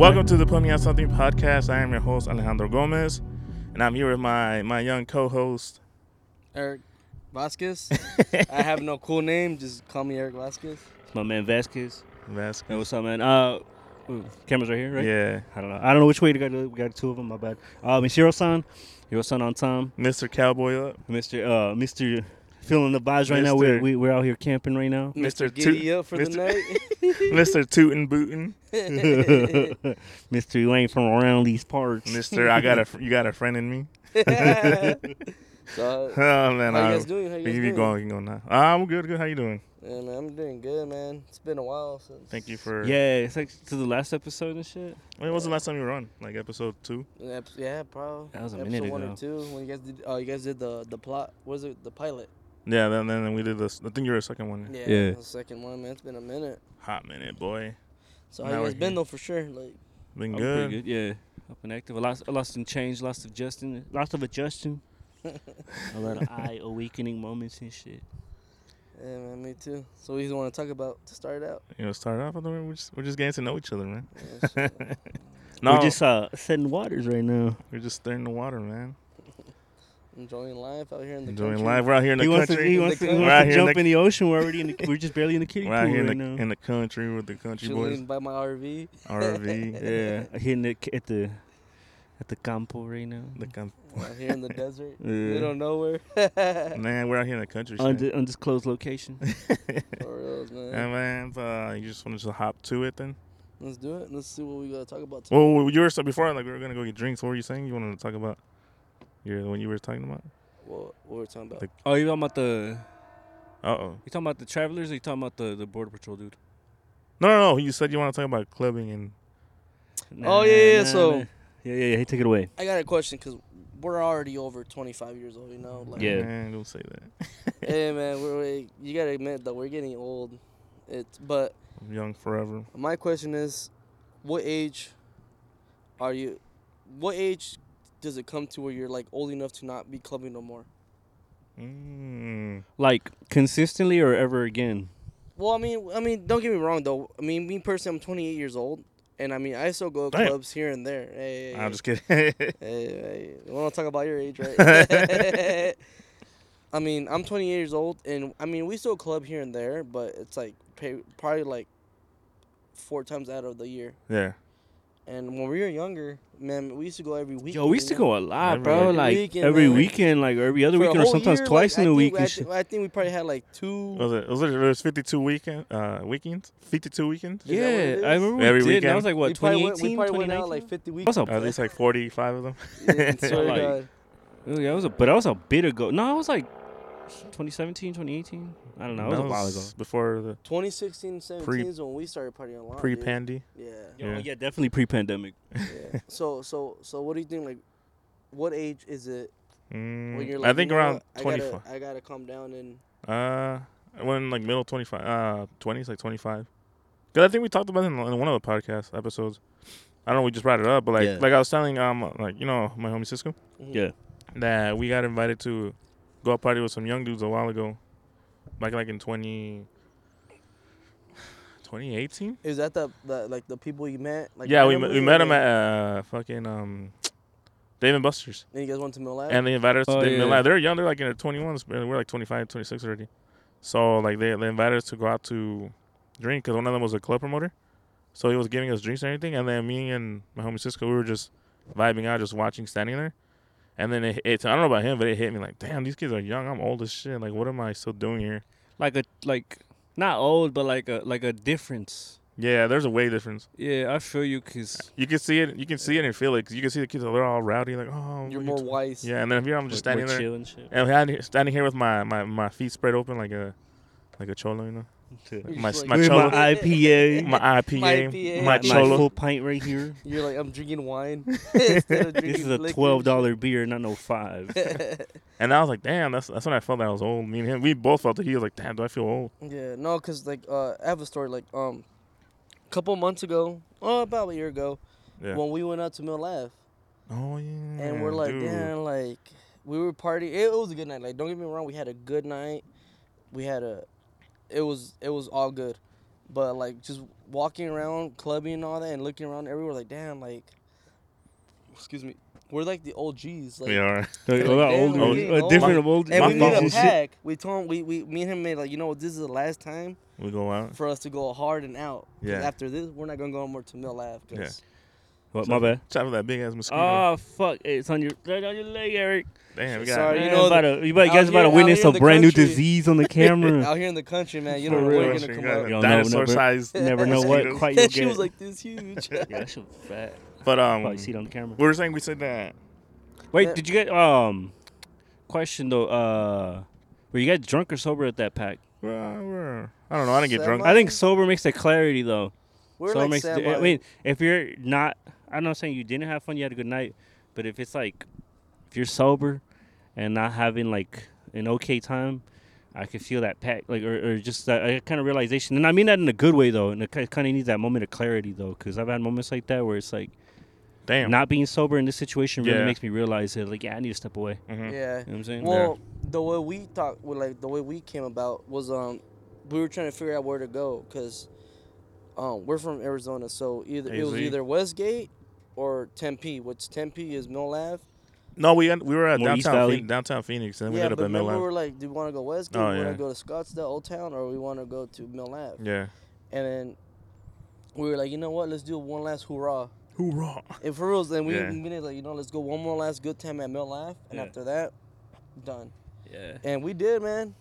Welcome to the Put Me on Something podcast. I am your host Alejandro Gomez, and I'm here with my my young co-host. Erick Vazquez. I have no cool name. Just call me Erick Vazquez. My man Vazquez. Vazquez. Hey, what's up, man? Uh, ooh, cameras right here, right? Yeah, I don't know. I don't know which way to go. We got two of them. My bad. Uh, Miss Hiro-san. Hiro-san on time. Mr. Cowboy up. Mr. Uh, Mr. Feeling the vibes right now. We're we, we're out here camping right now. Mr. Mr. Giddy Toot- up for Mr. the night. Mr. Tootin' Bootin'. Mr. You ain't from around these parts. Mr. I got a you got a friend in me. so, Oh man, how I, you guys doing? How you guys you doing? keep going, keep going now. Ah, I'm good, good. How you doing? Yeah, man, I'm doing good, man. It's been a while since. Thank you for. Yeah, it's like to the last episode and shit. When was the last time you were on? Like episode two? Yeah, probably. That was a episode minute one or two when you guys did. Oh, you guys did the the plot. Was it the pilot? Yeah. Then then we did this. I think you were the second one. Yeah. Yeah. The second one, man. It's been a minute. Hot minute, boy. So how Now you we're guys been here. though? For sure. Like. Been I'm good. pretty good. Yeah, up and active. A lot, a lot of change. Lots of adjusting. Lots of adjusting. a lot of eye awakening moments and shit. Yeah, man. Me too. So what do you want to talk about to start out? You know, start off. I think we're just we're just getting to know each other, man. Yeah, so- No, We're just uh, setting waters right now. we're just stirring the water, man. Enjoying life out here in the Enjoying country. life. We're out here in the he wants to, country. he wants to, he wants We're to here in jump the- in the ocean. We're already in the, we're just barely in the kiddie pool out here in right the now. in the country with the country boys. By my RV. RV. yeah, hitting it at the at the campo right now. The com- out here in the desert, Yeah. middle of nowhere. man, we're out here in the country. Unde- undisclosed location. For reals, man. Yeah, man. Uh, you just want to hop to it then? Let's do it. Let's see what we gotta talk about. Today. Well, you were so before like we were gonna go get drinks. What were you saying? You wanted to talk about your when you were talking about? What, what we're talking about? Like- oh, you talking about the? Uh oh. You talking about the travelers? Or you talking about the the border patrol dude? No, no, no. You said you want to talk about clubbing and Oh, yeah, yeah, so- nah. yeah, yeah, yeah. He took it away. I got a question because we're already over 25 years old. You know, like, Yeah. Man, don't say that. hey man, we're, we you gotta admit that we're getting old. It's but I'm young forever. my question is, what age are you? What age does it come to where you're like old enough to not be clubbing no more? Mm. Like consistently or ever again? Well, I mean, I mean, don't get me wrong though. I mean, me personally, I'm 28 years old, and I mean, I still go to Damn. clubs here and there. Hey, hey, I'm hey. just kidding. Hey, hey, we want to talk about your age, right? I mean, I'm 28 years old, and I mean, we still club here and there, but it's like pay, probably like four times out of the year. yeah. And when we were younger, man, we used to go every week. Yo, we used to go a lot, bro. every like weekend, every man. weekend, like every other For weekend, or sometimes year, twice like, in I a think- week I, and thi- shit. I think we probably had like two. Was it? Was it? It was 52 weekend. Uh, weekends. 52 weekends. Is Yeah, I remember we Every did. weekend? That was like what we 2018, we probably went out like 50 weeks. What's up? At least like 45 of them. Yeah, swear Like- God. Oh, yeah, it was a, but that was a bit ago. No, it was like 2017, 2018. I don't know. It was That a while ago. Before the 2016, 17 Pre- is when we started partying a lot. pre-pandy. Yeah. Yo, Yeah. yeah. definitely pre-pandemic. yeah. So so so what do you think? Like, what age is it Mm, when you're like? I think you know around what, I 25. gotta, I gotta calm down and. Uh, when like middle 25, uh, 20s, like 25. Cause I think we talked about it in, in one of the podcast episodes. I don't know. We just brought it up, but like, Yeah. like I was telling, um, like you know, my homie Cisco, Mhm. Yeah. that we got invited to go out party with some young dudes a while ago, like like in 20, 2018. Is that the, the like the people you met? Like yeah, we met, we met them at uh, fucking um, Dave and Buster's, And you guys went to Mill and they invited us to Oh, Dave yeah. Milan. They're young. They're like in their 21s. We're like 25, 26 already. So like they they invited us to go out to drink because one of them was a club promoter. So he was giving us drinks and everything, and then me and my homie Cisco, we were just vibing out, just watching, standing there. And then it, it I don't know about him, but it hit me like, damn, these kids are young. I'm old as shit. Like, what am I still doing here? Like a like not old, but like a like a difference. Yeah, there's a way difference. Yeah, I feel you, cause You can see it. You can see it and feel it. 'cause you can see the kids. They're all rowdy. Like, oh, You're more you wise. Yeah, and then here I'm just we're, standing there, and shit. and I'm had- standing here with my, my, my feet spread open like a like a cholo, you know. You're My just my With cholo, my IPA, my IPA, My my, IPA. my, cholo. full pint right here. You're like I'm drinking wine. instead of This is a twelve dollar beer, not no five. And I was like, damn, that's that's when I felt that I was old. Me and him, we both felt that he was like, damn, do I feel old? Yeah, no, cause like uh, I have a story. Like um, a couple months ago, oh, about a year ago, Yeah. when we went out to Mill Ave, oh yeah. and we're like, dude. damn, like we were partying. It was a good night. Like, don't get me wrong, we had a good night. We had a, it was it was all good, But like just walking around, clubbing and all that, and looking around everywhere, like damn, like excuse me, we're like the OGs. Like, We are. Like, damn, older, we're a different old. old. And My we made a pack. We told him, we, we me and him made like you know this is the last time We go out. for us to go hard and out. Yeah. After this, we're not gonna go on more to Mill Ave. 'cause- What, my bad. Chop with that big ass mosquito. Oh fuck! It's on your right on your leg, Erick. Damn, we got. Sorry, you know, about to, you, about, you out guys about to witness here in a the brand new disease on the camera. Out here in the country, man, you don't know real. where you're gonna come got up. Y'all Dinosaur never- size. Never know what quite you'll she was like this huge. yeah, that shit was fat. But um, Probably see it on the camera. we were saying we said that. Wait, Yeah. did you get um? Question though, uh, were you guys drunk or sober at that pack? Well, we're, I don't know. I didn't get drunk. I think sober makes the clarity though. We're sober like makes. semi. I mean, if you're not, I'm not saying you didn't have fun, you had a good night, but if it's like, if you're sober, and not having like an okay time, I could feel that pack, like, or, or just that kind of realization. And I mean that in a good way though, and it kind of needs that moment of clarity though, because I've had moments like that where it's like Damn. not being sober in this situation really Yeah. makes me realize that like, yeah, I need to step away. Mhm. yeah. You know what I'm saying? Well, the way we talked, well, like the way we came about was um, we were trying to figure out where to go because um, we're from Arizona, so either it was either Westgate or Tempe, which Tempe is Mill Ave. No, we en- we were at More downtown Valley. Phoenix, downtown Phoenix, and then we yeah, ended but up at Mill remember we Ave. were like, do we want to go Westgate? Oh, we yeah. want to go to Scottsdale, Old Town, or we want to go to Mill Ave? Yeah. And then we were like, you know what? Let's do one last hoorah. Hoorah! And for reals, then we Yeah. we did like, you know, let's go one more last good time at Mill Ave, and Yeah. after that, done. yeah. And we did, man.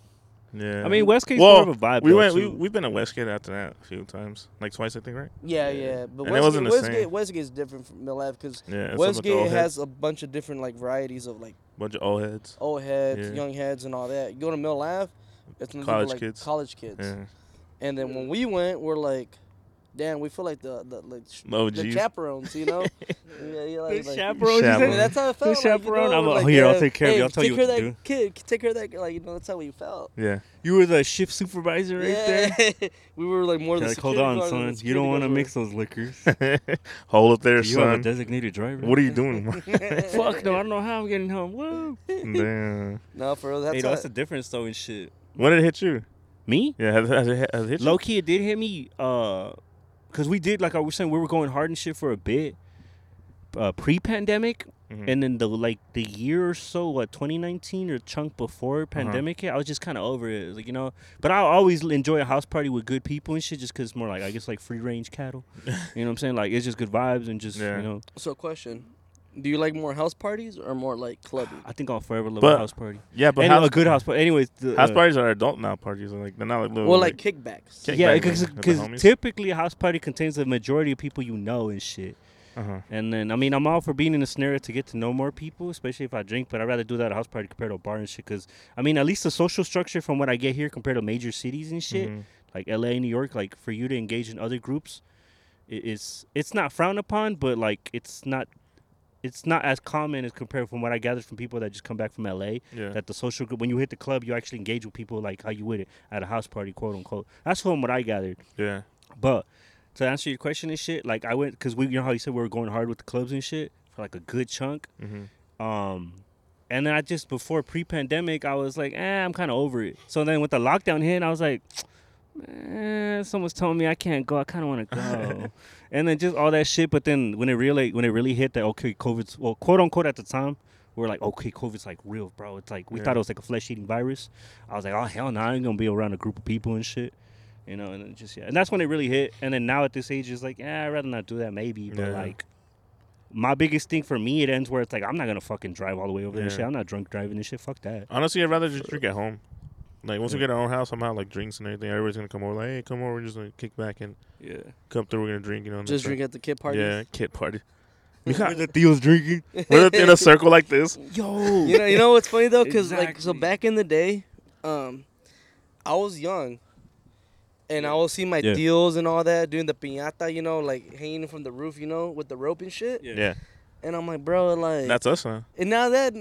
Yeah. I mean, Westgate's Well, more of a vibe. we though, went. We too. we've been to Westgate after that a few times, like twice, I think, right? Yeah, Yeah. yeah. But And it Westgate, wasn't the Westgate, same. Westgate's different from Mill Ave because Yeah. it's up with the old Westgate has a bunch of different like varieties of like bunch of old heads. old heads, Yeah. young heads, and all that. You go to Mill Ave, it's gonna be College like kids. college kids. Yeah. And then when we went, we're like, damn, we feel like the the like Oh, the geez. chaperones, you know? yeah, yeah, like, The like- chaperones, you Chaperone. I mean, that's how it felt. like, you chaperone? know, I'm we're like, like, here, I'll take care of you. I'll tell you take care what of to that Kid, take care of that girl. Like, you know, that's how we felt. Yeah. You were the shift supervisor right there. yeah. we were like more You're like, hold on, son. You don't want to mix those liquors. Hold up there, Do you have a designated driver? What are you doing? Fuck no, I don't know how I'm getting home. Woo. Damn. No, for real. That's hey, that's the difference though in shit. When did it hit you? Me? Yeah, has, has, it, has it hit you? Low key, it did hit me. Uh, cause we did like I was saying, we were going hard and shit for a bit. Uh, pre-pandemic, Mhm. and then the like the year or so, what 2019 or chunk before Uh-huh. pandemic hit, I was just kind of over it. It like you know, but I always enjoy a house party with good people and shit, just cause it's more like I guess like free range cattle. you know what I'm saying? Like it's just good vibes and just Yeah. you know. So, question: Do you like more house parties or more like clubbing? I think I'll forever love But- a house party. yeah, but and house, a good house party. Anyways, the, house uh, parties are adult now parties. Like they're not like little. Well, like kickbacks. Kick- Yeah, back because with the homies. typically a house party contains the majority of people you know and shit. uh-huh. And then I mean I'm all for being in a scenario to get to know more people, especially if I drink. But I'd rather do that at a house party compared to a bar and shit. Because I mean at least the social structure from what I get here compared to major cities and shit, Mhm. like L.A., New York, like for you to engage in other groups, it's it's not frowned upon, but like it's not. It's not as common as compared from what I gathered from people that just come back from LA. Yeah. That the social group, when you hit the club, you actually engage with people like how you would it at a house party, quote unquote. That's from what I gathered. yeah. But to answer your question and shit, like I went because we, you know how you said we were going hard with the clubs and shit for like a good chunk. Mm-hmm. Um, and then I just before pre-pandemic, I was like, eh, I'm kind of over it. So then with the lockdown hit, I was like, man, someone's telling me I can't go. I kind of want to go. and then just all that shit. But then when it really when it really hit that okay, COVID's well, quote unquote at the time. We are like, okay, COVID's like real, bro. It's like we Yeah. thought it was like a flesh-eating virus. I was like, oh hell no, I ain't gonna be around a group of people and shit, you know. And just yeah, and that's when it really hit. And then now at this age, it's like, yeah, I'd rather not do that, maybe. But Yeah. like, my biggest thing for me, it ends where it's like, I'm not gonna fucking drive all the way over there and shit. I'm not drunk driving and shit. Fuck that. Honestly, I'd rather just drink at home. Like once we Yeah. get our own house, somehow like drinks and everything, everybody's gonna come over. Like, hey, come over, we're just gonna kick back and Yeah. come through. We're gonna drink, you know. and Just drink at the kid party. Yeah, kid party. We got, the Theo's drinking. we're in a circle like this. Yo. You know, you know what's funny though, because like so back in the day, um, I was young, and I would see my Yeah. deals and all that doing the piñata, you know, like hanging from the roof, you know, with the rope and shit. Yeah, And I'm like, bro, like, that's us, huh? and now that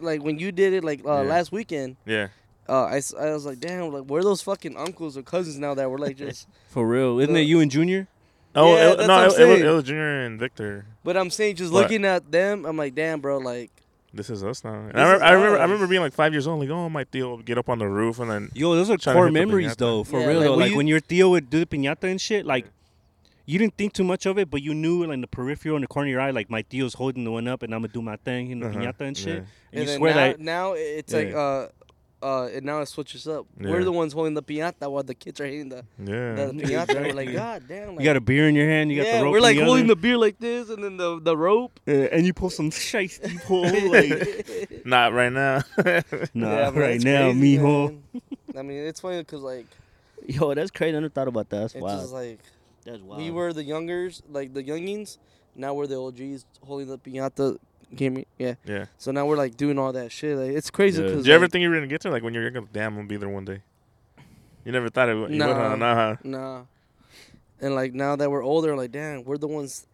like when you did it like uh, Yeah. last weekend, Yeah, uh, I, s- I was like, damn, like where are those fucking uncles or cousins now that were like just. For real. Isn't The- it you and Junior? Oh, Yeah, it, that's no, what I'm it, it, was, saying. it was Junior and Victor. But I'm saying, just But- looking at them, I'm like, damn, bro, like this is us now. And This I, remember, is I remember, I us. remember being like five years old, like, oh, my Theo would get up on the roof and then Yo, those are Trying to core hit the memories piñata. though, for Yeah, real like, though. when Like you- when your Theo would do the piñata and shit, like you didn't think too much of it, but you knew like in the peripheral in the corner of your eye, like my Theo's holding the one up and I'm gonna do my thing in the Uh-huh, piñata and shit. yeah. And, And you then swear now, that now it's like Yeah. uh uh and now it switches up. Yeah. We're the ones holding the piñata while the kids are hitting the, yeah, the piñata. We're like, God damn. Like, you got a beer in your hand, you got yeah, the rope. we're like the holding other, the beer like this, and then the the rope. uh, and you pull some shiesty pull. like, not right now. nah, Yeah, right now, crazy, mijo. man. I mean, it's funny because like Yo, that's crazy. I never thought about that. That's it's wild. just like that's wild. we were the youngers, like the youngins. Now we're the OGs holding the piñata. Game, yeah. yeah. So now we're like doing all that shit. Like it's crazy. Yeah. Cause, Did you ever like, think you were gonna get to it? like when you're younger? Damn, I'm gonna be there one day. You never thought it would. You Nah. would, huh? Nah, huh? Nah. And like now that we're older, like damn, we're the ones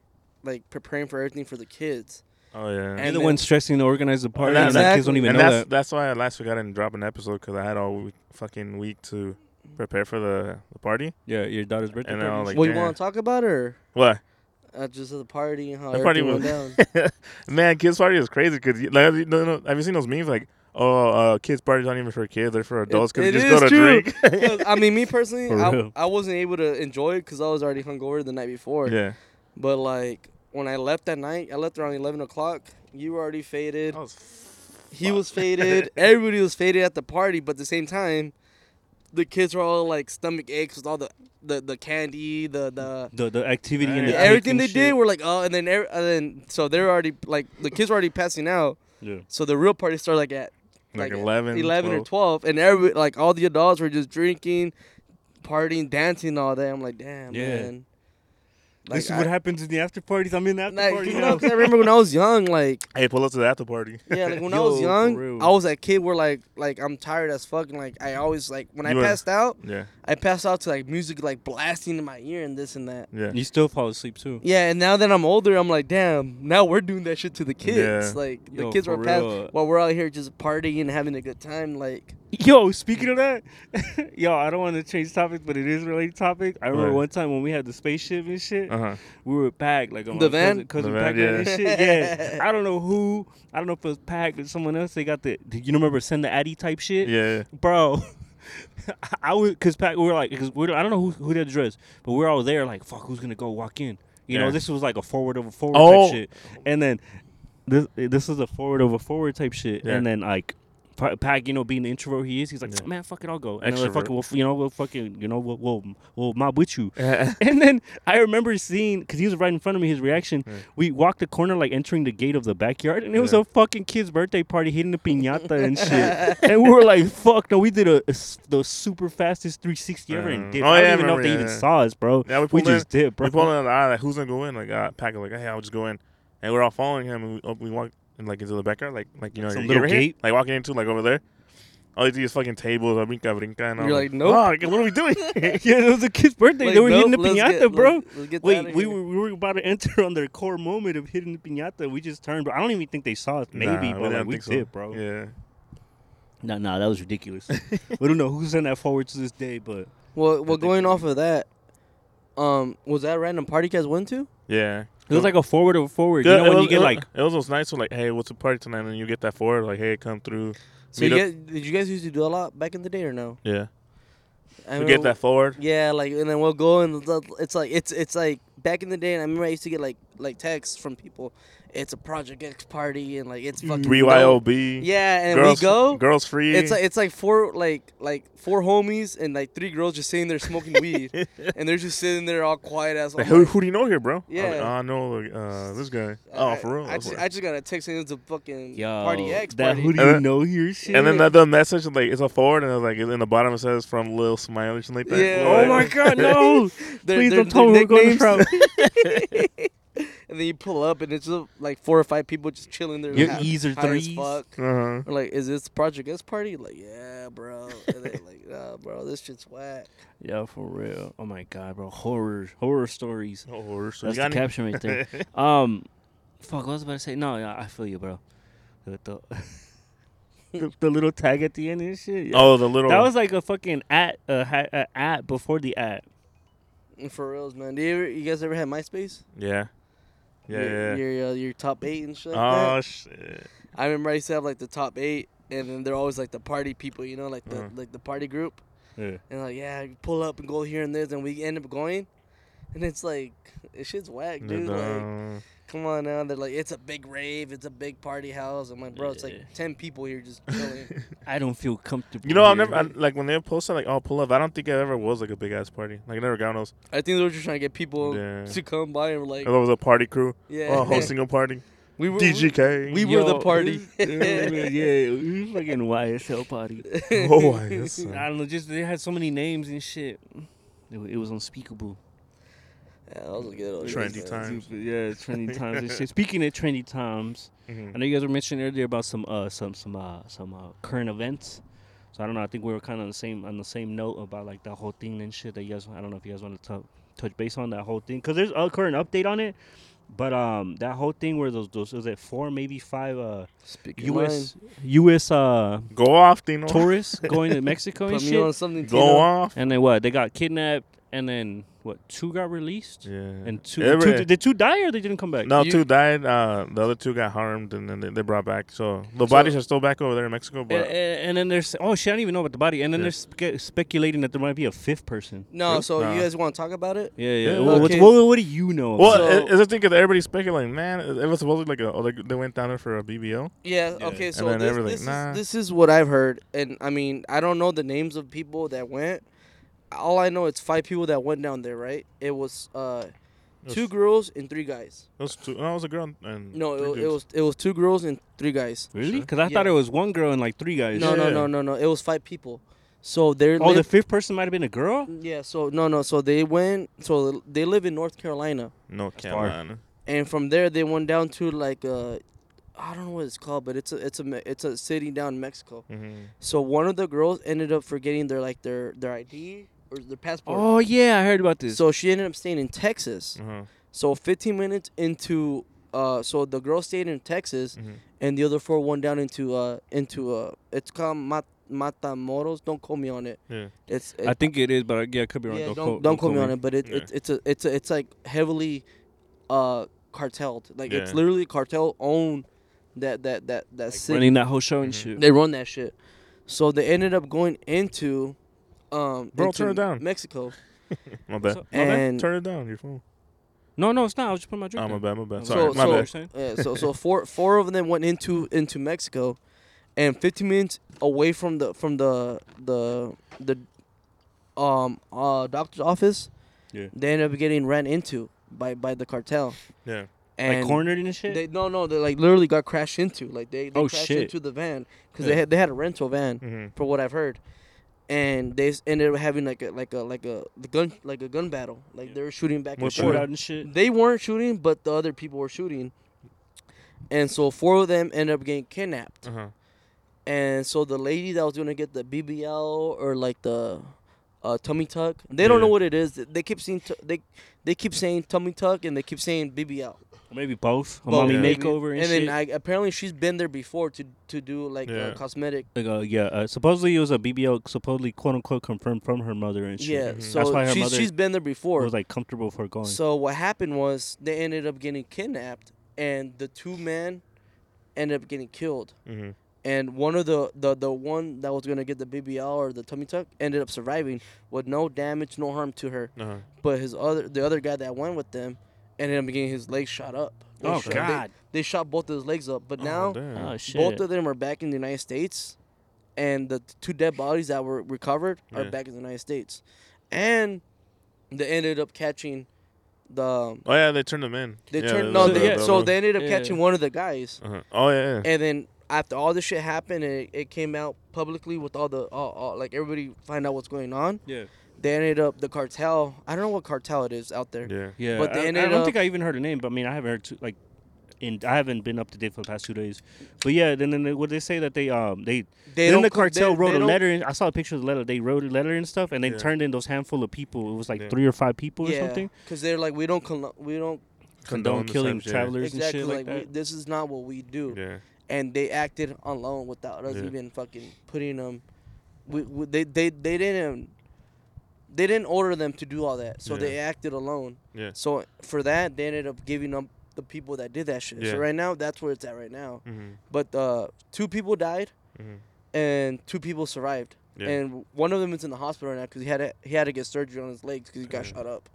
like preparing for everything for the kids. Oh yeah. You're And the then- one stressing to organize the party, that- and the kids don't exactly. even and know that's that. that's why I last week I didn't drop an episode because I had all week, fucking week to prepare for the, the party. Yeah, your daughter's birthday. And party now, and like, shit. what you want to talk about, or What? Uh, just the party how The party was- went down? Man, kids party is crazy because like, have you, no, no, have you seen those memes like, oh, uh, kids parties aren't even for kids; they're for adults because just go to drink. I mean, me personally, I. I wasn't able to enjoy it because I was already hungover the night before. yeah. But like when I left that night, I left around eleven o'clock. You were already faded. That was He was faded. Everybody was faded at the party, but at the same time, the kids were all like stomach aches with all the the, the candy, the the the the activity and the everything they shit. did. We're like, oh, and then every, and then so they're already like the kids were already passing out. Yeah. So the real party started like at like, at 11, 11 or 12. 12 and every like all the adults were just drinking partying dancing all that i'm like damn Yeah. man like, this is I, what happens in the after parties. I'm in the after like, party you know, know, 'cause I remember when I was young, like Hey, pull up to the after party. yeah, like when I was young. I was that kid where like like I'm tired as fuck and like I always like when I were- passed out, Yeah, I passed out to like music like blasting in my ear and this and that. yeah. You still fall asleep too. Yeah, and now that I'm older, I'm like, damn, now we're doing that shit to the kids. Yeah. Like the Yo, kids for were past real. while we're out here just partying and having a good time. Like Yo, speaking of that, yo, I don't want to change topics, but it is related topic. I remember What? one time when we had the spaceship and shit, Uh huh. we were packed like on The van? cousin, cousin The van, packed yeah. and shit. Yeah, I don't know who. I don't know if it was packed or someone else. They got the. Did you remember send the Addy type shit? Yeah. bro. I was because Pat, we were like, cause we're, I don't know who who did the dress, but we're all there like, fuck, who's gonna go walk in? You know, this was like a forward of a forward Oh. type shit, and then this this is a forward of a forward type shit, Yeah. and then like. Pa- Pac, you know, being the introvert he is, he's like, Yeah. man, fuck it, I'll go. And like, Extrovert. fuck it, we'll, you know, we'll fucking, you know, we'll, we'll, we'll mob with you. And then I remember seeing, because he was right in front of me, his reaction. Yeah. We walked the corner, like entering the gate of the backyard, and it was a fucking kid's birthday party hitting the piñata and shit. and we were like, fuck, no, we did a the super fastest 360 ever and Uh, did. oh, I don't even know if they even saw us, bro. Yeah, we We in. just did, bro. We pulled in. Ah, like, who's gonna go in? Like, uh, Pack was like, hey, I'll just go in. And we're all following him. And we, oh, we walked in, like into the backyard, like like you know, Some you little gate? like walking into like over there. All you see is fucking tables, a brinca, brinca, and I'm You're like, nope. "Oh, like, what are we doing? yeah, it was a kid's birthday. like, they were nope, hitting the piñata, get- bro. let's- let's Wait, we were, we were about to enter on their core moment of hitting the piñata. We just turned, but I don't even think they saw us. Maybe, Nah, we but like, didn't we think so. did, bro. Yeah. No, no, that was ridiculous. we don't know who sent that forward to this day, but Well, well, going off of that, um, was that a random party you guys went to? Yeah. It was like a forward of a forward. Yeah, You know when was- you get it was- like it was those nights where like, hey, what's the party tonight? And you get that forward, like, hey, come through. So you Meet guys, did you guys used to do a lot back in the day or no? Yeah. I We get that forward. Yeah, like and then we'll go and it's like it's it's like back in the day, and I remember I used to get like like texts from people. It's a Project X party, and like it's fucking dope. BYOB. Yeah, and girls, we go. Girls free. It's like it's like four like like four homies and like three girls just sitting there smoking weed, and they're just sitting there all quiet as. Like, who, who do you know here, bro? I Yeah. like, oh, I know uh, this guy. Oh, I- for real. I just, I just got a text saying it's a fucking yo, party X that party. who do And you then- know here shit. and then the, the message like it's a forward, and it's like in the bottom it says from Lil Smile or something like that. Yeah. oh my god, no! Please don't tell me their we're going to from. and then you pull up and it's just like four or five people just chilling there. Your high- E's or high threes. fuck. Uh-huh. We're like, is this Project X party? Like, yeah, bro. And they're like, nah, bro, this shit's whack. Yeah, for real. Oh my god, bro, horror, horror stories. Oh, so That's you the any- caption right there. um, fuck, what was I about to say? No, yeah, I feel you, bro. The, the, the, the little tag at the end and shit. yeah. Oh, the little. that was like a fucking at, uh, ha- uh, at before the at. For reals, man. Do you, ever, you guys ever had MySpace? Yeah. Yeah, your, yeah. Your, uh, your top eight and shit like oh that? shit. I remember I used to have like the top eight, and then they're always like the party people, you know, like the Uh-huh. like the party group, Yeah. and like yeah, you pull up and go here and this, and we end up going, and it's like it shit's whack, dude. Like, come on now, they're like it's a big rave, it's a big party house. I'm like, bro, it's like ten people here just chilling. I don't feel comfortable. you know, I've here. never I, like when they posted like, "Oh, pull up." I don't think it ever was like a big ass party. Like I never got those. I think they were just trying to get people Yeah. to come by and like, It was a party crew. yeah, Oh, hosting a party. we were DGK. we were the party. yeah, yeah, we fucking YSL party. oh, I guess. so. I don't know, just they had so many names and shit. It, it was unspeakable. Yeah, that was a good old Trendy days, time. man. Times. Yeah, trendy times and shit. Speaking of trendy times, Mhm. I know you guys were mentioning earlier about some uh some some uh some uh, current events. So I don't know. I think we were kind of on the same on the same note about like that whole thing and shit that you guys. I don't know if you guys want to touch touch base on that whole thing because there's a current update on it. But um, that whole thing where those those was it four maybe five uh Speak your mind. U.S. U.S. uh Go off, Dino. tourists going to Mexico and Put me on shit. something. Go Tino. off. And then what? They got kidnapped and then what? Two got released. Yeah. And two, Every- two did two die or they didn't come back? no, You- two died. Uh, the other two got harmed, and then they, they brought back. So the So- bodies are still back over there in Mexico. And, But and then there's oh shit, I don't even know about the body. And then Yeah. they're spe- speculating that there might be a fifth person. No, so Nah. you guys want to talk about it? Yeah, yeah. Yeah. Well, Okay. what, what do you know? well, So- it, it's the thing that everybody's speculating. Man, it, it was supposed to like a. oh, Like they went down there for a BBL. Yeah. Yeah. Okay. So then this, everything, this, nah. is, this is what I've heard, and I mean I don't know the names of people that went. All I know it's five people that went down there. Right? It was uh, It was- two girls and three guys. It was two. No, it was a girl and No, three it, it was it was two girls and three guys. really? Sure. Because I thought Yeah. it was one girl and like three guys. No, no, Yeah. no, no, no. It was five people. So they're Oh, the fifth person might have been a girl. yeah. So no, no. So they went. So they live in North Carolina. North Carolina. and from there they went down to like uh I don't know what it's called, but it's a it's a it's a city down in Mexico. Mm-hmm. So one of the girls ended up forgetting their like their their ID or their passport. Oh yeah, I heard about this. So she ended up staying in Texas. Uh-huh. So 15 minutes into uh so the girl stayed in Texas Mhm. and the other four went down into uh into uh it's called Mat- Matamoros. Don't call me on it. Yeah. It's I think it is, but I, yeah, I could be wrong. yeah, don't, don't, quote, don't quote me on it, but it, Yeah. it it's a it's a it's like heavily uh cartelled. Like it's literally cartel owned that that that that Like city. running that whole show and Mhm. shit. They run that shit. So they ended up going into um Bro, into turn it down. Mexico. My bad. So- my bad. And Turn it down. Your phone. No, no, it's not. I was just putting my drink. Oh, my down. bad. My bad. So- Sorry. my so- bad. Saying? yeah, so so four four of them went into into Mexico and 15 minutes away from the from the the the um uh doctor's office Yeah. they ended up getting ran into by by the cartel. Yeah. And like cornered and shit. They no no they like literally got crashed into like they, they Oh, crashed shit. into the van because Yeah. they had they had a rental van Mm-hmm. for what I've heard, and they ended up having like a like a like a the gun like a gun battle like Yeah. they were shooting back and forth. and shit. They weren't shooting, but the other people were shooting, and so four of them ended up getting kidnapped. Uh huh. And so the lady that was gonna get the BBL or like the uh, tummy tuck, they don't know what it is. They keep saying t- they they keep saying tummy tuck and they keep saying BBL. Or maybe both. A Both, mommy yeah. makeover and, and shit. then I, apparently she's been there before to to do like Yeah. uh, cosmetic. like, uh, yeah, uh, supposedly it was a BBL, supposedly quote unquote confirmed from her mother and shit. Yeah, Mhm. so That's why her she's mother she's been there before. was like comfortable for going. So what happened was they ended up getting kidnapped, and the two men ended up getting killed. Mm-hmm. And one of the, the the one that was gonna get the BBL or the tummy tuck ended up surviving with no damage, no harm to her. Uh huh. But his other the other guy that went with them ended up getting his legs shot up. They oh shot- God! They, they shot both of his legs up. But now Oh shit! both of them are back in the United States, and the two dead bodies that were recovered are Yeah. back in the United States, and they ended up catching the. Oh yeah, they turned them in. They yeah, turned the- no, they, yeah, the- so they ended up Yeah. catching one of the guys, Uh-huh. Oh yeah. yeah. and then after all this shit happened and it, it came out publicly with all the all, all, like everybody find out what's going on. yeah, They ended up the cartel. I don't know what cartel it is out there. Yeah. yeah. But they I, I don't up- think I even heard a name, but I mean, I haven't heard too, like, in I haven't been up to date for the past two days. But yeah, then then they, what they say that they um they They then the cartel they- wrote they a letter. In, I saw a picture of the letter. They wrote a letter and stuff, and they Yeah. turned in those handful of people. It was like Yeah. three or five people or Yeah, something. because they're like we don't con- we don't Condone the killing type- yeah. travelers exactly and shit like, like, we, this is not what we do. Yeah. and they acted alone without us Yeah. even fucking putting them. We, we, they they they didn't they didn't order them to do all that, so Yeah. they acted alone. Yeah. So for that, they ended up giving up the people that did that shit. Yeah. So right now, that's where it's at right now. Mm-hmm. But uh, two people died Mhm. and two people survived, Yeah. and one of them is in the hospital right now because he had to, he had to get surgery on his legs because he got Mhm. shot up.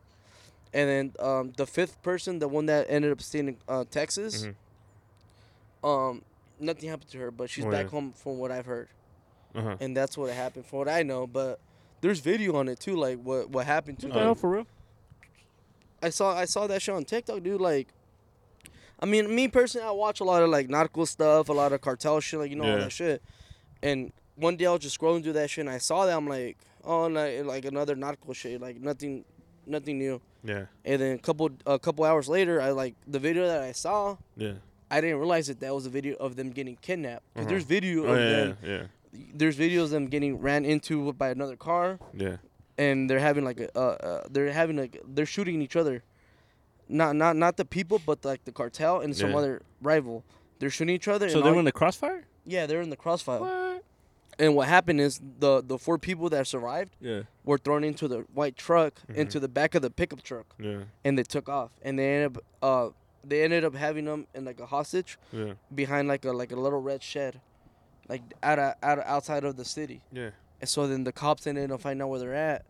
And then um, the fifth person, the one that ended up staying in uh, Texas, Mhm. um, nothing happened to her, but she's Oh, back home from what I've heard, Uh-huh. and that's what happened from what I know. But there's video on it too, like what what happened to What her. the hell, for real? I saw I saw that shit on TikTok, dude. Like, I mean, me personally, I watch a lot of like nautical stuff, a lot of cartel shit, like you know all that shit. And one day I was just scrolling through that shit, and I saw that I'm like, oh, like, like another nautical shit, like nothing, nothing new. Yeah. And then a couple a couple hours later, I like the video that I saw. Yeah. I didn't realize that that was a video of them getting kidnapped. Because Uh-huh. there's video Oh of yeah. them. Yeah. There's videos of them getting ran into by another car Yeah. and they're having like a uh, uh, they're having like they're shooting each other not not not the people but like the cartel and some Yeah. other rival they're shooting each other So they all- were in the crossfire? yeah they're in the crossfire What? and what happened is the the four people that survived Yeah. were thrown into the white truck Mhm. into the back of the pickup truck Yeah. and they took off and they ended up uh they ended up having them in like a hostage Yeah. behind like a like a little red shed like out of, out of, outside of the city Yeah. And so then the cops ended up finding out where they're at,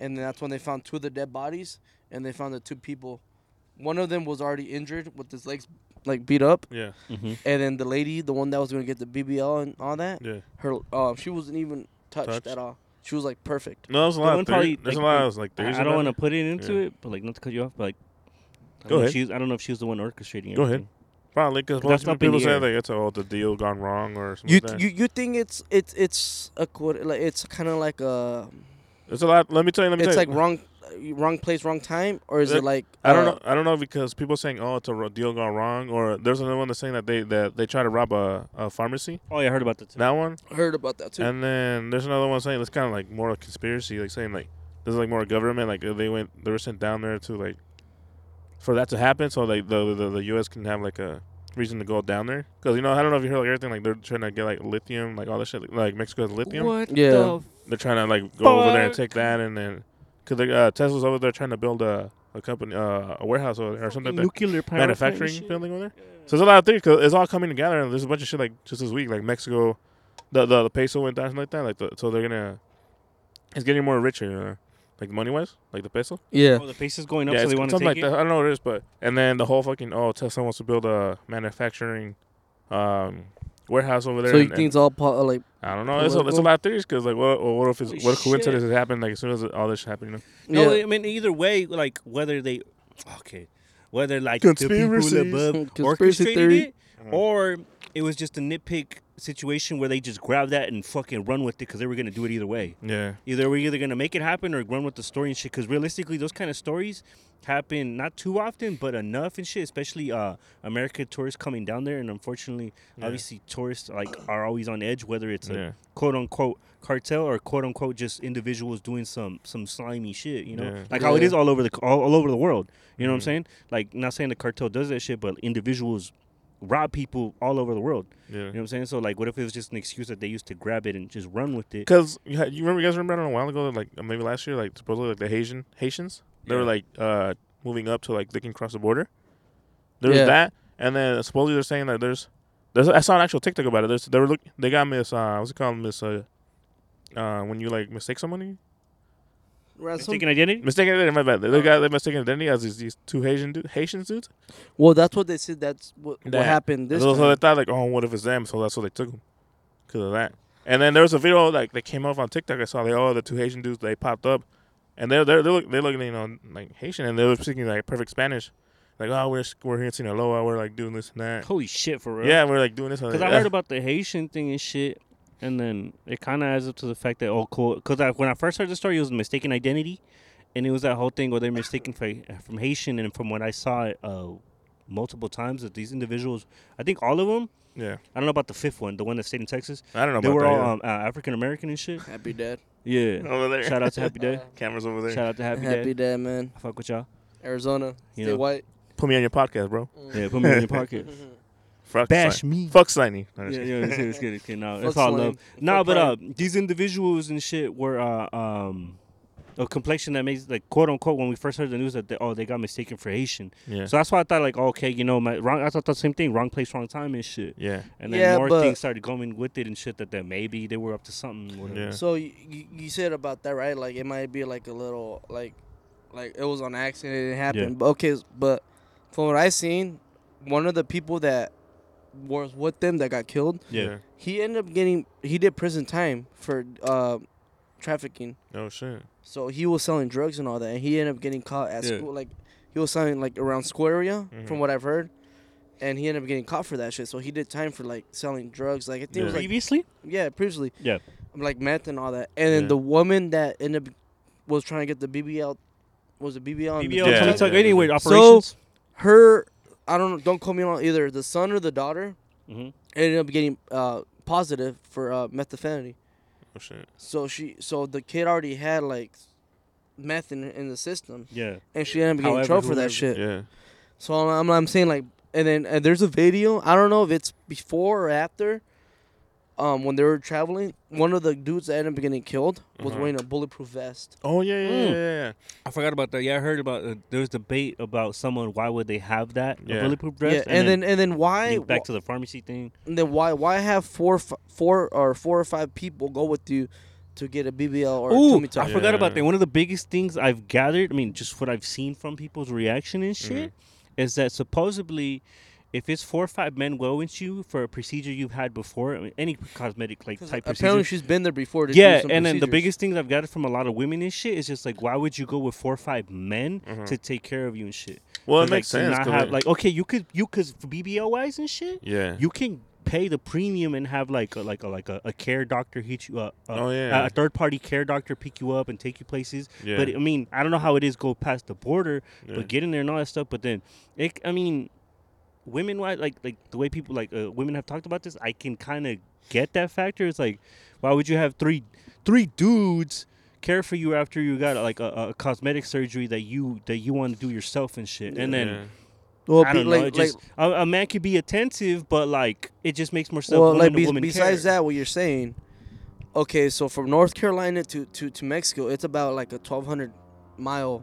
and then that's when they found two of the dead bodies, and they found the two people. One of them was already injured with his legs like beat up, Yeah. Mm-hmm. and then the lady, the one that was gonna get the BBL and all that, Yeah. her uh, she wasn't even touched, Touched? at all. She was like perfect. No, there's a The lot. one Of theory. probably, There's like, a lot like, of like I, theories. I don't want to put it into Yeah. it, but like not to cut you off, but like I Go don't know if ahead. She's, I don't know if she was the one orchestrating. It. Go ahead. Everything. Probably because That's most people the say air. like it's all the deal gone wrong or something. You like that. you you think it's it's it's a quote like it's kind of like a It's a lot. Let me tell you. Let me it's tell like you. wrong wrong place wrong time or is Uh, it like I don't uh, know. I don't know because people saying, "Oh, it's a ro- deal gone wrong," or there's another one that's saying that they that they try to rob a, a pharmacy. Oh, yeah, I heard about that too. That one, Heard about that too. and then there's another one saying it's kind of like more a conspiracy, like saying like there's like more government, like they went they were sent down there to like for that to happen, so like the the, the U.S. can have like a reason to go down there because you know I don't know if you heard like everything like they're trying to get like lithium, like all this shit, like Mexico has lithium. What Yeah. the They're trying to like go over there and take that, and then because uh, Tesla's over there trying to build a a company, uh, a warehouse over there or something like that. nuclear power manufacturing plant building over there. shit? So there's a lot of things because it's all coming together, and there's a bunch of shit like just this week, like Mexico, the the, the peso went down something like that. Like the, so they're gonna, it's getting more richer, uh, like money wise, like the peso. yeah. Oh, the pace is going up, yeah, so they want to something take like it. that. I don't know what it is, but and then the whole fucking oh Tesla wants to build a manufacturing, um, warehouse over there. So you and- think it's all po- like I don't know. It's a, it's a lot of theories because like what what if it's what a coincidence has happened like as soon as all this happened, you know? No, yeah. I mean either way, like whether they, okay, whether like the people above orchestrated theory. it, or it was just a nitpick situation where they just grab that and fucking run with it because they were gonna do it either way. Yeah, Either we're either gonna make it happen or run with the story and shit. Because realistically, those kind of stories happen not too often, but enough and shit. Especially uh, American tourists coming down there, and unfortunately, Yeah. obviously, tourists like are always on edge, whether it's a yeah, quote unquote cartel or quote unquote just individuals doing some some slimy shit, you know, Yeah. like how it is all over the all, all over the world. You know what I'm Mhm. saying? Like not saying the cartel does that shit, but individuals rob people all over the world. yeah. You know what I'm saying? So like, what if it was just an excuse that they used to grab it and just run with it? Because you, you remember, you guys remember that a while ago, like uh, maybe last year, like supposedly like the Haitian Haitians, they were like uh moving up to like they can cross the border. There's Yeah. that, and then supposedly they're saying that there's, there's I saw an actual TikTok about it. There's they were look they got miss uh what's it called miss uh uh when you like mistake somebody Ransom? Mistaken identity? mistaken identity my bad they got they mistaken identity as these, these two Haitian du- Haitian dudes. Well, that's what they said. That's what, what happened this so, so they thought like oh what if it's them so that's what they took them because of that. And then there was a video like that came off on TikTok. I saw like oh the two Haitian dudes they popped up, and they're they're they're, look, they're looking you know like Haitian and they were speaking like perfect Spanish, like oh we're we're here in Sinaloa we're like doing this and that. Holy shit, for real. Yeah, we're like doing this. Because I heard about the Haitian thing and shit, and then it kind of adds up to the fact that oh, cool. Because I, when I first heard the story, it was mistaken identity, and it was that whole thing where they're mistaken for, from Haitian, and from what I saw uh, multiple times, that these individuals, I think all of them, yeah. I don't know about the fifth one, the one that stayed in Texas, I don't know they were that. all yeah. um, uh, African American and shit. Happy dad. Yeah. over there. Shout out to Happy Dad. Cameras over there. Shout out to Happy, Dad. Happy, dad, man. I fuck with y'all. Arizona. You Stay know. white. Put me on your podcast, bro. Yeah, put me in your pocket. Fuck Bash Sli- me. Fuck Sliney. No, Yeah, just yeah, kidding. it's good, it's good, it's good. No, Fuck it's all love. No, Fuck but uh, these individuals and shit were uh, um, a complexion that makes like quote unquote when we first heard the news that they, oh they got mistaken for Haitian. Yeah. So that's why I thought like okay you know my wrong I thought the same thing wrong place wrong time and shit. yeah. And then Yeah, more things started going with it and shit that, that maybe they were up to something. Yeah. So you, you you said about that right? Like it might be like a little like like it was on accident. It didn't. Yeah. But okay, but from what I seen, one of the people that was with them that got killed, Yeah. he ended up getting he did prison time for uh, trafficking. Oh shit. So he was selling drugs and all that, and he ended up getting caught at Yeah. school. Like he was selling like around school area, Mhm. from what I've heard. And he ended up getting caught for that shit. So he did time for like selling drugs. Like I think it was like Previously. yeah, previously. Yeah. Like meth and all that. And then Yeah. the woman that ended up was trying to get the BBL was it BBL? BBL Yeah, yeah, Tuck. yeah. Anyway, So- operations. Her I don't don't call me on either the son or the daughter hmm ended up getting uh positive for uh methamphetamine. Oh shit. So she so the kid already had like meth in in the system Yeah. and she ended up getting in However, trouble for that shit. Yeah. So I'm, I'm, I'm saying like, and then and there's a video. I don't know if it's before or after. Um, when they were traveling, one of the dudes that ended up getting killed was Uh-huh. wearing a bulletproof vest. Oh yeah, yeah, Mm. yeah, yeah, yeah. I forgot about that. Yeah, I heard about. Uh, there was debate about someone. Why would they have that a Yeah. bulletproof vest? yeah, and, then, and then why link back to the pharmacy thing. and then why why have four f- four or four or five people go with you to get a BBL or Ooh, tummy I tuck? forgot about that. One of the biggest things I've gathered, I mean, just what I've seen from people's reaction and shit, is that supposedly, if it's four or five men going to you for a procedure you've had before, I mean, any cosmetic like type apparently procedure. she's been there before. To do Yeah, some and then the biggest things I've gathered from a lot of women and shit is just like, why would you go with four or five men Mhm. to take care of you and shit? Well, it like, makes sense. not 'cause have- like, okay, you could, you cause for BBL wise and shit, yeah. you can pay the premium and have like a, like a like a, a care doctor hit you up, uh, oh yeah. a third party care doctor pick you up and take you places. yeah. But I mean, I don't know how it is go past the border, yeah. but getting there and all that stuff. But then, it, I mean, women wise, like like the way people like uh, women have talked about this, I can kind of get that factor. It's like, why would you have three three dudes care for you after you got like a, a cosmetic surgery that you that you want to do yourself and shit, and then. well, I don't like, know. It just, a, a man could be attentive, but like it just makes more sense. well, like be- woman besides care. that, what you're saying. Okay, so from North Carolina to, to, to Mexico, it's about like a 1,200 mile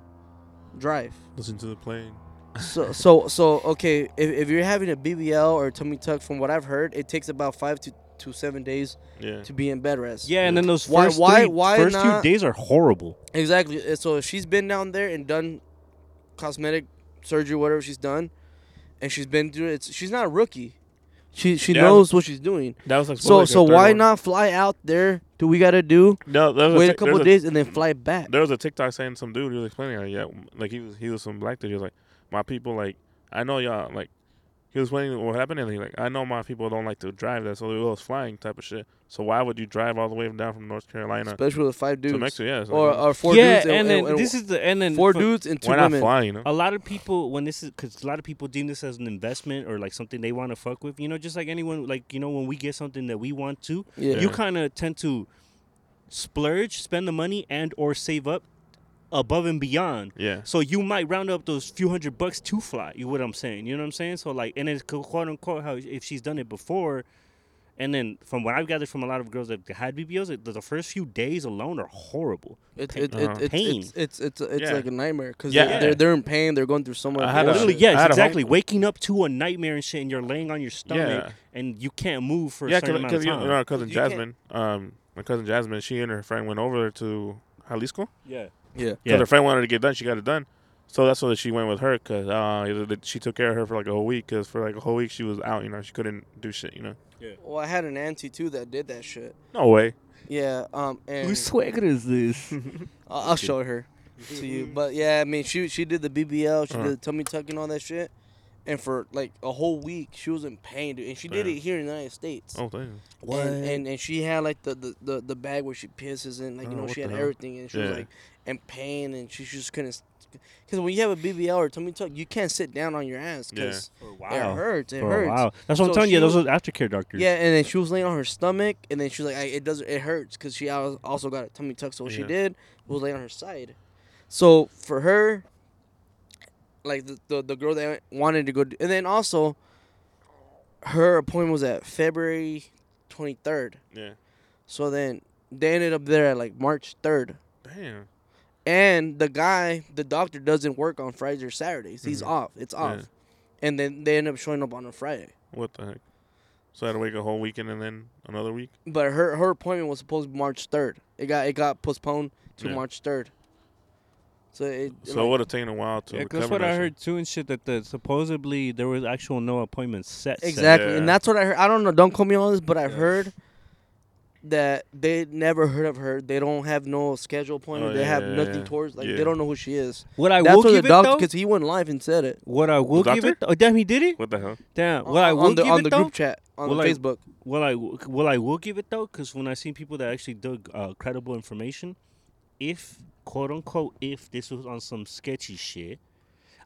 drive. Listen to the plane. So so so okay, if, if you're having a BBL or tummy tuck, from what I've heard, it takes about five to, to seven days Yeah. to be in bed rest. Yeah, and then those Why- first why- three, why first not- few days are horrible. exactly. Uh, So if she's been down there and done cosmetic surgery, whatever she's done, and she's been through it. She's not a rookie. She she Yeah, knows what she's doing. That was like So like so why one. not fly out there? Do we gotta do No, there was wait a couple there was days and then fly back? There was a TikTok saying some dude he was explaining like yeah like he was he was some black dude he was like my people like I know y'all like he was explaining what happened and he like I know my people don't like to drive that so it was flying type of shit so why would you drive all the way down from North Carolina Especially with five to dudes Mexico yeah it's or like, or four yeah, dudes and, then this is the and then four for- dudes and two why not women. fly you know A lot of people when this is because a lot of people deem this as an investment or like something they want to fuck with. You know, just like anyone, like you know, when we get something that we want to, Yeah. you kind of tend to splurge, spend the money, and or save up above and beyond. yeah So you might round up those few hundred bucks to fly. You what I'm saying? You know what I'm saying? So like, and it's co- quote unquote how if she's done it before, and then from what I've gathered from a lot of girls that had BBLs, it- the first few days alone are horrible. It, pain. it, it, Uh-huh. it's, Pain. it's it's it's it's Yeah. like a nightmare because Yeah. they're, they're they're in pain. They're going through so much. I had a- Literally, bullshit. yes, I had a exactly. home- Waking up to a nightmare and shit, and you're laying on your stomach, yeah and you can't move for yeah a certain amount of because you time. know our cousin Jasmine um my cousin Jasmine she and her friend went over to Jalisco yeah, yeah. because yeah. her friend wanted to get done she got it done so that's why she went with her because uh, she took care of her for like a whole week because for like a whole week she was out you know she couldn't do shit you know Yeah. Well, I had an auntie too that did that shit. no way Yeah. Um. And Whose swagger is this? I'll, I'll show her to you. But yeah, I mean, she she did the BBL, she Uh-huh. did the tummy tuck and all that shit, and for like a whole week she was in pain, dude. And she did it here in the United States. oh damn And, and and she had like the, the, the, the bag where she pisses in, like you Oh, know she had hell? everything, and she was like in pain, and she just couldn't. Because when you have a BBL or tummy tuck, you can't sit down on your ass because For a it hurts. It For hurts. a while. That's what I'm telling you. she Those was- are aftercare doctors. Yeah, and then she was laying on her stomach, and then she was like, I, "It does, it hurts," because she al- also got a tummy tuck. So what she Yeah. did was lay on her side. So for her, like the the, the girl that wanted to go, d- and then also, her appointment was at February twenty third. yeah So then they ended up there at like March third, damn And the guy, the doctor, doesn't work on Fridays or Saturdays. He's Mhm. off. It's off. Yeah. And then they end up showing up on a Friday. What the heck? So I had to wait a whole weekend and then another week. But her her appointment was supposed to be March third. It got it got postponed to Yeah. March third. So it So it like, would have taken a while to Yeah, recover. that's what I shit. heard too and shit. That the supposedly there was actual no appointments set. set. exactly, and that's what I heard. I don't know. Don't call me on this, but I've Yeah. heard that they never heard of her. They don't have no schedule appointment. Oh, they have yeah, yeah, nothing yeah. towards like Yeah. they don't know who she is. What I That's will what the give it doctor because he went live and said it What I will give it. Oh damn, he did it. What the hell? Damn. on, What I will on the give on it the though. group chat on Well, the I- Facebook. Well, I well I will give it though, because when I seen people that actually dug uh, credible information, if quote unquote if this was on some sketchy shit,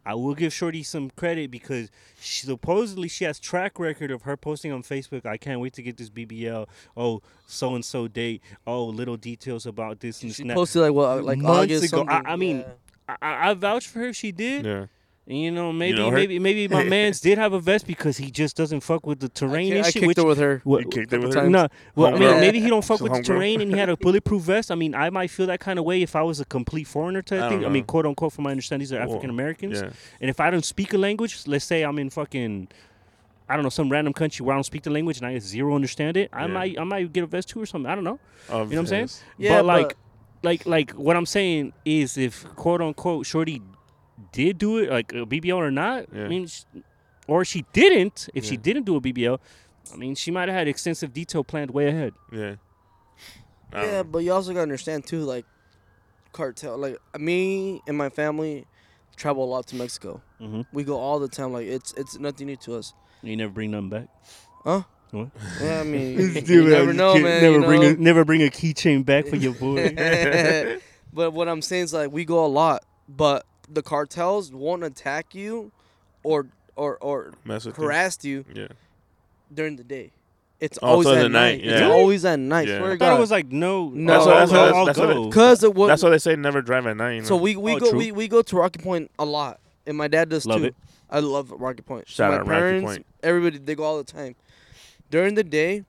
I will give Shorty some credit because she, supposedly she has track record of her posting on Facebook. I can't wait to get this BBL. Oh, so and so date. Oh, little details about this and She snap. posted like what like Months August ago. I- I mean, Yeah. I, I, I vouch for her if she did. Yeah. And, you know, maybe know her? maybe maybe my man's did have a vest because he just doesn't fuck with the terrain ki- and I shit. kicked Which her with her. what, You kicked it with her? no, well, I mean, Homegirl. maybe he don't fuck Some with the homegirl. terrain and he had a bulletproof vest. I mean, I might feel that kind of way if I was a complete foreigner to I that don't thing. I mean, know. quote unquote, from my understanding, these are Well, African Americans. Yeah. And if I don't speak a language, let's say I'm in fucking, I don't know, some random country where I don't speak the language and I zero understand it, I Yeah. might, I might get a vest too or something. I don't know. Of You know what I'm saying? his- Yeah, but like, but- like, like what I'm saying is, if quote unquote Shorty did do it, like a BBL or not, Yeah. I mean, sh- or she didn't. If she didn't do a BBL, I mean, she might have had extensive detail planned way ahead. Yeah. I Yeah, know. but you also gotta understand too, like cartel. Like me and my family travel a lot to Mexico. Mm-hmm. We go all the time. Like it's it's nothing new to us. You never bring nothing back. Huh? What? Yeah, I mean, you never know, man. Never you bring a never bring a keychain back for your boy. but what I'm saying is like we go a lot, but the cartels won't attack you, or or or Mess with you. harass you Yeah. during the day. It's Oh, always so at the night. night, It's yeah. always at night. Yeah. Swear I to thought it was like no, No, I'll- that's what- I'll- I'll that's what go. Cause of what That's why they say never drive at night. You know? So we we Oh, go true. we, we go to Rocky Point a lot, and my dad does Love too. it. I love Rocky Point. Shout my out Rocky parents, Point. everybody, they go all the time. During the day,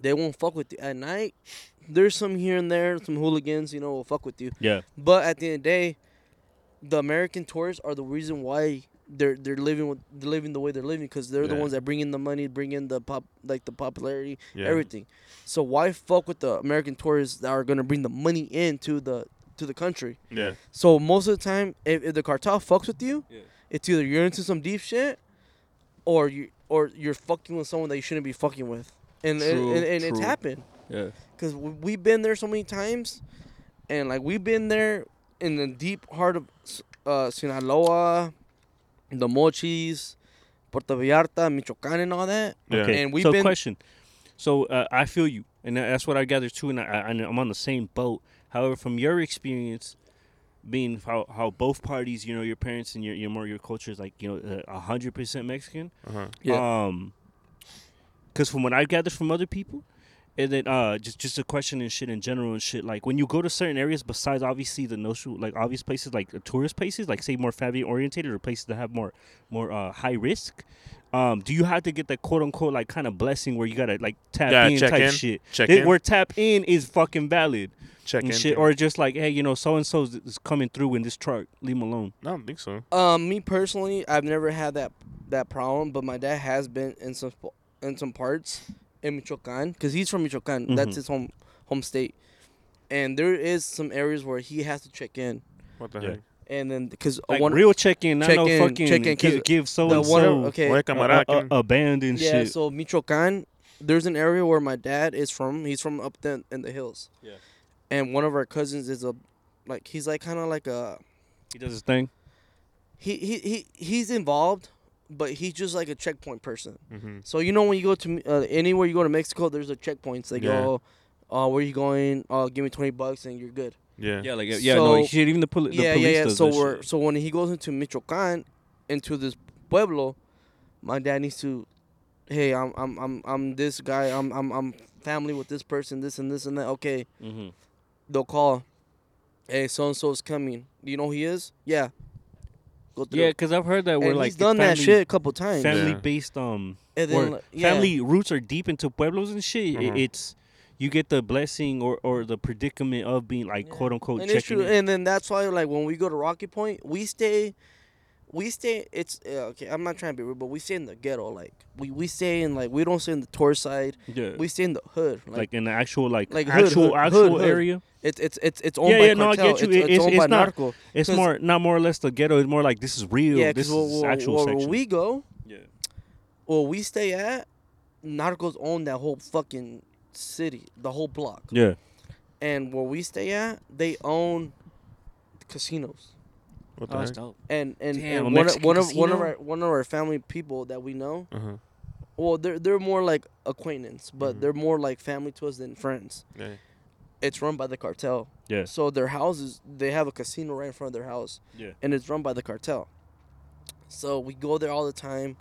they won't fuck with you. At night, there's some here and there, some hooligans, you know, will fuck with you. Yeah, But at the end of the day, the American tourists are the reason why they're they're living with they're living the way they're living because they're the ones that bring in the money, bring in the pop like the popularity, yeah. everything. So why fuck with the American tourists that are gonna bring the money into the to the country? Yeah. So most of the time, if, if the cartel fucks with you, Yeah. it's either you're into some deep shit, or you or you're fucking with someone that you shouldn't be fucking with, and and, True, and, and it's happened yeah. because we've been there so many times, and like we've been there in the deep heart of uh, Sinaloa, the Mochis, Puerto Vallarta, Michoacan, and all that. Yeah. Okay. And we've so been- question. So uh, I feel you, and that's what I gather too, and I, I, I'm on the same boat. However, from your experience, being how, how both parties, you know, your parents and your your more your culture is like you know a hundred percent Mexican. Uh-huh. Yeah. Um, because from what I gathered from other people, and then uh, just just a question and shit in general and shit. Like when you go to certain areas, besides obviously the no like obvious places like uh, tourist places, like say more family orientated or places that have more more uh, high risk. Um, do you have to get that quote unquote like kind of blessing where you gotta like tap Yeah, in check type in. shit? Check Th- in. Where tap in is fucking valid Check and in. shit, or just like hey, you know, so and so is coming through in this truck, leave him alone. I don't think so. Um, me personally, I've never had that that problem, but my dad has been in some in some parts in Michoacan because he's from Michoacan. Mhm. That's his home home state, and there is some areas where he has to check in, What the Yeah. heck? and then because Like one real check in, not check no fucking check in, 'cause give, give so the and one so okay Oye, a, camarada, a, abandoned yeah. shit. So Michoacan, there's an area where my dad is from. He's from up then in the hills. Yeah. And one of our cousins is a, like he's like kind of like a he does his thing. he he he he's involved, but he's just like a checkpoint person. Mm-hmm. So you know when you go to uh, anywhere you go to Mexico, there's a checkpoints. They Yeah. go, uh, where you going? Uh, give me twenty bucks and you're good. Yeah. Yeah, like yeah, no, So- shit. Even the, poli- the yeah, police yeah, yeah. does So we're shit. so when he goes into Michoacan, into this pueblo, my dad needs to, hey, I'm I'm I'm I'm this guy. I'm I'm I'm family with this person. This and this and that. Okay, Mhm. they'll call. Hey, so and so is coming. Do you know who he is? Yeah. Go through. Yeah, because I've heard that we're and like he's done that shit a couple times. Family Yeah. based um and then like, yeah. family roots are deep into pueblos and shit. It, Mhm. it's you get the blessing or, or the predicament of being like Yeah. quote unquote and it's true. in. And then that's why, like, when we go to Rocky Point, we stay, we stay. It's uh, okay. I'm not trying to be rude, but we stay in the ghetto. Like, we we stay in like we don't stay in the tour side. yeah. We stay in the hood. like, Like, in the actual like, like hood, actual hood, actual hood, area. it's it's it's it's owned Yeah, by yeah, no, I get you. It's, it's, it's- owned it's by not- narco. It's more not more or less the ghetto. It's more like this is real. Yeah, this because is where, actual where section. we go, yeah. where we stay at, narcos own that whole fucking city, the whole block. Yeah. And where we stay at, they own casinos. What the Oh, that's heck? dope. And and, Damn, and one, of, one of one of our one of our family people that we know, Uh huh. well, they're they're more like acquaintance, but Mhm. they're more like family to us than friends. Yeah. It's run by the cartel. Yeah. So their houses, they have a casino right in front of their house, Yeah. and it's run by the cartel. So we go there all the time.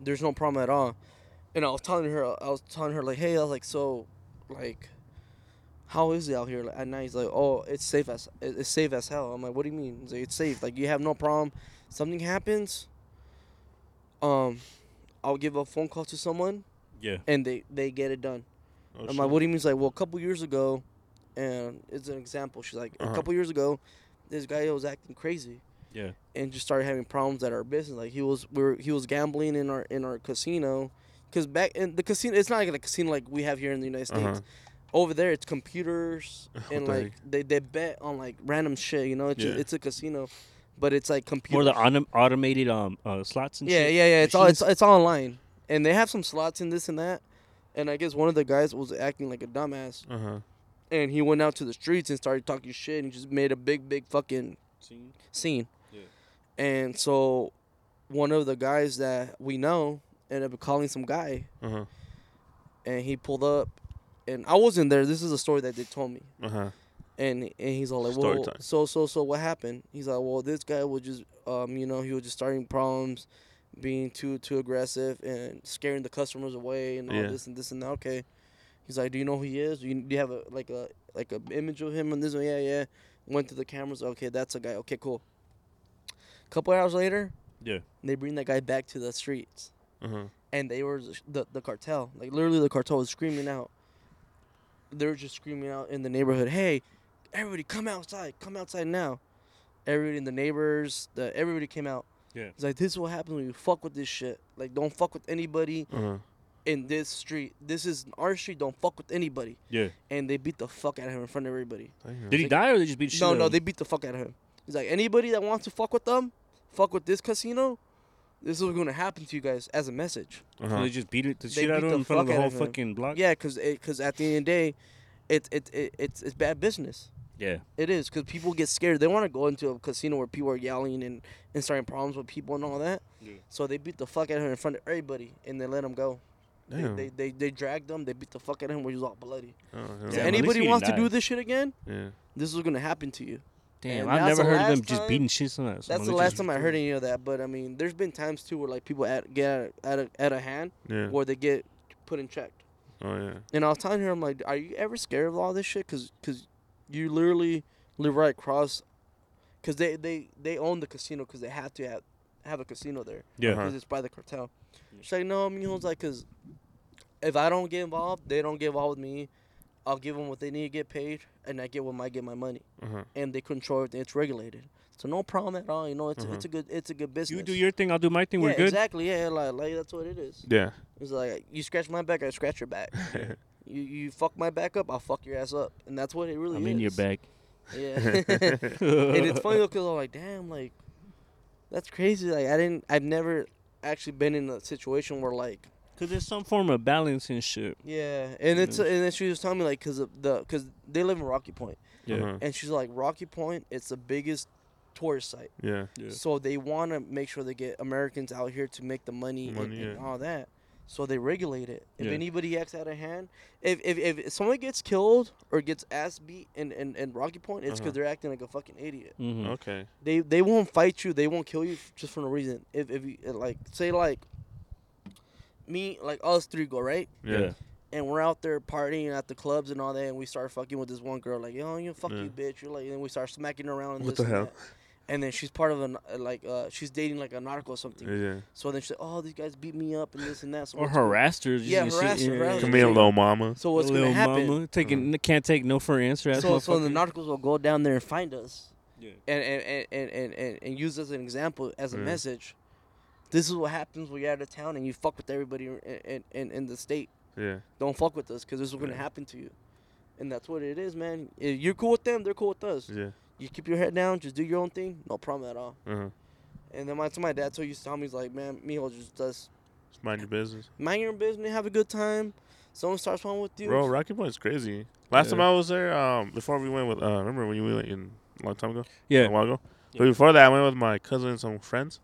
There's no problem at all. And I was telling her, I was telling her like, hey, I was like, so, like, how is it out here like, at night? He's like, oh, it's safe as it's safe as hell. I'm like, what do you mean? He's like, it's safe. Like you have no problem. Something happens. Um, I'll give a phone call to someone, Yeah. and they they get it done. Oh, I'm shit. like, what do you mean? He's like, well, a couple years ago, and it's an example. She's like, Uh-huh. a couple years ago, this guy was acting crazy Yeah. and just started having problems at our business. Like he was, we were, he was gambling in our in our casino, because back in the casino, it's not like a casino like we have here in the United States. Uh-huh. Over there, it's computers and the like they, they bet on like random shit. You know, it's Yeah. just, it's a casino, but it's like computer More the autom- automated um uh, slots and yeah, shit. yeah, yeah. It's all it's it's all online, and they have some slots in this and that. And I guess one of the guys was acting like a dumbass Uh huh. and he went out to the streets and started talking shit and he just made a big big fucking scene Yeah. and so one of the guys that we know ended up calling some guy Uh huh. and he pulled up and i wasn't there this is a story that they told me Uh huh. and and he's all like Story well time. so so so what happened he's like well this guy was just um you know he was just starting problems being too too aggressive and scaring the customers away and all Yeah. this and this and that okay he's like do you know who he is do you, do you have a like a like a image of him and this one yeah yeah went to the cameras okay that's a guy okay cool A couple hours later Yeah. they bring that guy back to the streets Uh huh. and they were the the cartel. Like literally, the cartel was screaming out. They were just screaming out in the neighborhood, "Hey, everybody, come outside! Come outside now!" Everybody in the neighbors, the everybody came out. Yeah. It's like this is what happens when you fuck with this shit. Like don't fuck with anybody Uh huh. in this street. This is our street. Don't fuck with anybody. Yeah. And they beat the fuck out of him in front of everybody. Did he die or they just beat the shit No, out no, of they him? beat the fuck out of him. He's like anybody that wants to fuck with them, fuck with this casino. This is what's gonna happen to you guys as a message. Uh So they just beat it the They shit out of the him in front of the whole of fucking block. Yeah, cause cause at the end of the day, it it, it it's it's bad business. Yeah. It is because people get scared. They want to go into a casino where people are yelling and, and starting problems with people and all that. Yeah. So they beat the fuck out of him in front of everybody and they let him go. They, Damn. they, they they dragged him. They beat the fuck out of him where he was all bloody. Oh, Yeah, hell So anybody wants to do this shit again, yeah. this is gonna happen to you. Damn, And I've never heard of them last just beating shit on that. That's the last time I heard any of that. But I mean, there's been times too where like people at, get out of, out of hand Yeah. where they get put in check. Oh yeah. And I was telling her, I'm like, are you ever scared of all this shit? Cause, cause you literally live right across. Cause they, they, they own the casino because they have to have, have a casino there Yeah. Uh-huh. because it's by the cartel. She's like, no, Mijo's like, cause if I don't get involved, they don't get involved with me. I'll give them what they need to get paid, and I get what I get my money, huh. and they control it; It's regulated, so no problem at all. You know, it's Uh-huh. it's a good it's a good business. You do your thing, I'll do my thing. yeah, We're good. exactly. Yeah, like, like that's what it is. Yeah. It's like you scratch my back, I scratch your back. you you fuck my back up, I'll fuck your ass up, and that's what it really I'm is. in your back. Yeah, and it's funny cause I'm like, damn, like that's crazy. Like I didn't, I've never actually been in a situation where like, Cause there's some form of balance and shit. yeah, and it's Yeah. and then she was telling me like, cause of the, cause they live in Rocky Point, Yeah. Uh-huh. and she's like, Rocky Point, it's the biggest tourist site, Yeah. Yeah. so they want to make sure they get Americans out here to make the money, and, Money, and yeah. all that. So they regulate it. If Yeah. anybody acts out of hand, if if, if someone gets killed or gets ass beat in, in, in Rocky Point, it's because Uh-huh. they're acting like a fucking idiot. Mm-hmm. Okay. They they won't fight you. They won't kill you just for no reason. If if you like say like me like us three go right, Yeah. Yeah. and we're out there partying at the clubs and all that, and we start fucking with this one girl like yo you fuck Yeah. you bitch. You're like and we start smacking around. And What this the and hell? that. and then she's part of an uh, like uh she's dating like a narco or something. Yeah. So then she's like, oh, these guys beat me up and this and that. So Or what's gonna- harassed her. Yeah, you see- harassed her, harassed Come here, little mama. So what's Little gonna happen? Mama, taking can't take no for an answer. ass So so the motherfucker. narcos will go down there and find us. Yeah. and and, and, and, and, and, and use as an example as a Yeah. message. This is what happens when you're out of town and you fuck with everybody in, in, in, in the state. Yeah. Don't fuck with us because this is what's Yeah. gonna happen to you, and that's what it is, man. If you're cool with them, they're cool with us. Yeah. You keep your head down, just do your own thing, no problem at all. Uh huh. And then my to my dad, so used to tell me, he's like, man, Mijo just does Just mind your business. mind your own business, have a good time. Someone starts wrong with you. Bro, Rocky Point is crazy. Last Yeah. time I was there, um, before we went with, uh, remember when you went in a long time ago? Yeah. A while ago? Yeah. But before that, I went with my cousin and some friends.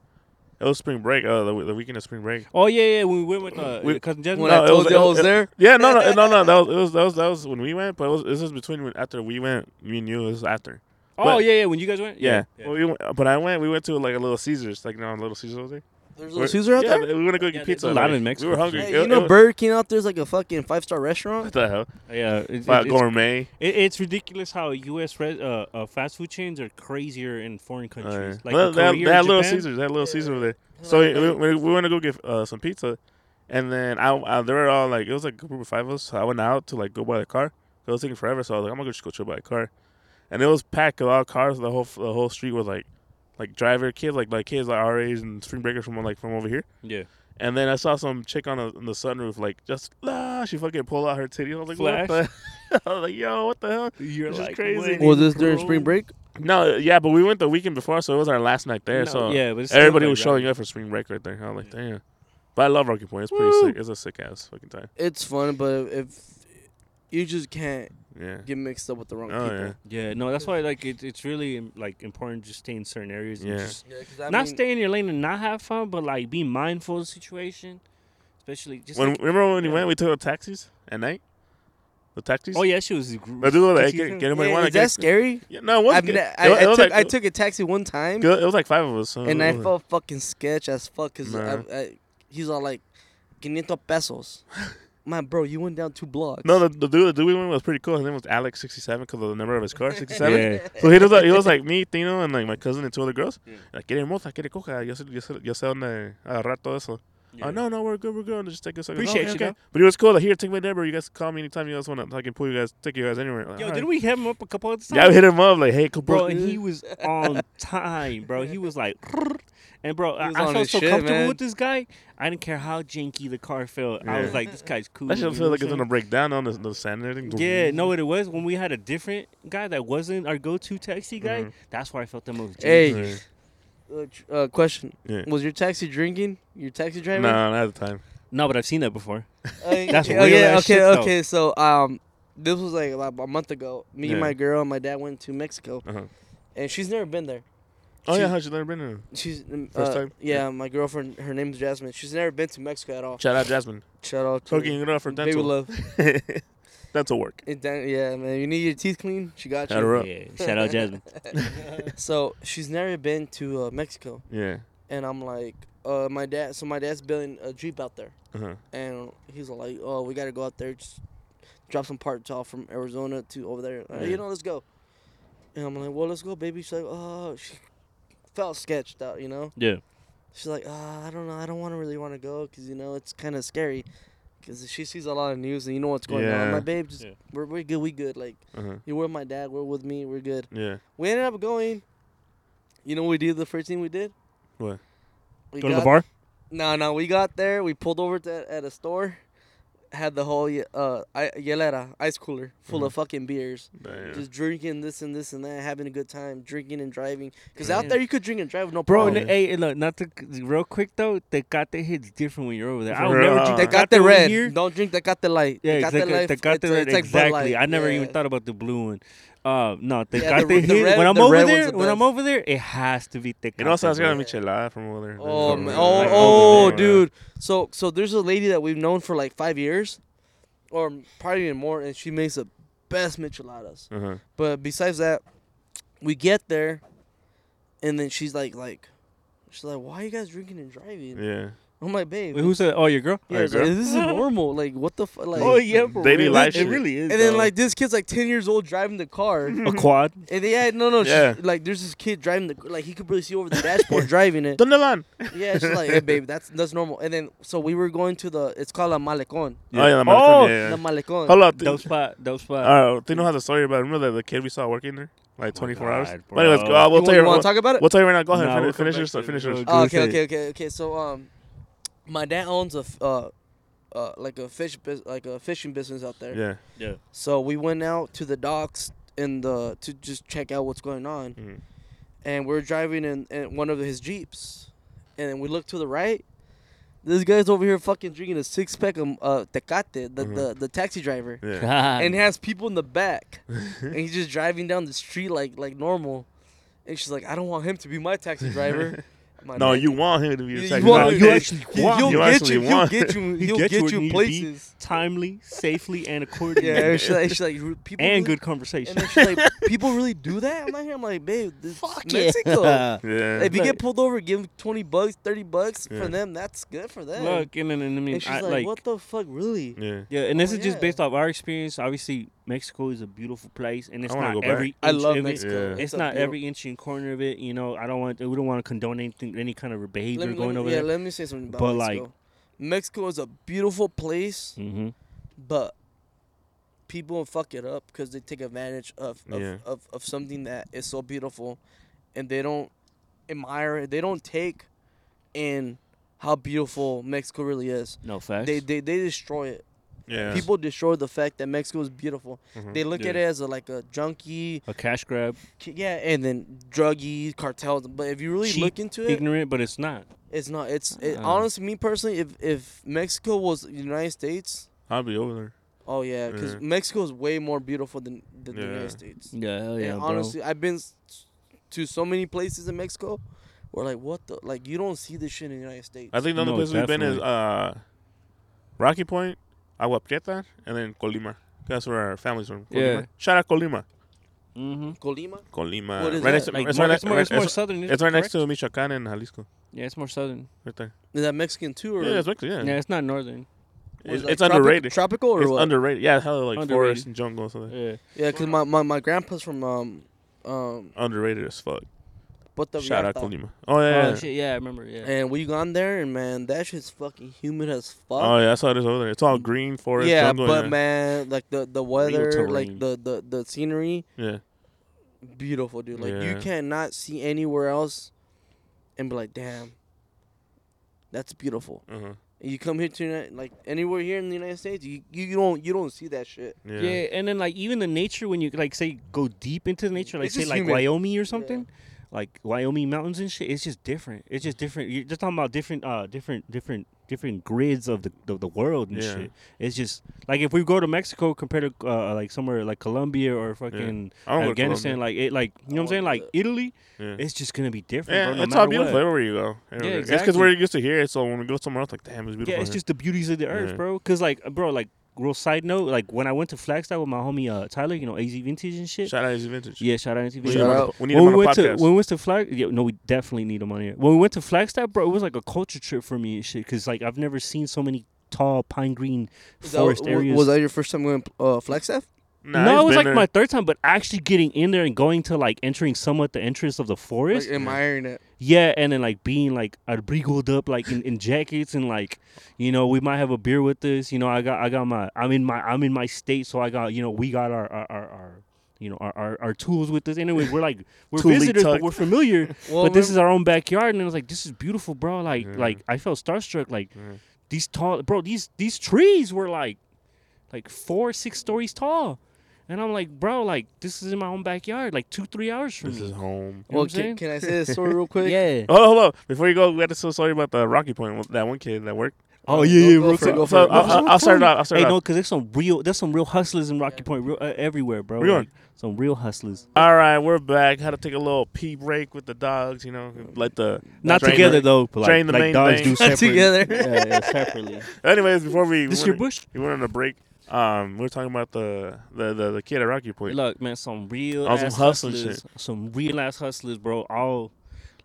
It was spring break, uh, the, the weekend of spring break. Oh yeah, yeah. When we went with uh, We- cousin Jasmine. when No, I it told was- you I was it- there, Yeah, no, no, no, no. That was, it was, that was, that was when we went, but it was, this was between, when- after we went, me and you, it was after. oh but- yeah, yeah. When you guys went. Yeah. yeah. Well, we went, but I went, we went to like a little Caesars, like, you know, Little Caesars over there. There's We're- little Caesar out yeah, there. we went to go Yeah, get there's pizza. a lot like, in Mexico. We were hungry. Hey, It- you know, it- Burger King out there's like a fucking five star restaurant. What the hell? Yeah, it, Fat it, it's, gourmet. it, it's ridiculous how U.S. Res, uh, uh, fast food chains are crazier in foreign countries. yeah. Like well, in they Korea they or Little Japan. Caesars. that Little Yeah. Caesars over there. So we, we, we, we went to go get uh, some pizza, and then I, I they were all like it was like a group of five of us. So I went out to like go buy the car. It was taking forever, so I was like, I'm gonna just go chill by a car, and it was packed A lot of cars. The whole the whole street was like like driver kids, like like kids like our age and spring breakers from like from over here. Yeah. And then I saw some chick on, the on the sunroof, like just ah, she fucking pulled out her titty. I was like, Flash. what the? I was like, yo, what the hell? You're This is like crazy. Was this during spring break? No, yeah, but we went the weekend before, so it was our last night there. No, so yeah, but Everybody like was showing up for spring break right there. I was like, damn. But I love Rocky Point. It's pretty Woo. sick. It's a sick ass fucking time. It's fun, but if you just can't Yeah. get mixed up with the wrong Oh, people. yeah. Yeah, no, that's why like it, it's really like important to stay in certain areas. And Yeah. just Yeah, 'cause I not mean, stay in your lane and not have fun, but like be mindful of the situation, especially just. When like- remember when we went, we took the taxis at night. The taxis. oh yeah, she was. gr- The dude was like, she- get, get anybody Yeah, want is that scary? Yeah, no, it was. I've good. ne- It I, was- I, was took, like, I took a taxi one time, It was like five of us. So and I was- felt fucking sketch as fuck because Nah. he's all like, 500 pesos. Man, bro, you went down two blocks. No, the, the dude, the dude we went with was pretty cool. His name was Alex sixty seven because of the number of his car, sixty seven. Yeah. So he was like, he was like me, Tino, and like my cousin and two other girls. Yeah. Like, quiere moza, quiere coja. Yo sé, yo sé, yo sé dónde agarrar todo eso. Yeah. Oh no, no, we're good, we're good. Just take a second. Appreciate okay, you, okay. though. But it was cool. Like, here, take my number. You guys call me anytime you guys want to. I can pull you guys, take you guys anywhere. Like, Yo, all did right. we hit him up a couple of times? Yeah, we hit him up like, hey, come bro, and he was on time, bro. He was like, and bro, I, was I felt so shit, comfortable man. with this guy. I didn't care how janky the car felt. I was like, this guy's cool. That shit you feels know like it's I'm gonna break down on the, the sand and everything. Yeah, no, what it was when we had a different guy that wasn't our go-to taxi guy. Mhm. That's where I felt the most. Hey. janky. Yeah. Uh, tr- uh, question: Yeah. Was your taxi drinking? Your taxi driver? No, not at the time. no, but I've seen that before. Uh, That's okay, real okay, ass okay, shit, though. okay. So, um, this was like about a month ago. Me Yeah. and my girl and my dad went to Mexico, Uh-huh. and she's never been there. Oh She- yeah, how'd you never been there? She's um, First uh, time? Yeah, my girlfriend. Her name's Jasmine. She's never been to Mexico at all. Shout out Jasmine. Shout out to Hooking it up for baby love. dental work. It, dan- yeah, man. You need your teeth clean. She got Shout her you. up. Yeah, shout out Jasmine. So she's never been to uh, Mexico, Yeah. and I'm like, uh, my dad. So my dad's building a jeep out there, Uh-huh. and he's like, oh, we gotta go out there, just drop some parts off from Arizona to over there. Uh, Yeah. You know, let's go. And I'm like, well, let's go, baby. She's like, oh, she felt sketched out, you know. Yeah. She's like, uh, I don't know, I don't want to really want to go because you know it's kind of scary. Because she sees a lot of news and you know what's going on. I'm like, babe, just Yeah. we're, we're good, we good. Like, Uh-huh. you're with my dad, we're with me, we're good. Yeah. We ended up going. You know what we did? The first thing we did. What? We Go to the bar. No, no, we got there. We pulled over to, at a store. Had the whole ye- uh I- hielera ice cooler full of fucking beers. Damn. Just drinking this and this and that, having a good time, drinking and driving. Cause out there you could drink and drive with no Bro, problem. and, hey, look, not to real quick though. Tecate hits different when you're over there. I For would never drink they got Tecate the red. Here. Don't drink the got the light. Yeah, Tecate exactly. Light, Tecate it's, red, it's like exactly. Light. I never yeah. even thought about the blue one. Uh, no, Tecate Yeah, the- the hit. red- when I'm the over there, the when I'm over there, it has to be Tecate. You know, also I was bro. gonna michelada from over there. Oh From- man. Oh, over oh, there. dude. So so there's a lady that we've known for like five years, or probably even more, and she makes the best micheladas. Uh-huh. But besides that, we get there, and then she's like, like, she's like, why are you guys drinking and driving? Yeah. I'm like, babe. Wait, who said? Oh, your girl. yeah, Hey, it's like, this is normal. Like, what the fuck? Like, oh yeah, for Daily real. life It shit. really is. and then though. like this kid's like ten years old driving the car, a quad. and they had no no she- Yeah. like there's this kid driving the like he could really see over the dashboard driving it. ¿Dónde van? Yeah, she's like, hey babe, that's that's normal. And then so we were going to the it's called a malecon, Oh, yeah, the Oh, Malecón, yeah, the malecon. Hold up. Dope spot. Dope spot. Uh, Tino has a story about remember the, the kid we saw working there? Like 24 hours? God, But anyways, go, uh, we'll you tell you, want we'll, to talk about it? we'll tell you right now. Go ahead. Nah, finish we'll finish your to story. it. Finish yours. We'll- Oh, okay, okay, okay, okay. So um, my dad owns a f- uh, uh like a fish bus- like a fishing business out there. Yeah. Yeah. So we went out to the docks in the to just check out what's going on, Mhm. and we're driving in, in one of his jeeps, and we look to the right. This guy's over here fucking drinking a six pack of uh, Tecate, the, Mhm. the the taxi driver, Yeah. and has people in the back, and he's just driving down the street like like normal. And she's like, I don't want him to be my taxi driver. I'm No, "Man, you want him to be you- your you taxi want- you actually he- want he'll You get actually you. He'll want. get you. He He'll gets get where you you need to be. places. timely, safely, and accordingly. Yeah, and she's like, she's like, people and really- good conversation. And then she's like, people really do that? I'm not here. I'm like, babe, this Fuck is Mexico. yeah. Yeah. If you get pulled over, give them 20 bucks, 30 bucks Yeah. for them. That's good for them. Look, and then and I mean, and she's I, like, like, what the fuck, really? yeah. yeah, and this Oh, is just yeah. based off our experience. Obviously, Mexico is a beautiful place, and it's I not go back. every. I love of it- Mexico. Yeah. It's a not beautiful- every inch and corner of it. You know, I don't want. We don't want to condone anything, any kind of behavior me, going let me, over yeah, there. let me say something about But, like- Mexico. Mexico is a beautiful place, mm-hmm. but people fuck it up because they take advantage of of, Yeah. of of something that is so beautiful, and they don't admire it. They don't take in how beautiful Mexico really is. No facts. They, they they destroy it. Yeah. People destroy the fact that Mexico is beautiful. Mhm. They look at it as a, like a junkie, a cash grab, yeah, and then druggy cartels. But if you really Cheap, look into it, ignorant, but it's not. it's not. It's it, Uh. honestly, me personally, if if Mexico was the United States, I'd be over there. oh yeah, because Yeah. Mexico is way more beautiful than, than the United States. Yeah, hell yeah, and bro. honestly, I've been to so many places in Mexico. Where like what the like you don't see this shit in the United States. I think the only No, place we've been is uh, Rocky Point, Agua Prieta, and then Colima. That's where our family's from. Colima. Yeah. Shout out Colima. mm-hmm. Colima. Colima. What is right that? next to, Like it's more, right, it's next, more, it's more it's, southern. it's right next to Michoacan and Jalisco. Yeah, it's more southern. Right there. Is that Mexican too, or Yeah, it's Mexico. Yeah, Yeah. it's not northern. It's, like it's tropic- underrated. Tropical or what? It's what? underrated. Yeah, hell, like Underrated. forest and jungle. So Yeah. yeah, because my, my, my grandpa's from um um underrated as fuck. Puerto Shout out Colima. Oh yeah. Oh shit, yeah, I remember. Yeah. And we gone there, and man, that shit's fucking humid as fuck. Oh yeah, I saw this over there. It's all green forest yeah, jungle. but yeah. man, like the the weather, like the, the the scenery, yeah. beautiful, dude. Like you cannot see anywhere else, and be like, damn, that's beautiful. Uh-huh. You come here to like anywhere here in the United States, you you don't you don't see that shit. Yeah. Yeah. and then like even the nature when you like say go deep into the nature, like It's say like humid. Wyoming or something, like Wyoming mountains and shit, it's just different. It's just different. You're just talking about different, uh, different, different, different grids of the of the world and Yeah. shit. It's just like if we go to Mexico compared to uh, like somewhere like Colombia or fucking I don't go to Afghanistan, like it, like you know what I'm saying, like Italy, Yeah. it's just gonna be different. Yeah, bro, no it's all beautiful what. everywhere you go. Everywhere. It's because exactly. we're used to here, so when we go somewhere else, like damn, it's beautiful. Yeah, it's here. just the beauties of the earth, Yeah. bro. Cause like, bro, like, real side note, like when I went to Flagstaff with my homie uh, Tyler, you know, AZ Vintage and shit. shout out AZ Vintage. yeah, shout out AZ we Vintage. Shout out. the- We need when him we on the went to podcast. when we went to Flag, yeah, no, we definitely need him on here. When we went to Flagstaff, bro, it was like a culture trip for me and shit. Cause like I've never seen so many tall pine green Is that- forest w- areas. Was that your first time going uh, Flagstaff? Nah, no, it was like there. my third time, but actually getting in there and going to like entering somewhat the entrance of the forest. Like admiring it. Yeah, and then like being like abrigoed up like in, in jackets and like you know we might have a beer with this. You know I got I got my I'm in my I'm in my state, so I got you know we got our our, our, our you know our, our, our tools with us. Anyway, we're like we're Toolie visitors, but we're familiar. Well, but this is our own backyard, and I was like, this is beautiful, bro. Like Yeah. like I felt starstruck. Like Yeah. these tall, bro. These these trees were like like four six stories tall. And I'm like, bro, like this is in my own backyard, like two, three hours from This me. is home. You know well, what I'm can, saying? can I say this story real quick? Yeah. Hold on, hold on. Before you go, we got to say sorry about the Rocky Point. That one kid that worked. Oh Go- yeah, yeah, go real for it, quick. go So, for so it. I'll, I'll, I'll start it off. I'll start Hey, it no, because there's some real, there's some real hustlers in Rocky Point, real, uh, everywhere, bro. Where you Like, some real hustlers. All right, we're back. Had to take a little pee break with the dogs. You know, let the Not together the- though, but drain like, the like main dogs thing. do Not separately. together. yeah, yeah, separately. Anyways, before we This we your went, bush? we went on a break. Um, we are talking about the the the, the kid at Rocky Point. Look, man, some real On some ass hustlers, shit. some real ass hustlers, bro. All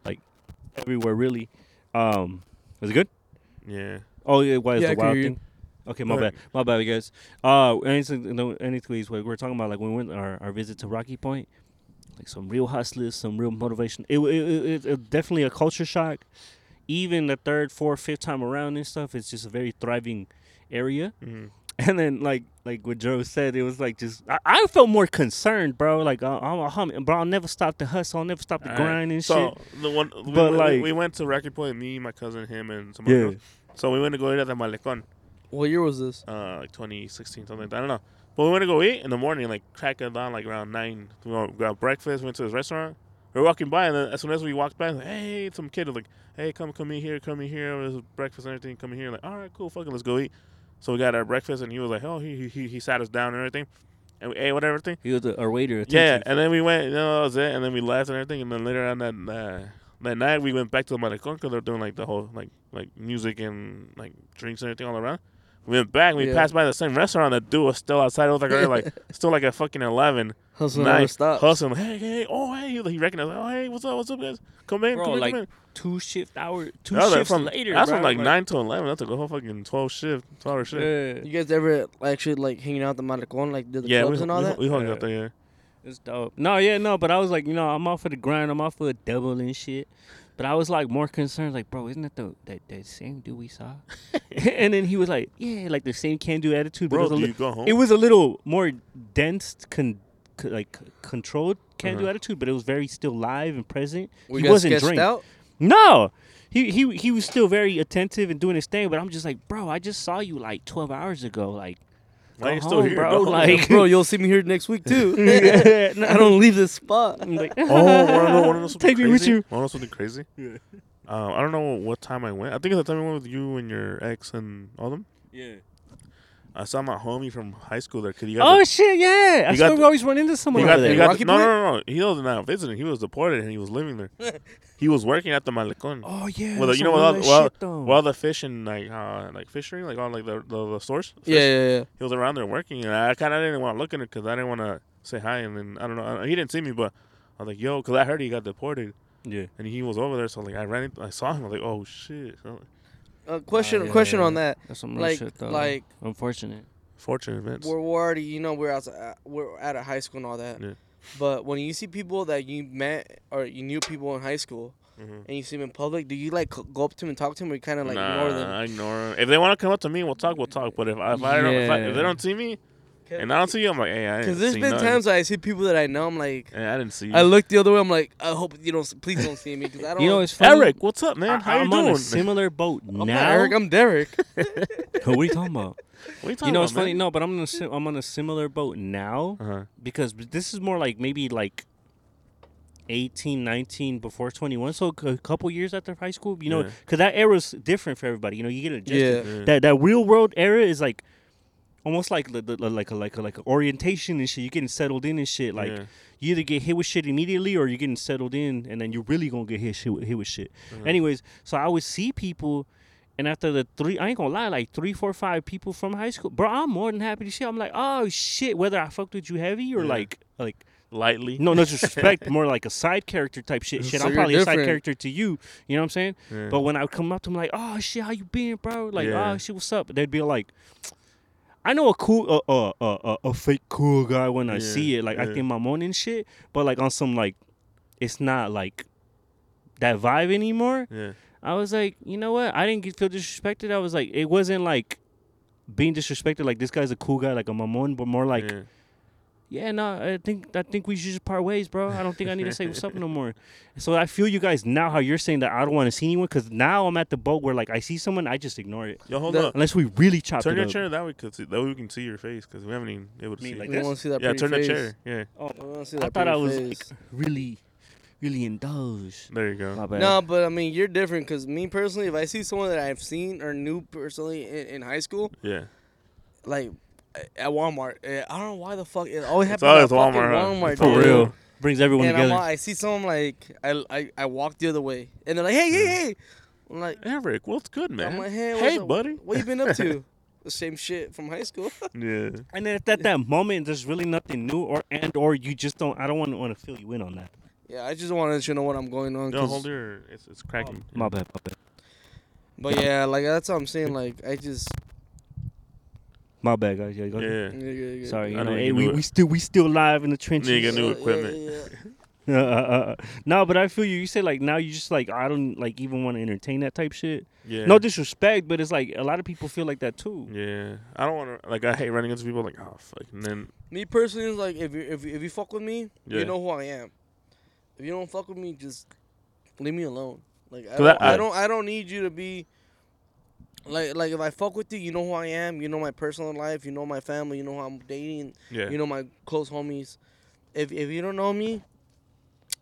like everywhere, really. Um, was it good? Yeah. Oh yeah, why is Yeah, the can wild thing? Okay, my bad, my bad, guys. Uh, anything, no, anyways, what we're talking about, like when we went our, our visit to Rocky Point, like some real hustlers, some real motivation. It, it, it, it, it definitely a culture shock. Even the third, fourth, fifth time around and stuff, it's just a very thriving area. hmm And then like like what Joe said, it was like just I, I felt more concerned, bro. Like uh, I'm a hum, bro. I'll never stop the hustle. I'll never stop the Alright, grind and so shit. the one, we, But, we- like- we went to Rocky Point, me, my cousin, him, and some Yeah. other girls. So we went to go eat at the Malecon, What year was this? uh, like 2016, something like that. I don't know. But we went to go eat in the morning, like crack it down like around nine. We went- got breakfast, went to this restaurant. We were walking by, and then as soon as we walked by, like, hey, some kid was like, hey, come, come in here, come in here. There's breakfast and everything. Come in here. Like, all right, cool, fucking, let's go eat. So we got our breakfast, and he was like, oh, he he he sat us down and everything, and we ate whatever thing. He was a, our waiter. Yeah, and then we went. You know, that was it. And then we left and everything. And then later on that uh, that night, we went back to the Malecon because they're doing like the whole like like music and like drinks and everything all around. We went back. We Yeah. passed by the same restaurant. The dude was still outside. It was like already, like still like at fucking eleven. Hustle Nine, never stops. hustling. Hey, hey, oh hey. He, he recognized. Oh hey, what's up? What's up, guys? Come in, Bro, come in, come in. two shift hour, two That was, like, shifts from later. That's bro. from like nine to eleven. That's like a whole fucking twelve shift, twelve hour shift. Yeah. You guys ever actually like hanging out at the Malecon, like did the Yeah, clubs we, and all we, that? we hung Yeah. out there. Yeah. It's dope. No, yeah, no, but I was like, you know, I'm off for the grind. I'm off for a double and shit. But I was like more concerned, like, bro, isn't that the that, that same dude we saw? and then he was like, yeah, like the same can do attitude. But Bro, it, was a do li- you go home? it was a little more dense, con- co- like controlled can do Uh-huh. attitude, but it was very still live and present. Were he you wasn't sketched drink. out? No. He, he he was still very attentive and doing his thing, but I'm just like, bro, I just saw you like 12 hours ago. Like, Why go you still home, here, bro? bro? Like, bro, you'll see me here next week too. I don't leave this spot. I'm like, Oh, wanna know, wanna know something Take me with you. Wanna know something crazy? Yeah. Um, I don't know what time I went. I think it's the time I went with you and your ex and all them. Yeah. I saw my homie from high school there. Cause he got Oh the- shit! Yeah, I You swear got we always run into someone he got, over there. got Rocky no, no, no, no. He was not visiting. He was deported and he was living there. he was working at the Malecon. oh yeah. Well, the- you know what, real all- ass well- Well, the fish and like, uh, like fishery, like on like the the, the stores. Yeah, yeah, yeah. He was around there working, and I kind of didn't want to look at it because I didn't want to say hi. And then I don't know, I- he didn't see me, but I was like, "Yo," because I heard he got deported, yeah. and he was over there. So like, I ran, into, I saw him. I was like, "Oh shit!" So, Uh, question, Oh, yeah, question yeah. on that. That's some real Like, shit though. like unfortunate. fortunate events. we're, we're already, you know, we're outside, we're at a high school and all that. Yeah. But when you see people that you met or you knew people in high school Mhm. and you see them in public, do you like go up to them and talk to them, or you kind of like nah, ignore them? I ignore them. If they want to come up to me, we'll talk. We'll talk. But if, I- if I don't, if, I, if they don't see me and I don't see you, I'm like, "Hey, I didn't Because there's see been nothing. times where I see people that I know, I'm like, Hey, I didn't see you. I look the other way, I'm like, I hope you don't, please don't see me, because I don't. You know, it's funny. Erick, what's up, man? I, How you I'm doing? on a similar boat I'm not now. Erick, I'm Derek. what are you talking about? what are you talking You know, about, it's funny. No, but I'm on a si- I'm on a similar boat now Uh-huh. because this is more like maybe like 18, 19 before 21. So a couple years after high school, you know, Yeah. because that is different for everybody. You know, you get adjusted. Yeah. Yeah. That that real world era is like almost like the, the, like a like a like a orientation and shit. You're getting settled in and shit. Like Yeah. you either get hit with shit immediately or you're getting settled in, and then you're really gonna get hit shit with, hit with shit. Uh-huh. Anyways, so I would see people. And after the three, I ain't gonna lie, like three, four, five people from high school, bro, I'm more than happy to see. I'm like, oh shit, whether I fucked with you heavy or Yeah. like, like, lightly. no, no disrespect, more like a side character type shit. Shit, So I'm probably a side character to you. You know what I'm saying? Yeah. But when I would come up to them, like, oh shit, how you been, bro? Like, Yeah. oh shit, what's up? They'd be like, I know a cool, uh, uh, uh, uh, a fake cool guy when I Yeah, see it. Like, I yeah. think my morning and shit. But like on some like, it's not like that vibe anymore. yeah. I was like, you know what? I didn't feel disrespected. I was like, it wasn't like being disrespected. Like this guy's a cool guy, like a mamon, but more like, yeah. Yeah, no, I think I think we should just part ways, bro. I don't think I need to say what's up no more. So I feel you guys now how you're saying that I don't want to see anyone because now I'm at the boat where like I see someone, I just ignore it Yo, hold The- up. unless we really chop Turn it your up. chair that way, cause that way we can see your face, cause we haven't even able to Me see. like it. we want to see that yeah, pretty turn the face. chair. Yeah, Oh, We wanna I thought I was like, really, really indulged. there you go. My bad. No, but I mean, you're different because me personally, if I see someone that I've seen or knew personally in, in high school, Yeah, like at Walmart, I don't know why the fuck it always happens at always fucking Walmart, huh? Walmart, for dude. real, brings everyone And I'm, together. all- I see someone like I, I I walk the other way, and they're like, hey, hey, hey. I'm like, Erick, what's good, man? I'm like, hey, what's hey, up? buddy. what you been up to? the same shit from high school. Yeah, And then at that, that moment, there's really nothing new, or and or you just don't. I don't want to want to fill you in on that. yeah, I just wanted to let you know what I'm going on. no, 'cause hold your. It's it's cracking. My bad, my bad. But yeah, like that's what I'm saying. Like I just My bad, guys. Yeah, go ahead. Yeah. yeah, yeah, yeah. Sorry, you I know, know hey, you we, we still we still live in the trenches. Nigga knew Yeah, equipment. yeah, yeah. Uh, uh, uh, no, but I feel you. You say like now you just like I don't like even want to entertain that type shit. Yeah. No disrespect, but it's like a lot of people feel like that too. Yeah. I don't want to. Like, I hate running into people like, oh, fuck. And then, Me personally, is like if you if you, if you fuck with me, Yeah. you know who I am. If you don't fuck with me, just leave me alone. Like I 'Cause don't, I- I, don't I don't need you to be like like if I fuck with you, you know who I am. You know my personal life. You know my family. You know who I'm dating. yeah. You know my close homies. If if you don't know me,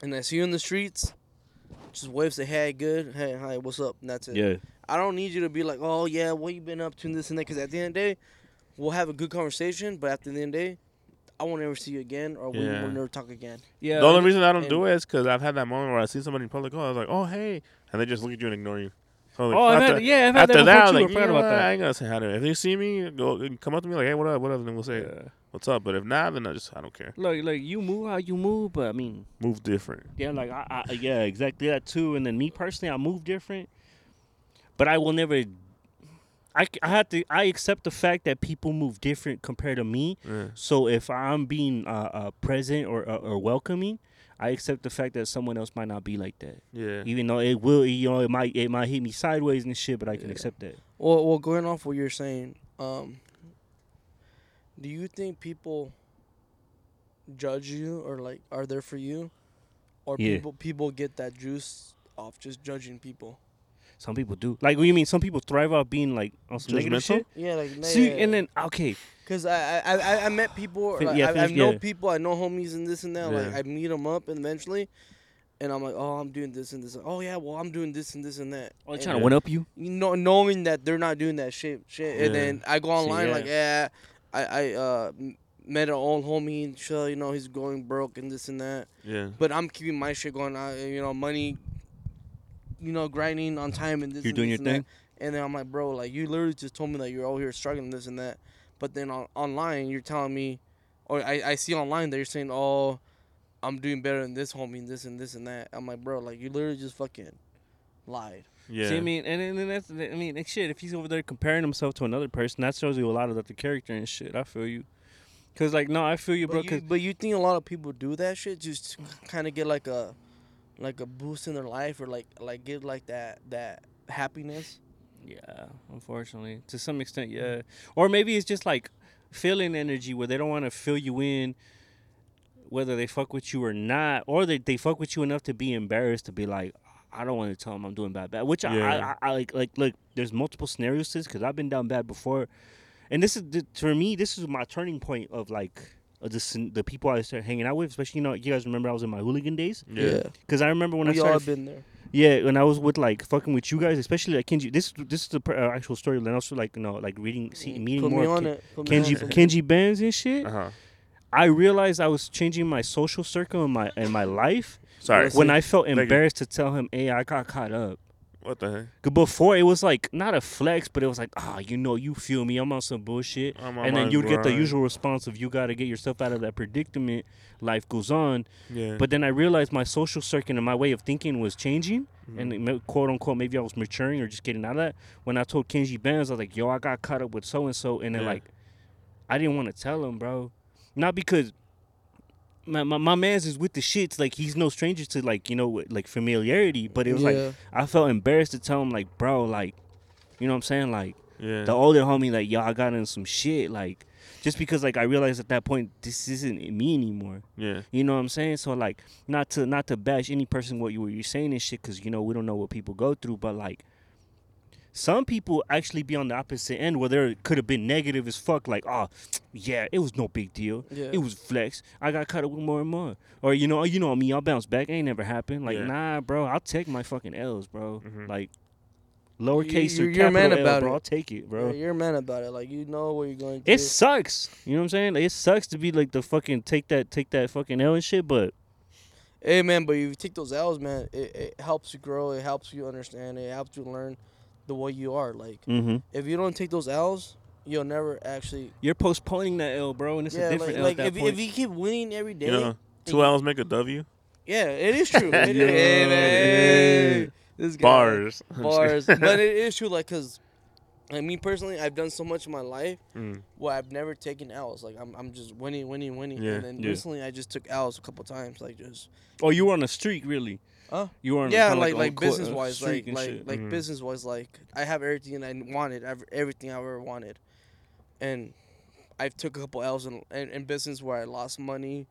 and I see you in the streets, just wave, say hey, good, hey, hi, what's up, and that's it. Yeah, I don't need you to be like, oh yeah, what you been up to, and this and that. Because at the end of the day, we'll have a good conversation. But at the end of the day, I won't ever see you again, or we Yeah. will never talk again. yeah. the only reason I don't and- do it is because I've had that moment where I see somebody in public, oh, I was like, oh, hey. And they just look at you and ignore you. So, like, Oh, after, had, yeah, I've had after that, that, I before was too. like, I you know about what? I that. ain't gonna say hi to them. If they see me, go come up to me like, hey, what up, what up? And then we'll say, Yeah. what's up? But if not, then I just, I don't care. Like, like you move how you move, but I mean, Move different. yeah, like I, I, yeah, exactly that too. And then me personally, I move different, but I will never. I, I have to. I accept the fact that people move different compared to me. Yeah. So if I'm being uh, uh, present or, or or welcoming, I accept the fact that someone else might not be like that. Yeah. Even though it will, you know, it might it might hit me sideways and shit, but I can Yeah. accept that. Well, well, going off what you're saying, um, do you think people judge you or like are there for you, or Yeah. people people get that juice off just judging people? Some people do. Like, what do you mean? Some people thrive off being like on some negative shit. Yeah, like See, and then okay, Because I, I, I, I met people, like, yeah, I, I know yeah. people, I know homies and this and that. Like, I meet them up and eventually, and I'm like, oh, I'm doing this and this. Oh, yeah, well, I'm doing this and this and that. oh, they trying Yeah. to one up you. you know, knowing that they're not doing that shit, shit. And then I go online, yeah. like, yeah, I, I uh, met an old homie, and shit, you know, he's going broke and this and that. Yeah. But I'm keeping my shit going, uh, you know, money, you know, grinding on time and this You're and doing this your and that. thing? And then I'm like, bro, like you literally just told me that you're all here struggling this and that, but then on, online you're telling me, or I, I see online that you're saying, oh, I'm doing better than this homie, and this and this and that. I'm like, bro, like you literally just fucking lied. Yeah. See, I mean, and, and then that's, I mean, like, shit. If he's over there comparing himself to another person, that shows you a lot of the character and shit. I feel you. Cause like, no, I feel you, bro. But Cause you, but you think a lot of people do that shit just kind of get like a, like a boost in their life or like like get like that that happiness. Yeah, unfortunately, to some extent, yeah. Or maybe it's just like feeling energy where they don't want to fill you in, whether they fuck with you or not, or they they fuck with you enough to be embarrassed to be like, I don't want to tell them I'm doing bad, bad. Which I, Yeah. I, I like like look. There's multiple scenarios to this because I've been down bad before, and this is the, for me. This is my turning point of like. Of the, the people I started hanging out with, especially you know, you guys remember I was in my hooligan days, Yeah. because I remember when I we all started have been there. yeah, when I was with like fucking with you guys, especially like Kenji. This this is the uh, actual story. And also like you know like reading, see, meeting Put more me on Ken- it. Put me on Kenji something. Kenji Benz and shit. Uh huh. I realized I was changing my social circle in my in my life Sorry. When I felt embarrassed to tell him, "Hey, I got caught up." What the heck? 'Cause before it was like not a flex, but it was like, ah, you know, you feel me. I'm on some bullshit. I'm and then you'd get the usual response of you got to get yourself out of that predicament. Life goes on. Yeah. But then I realized my social circuit and my way of thinking was changing, Mhm. and quote unquote maybe I was maturing or just getting out of that. When I told Kenji Benz, I was like, "Yo, I got caught up with so and so," and then Yeah. like, I didn't want to tell him, bro, not because. My, my, my man's is with the shits like he's no stranger to like you know like familiarity but it was like I felt embarrassed to tell him like bro like you know what I'm saying like yeah. the older homie like yo I got in some shit like just because like I realized at that point this isn't me anymore yeah. you know what I'm saying? So like, not to not to bash any person what you what you're saying and shit, because you know we don't know what people go through. But like, some people actually be on the opposite end where there could have been negative as fuck. Like, oh, yeah, it was no big deal. Yeah. It was flex. I got caught up with more and more. Or you know, you know me, I'll bounce back. Ain't never happened. Like, Yeah. nah, bro, I'll take my fucking L's, bro. Mhm. Like, lowercase You- or you're- you're man capital L, bro. it. I'll take it, bro. Yeah, you're a man about it. Like you know what you're going through. It sucks. You know what I'm saying? Like, it sucks to be like the fucking take that take that fucking L and shit, but Hey man, but if you take those L's, man, it, it helps you grow. It helps you understand. It helps you learn the way you are. Like mm-hmm. if you don't take those L's, you'll never actually. You're postponing that L, bro, and it's yeah, a different like, L like at that if, point. if you keep winning every day, You know, two L's make a W. yeah, it is true. It- Yeah. hey, man, hey. this guy. Bars. Bars. but it is true, like, cause, like me personally, I've done so much in my life Mm. where I've never taken L's. Like I'm, I'm just winning, winning, winning. Yeah. And then Yeah. recently, I just took L's a couple times, like just. Oh, you were on a streak, really? Huh? You were on yeah, kinda like like uh, business wise, streak like like shit. like Mhm. business wise, like I have everything I wanted, ev- everything I ever wanted, and I've took a couple L's in, in, in business where I lost money,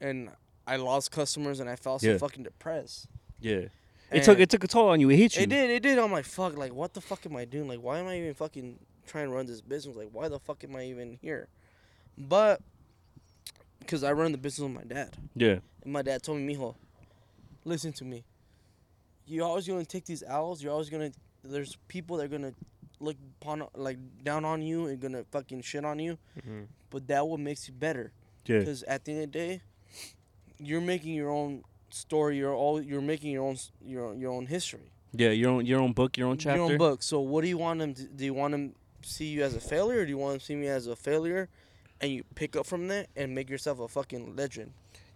and I lost customers, and I felt so Yeah. fucking depressed. Yeah. It took it took a toll on you. It hit you. It did, it did. I'm like, fuck, like what the fuck am I doing? Like, why am I even fucking trying to run this business? Like, why the fuck am I even here? But because I run the business with my dad. Yeah. And my dad told me, Mijo, listen to me. You're always gonna take these owls. You're always gonna. There's people that are gonna look upon, like down on you and gonna fucking shit on you. Mhm. But that what makes you better. Yeah. Because at the end of the day, you're making your own story. You're all. You're making your own. Your your own history. Yeah. Your own your own book, your own chapter. Your own book. So what do you want them? To, do you want them see you as a failure, or do you want them to see me as a failure, and you pick up from that and make yourself a fucking legend?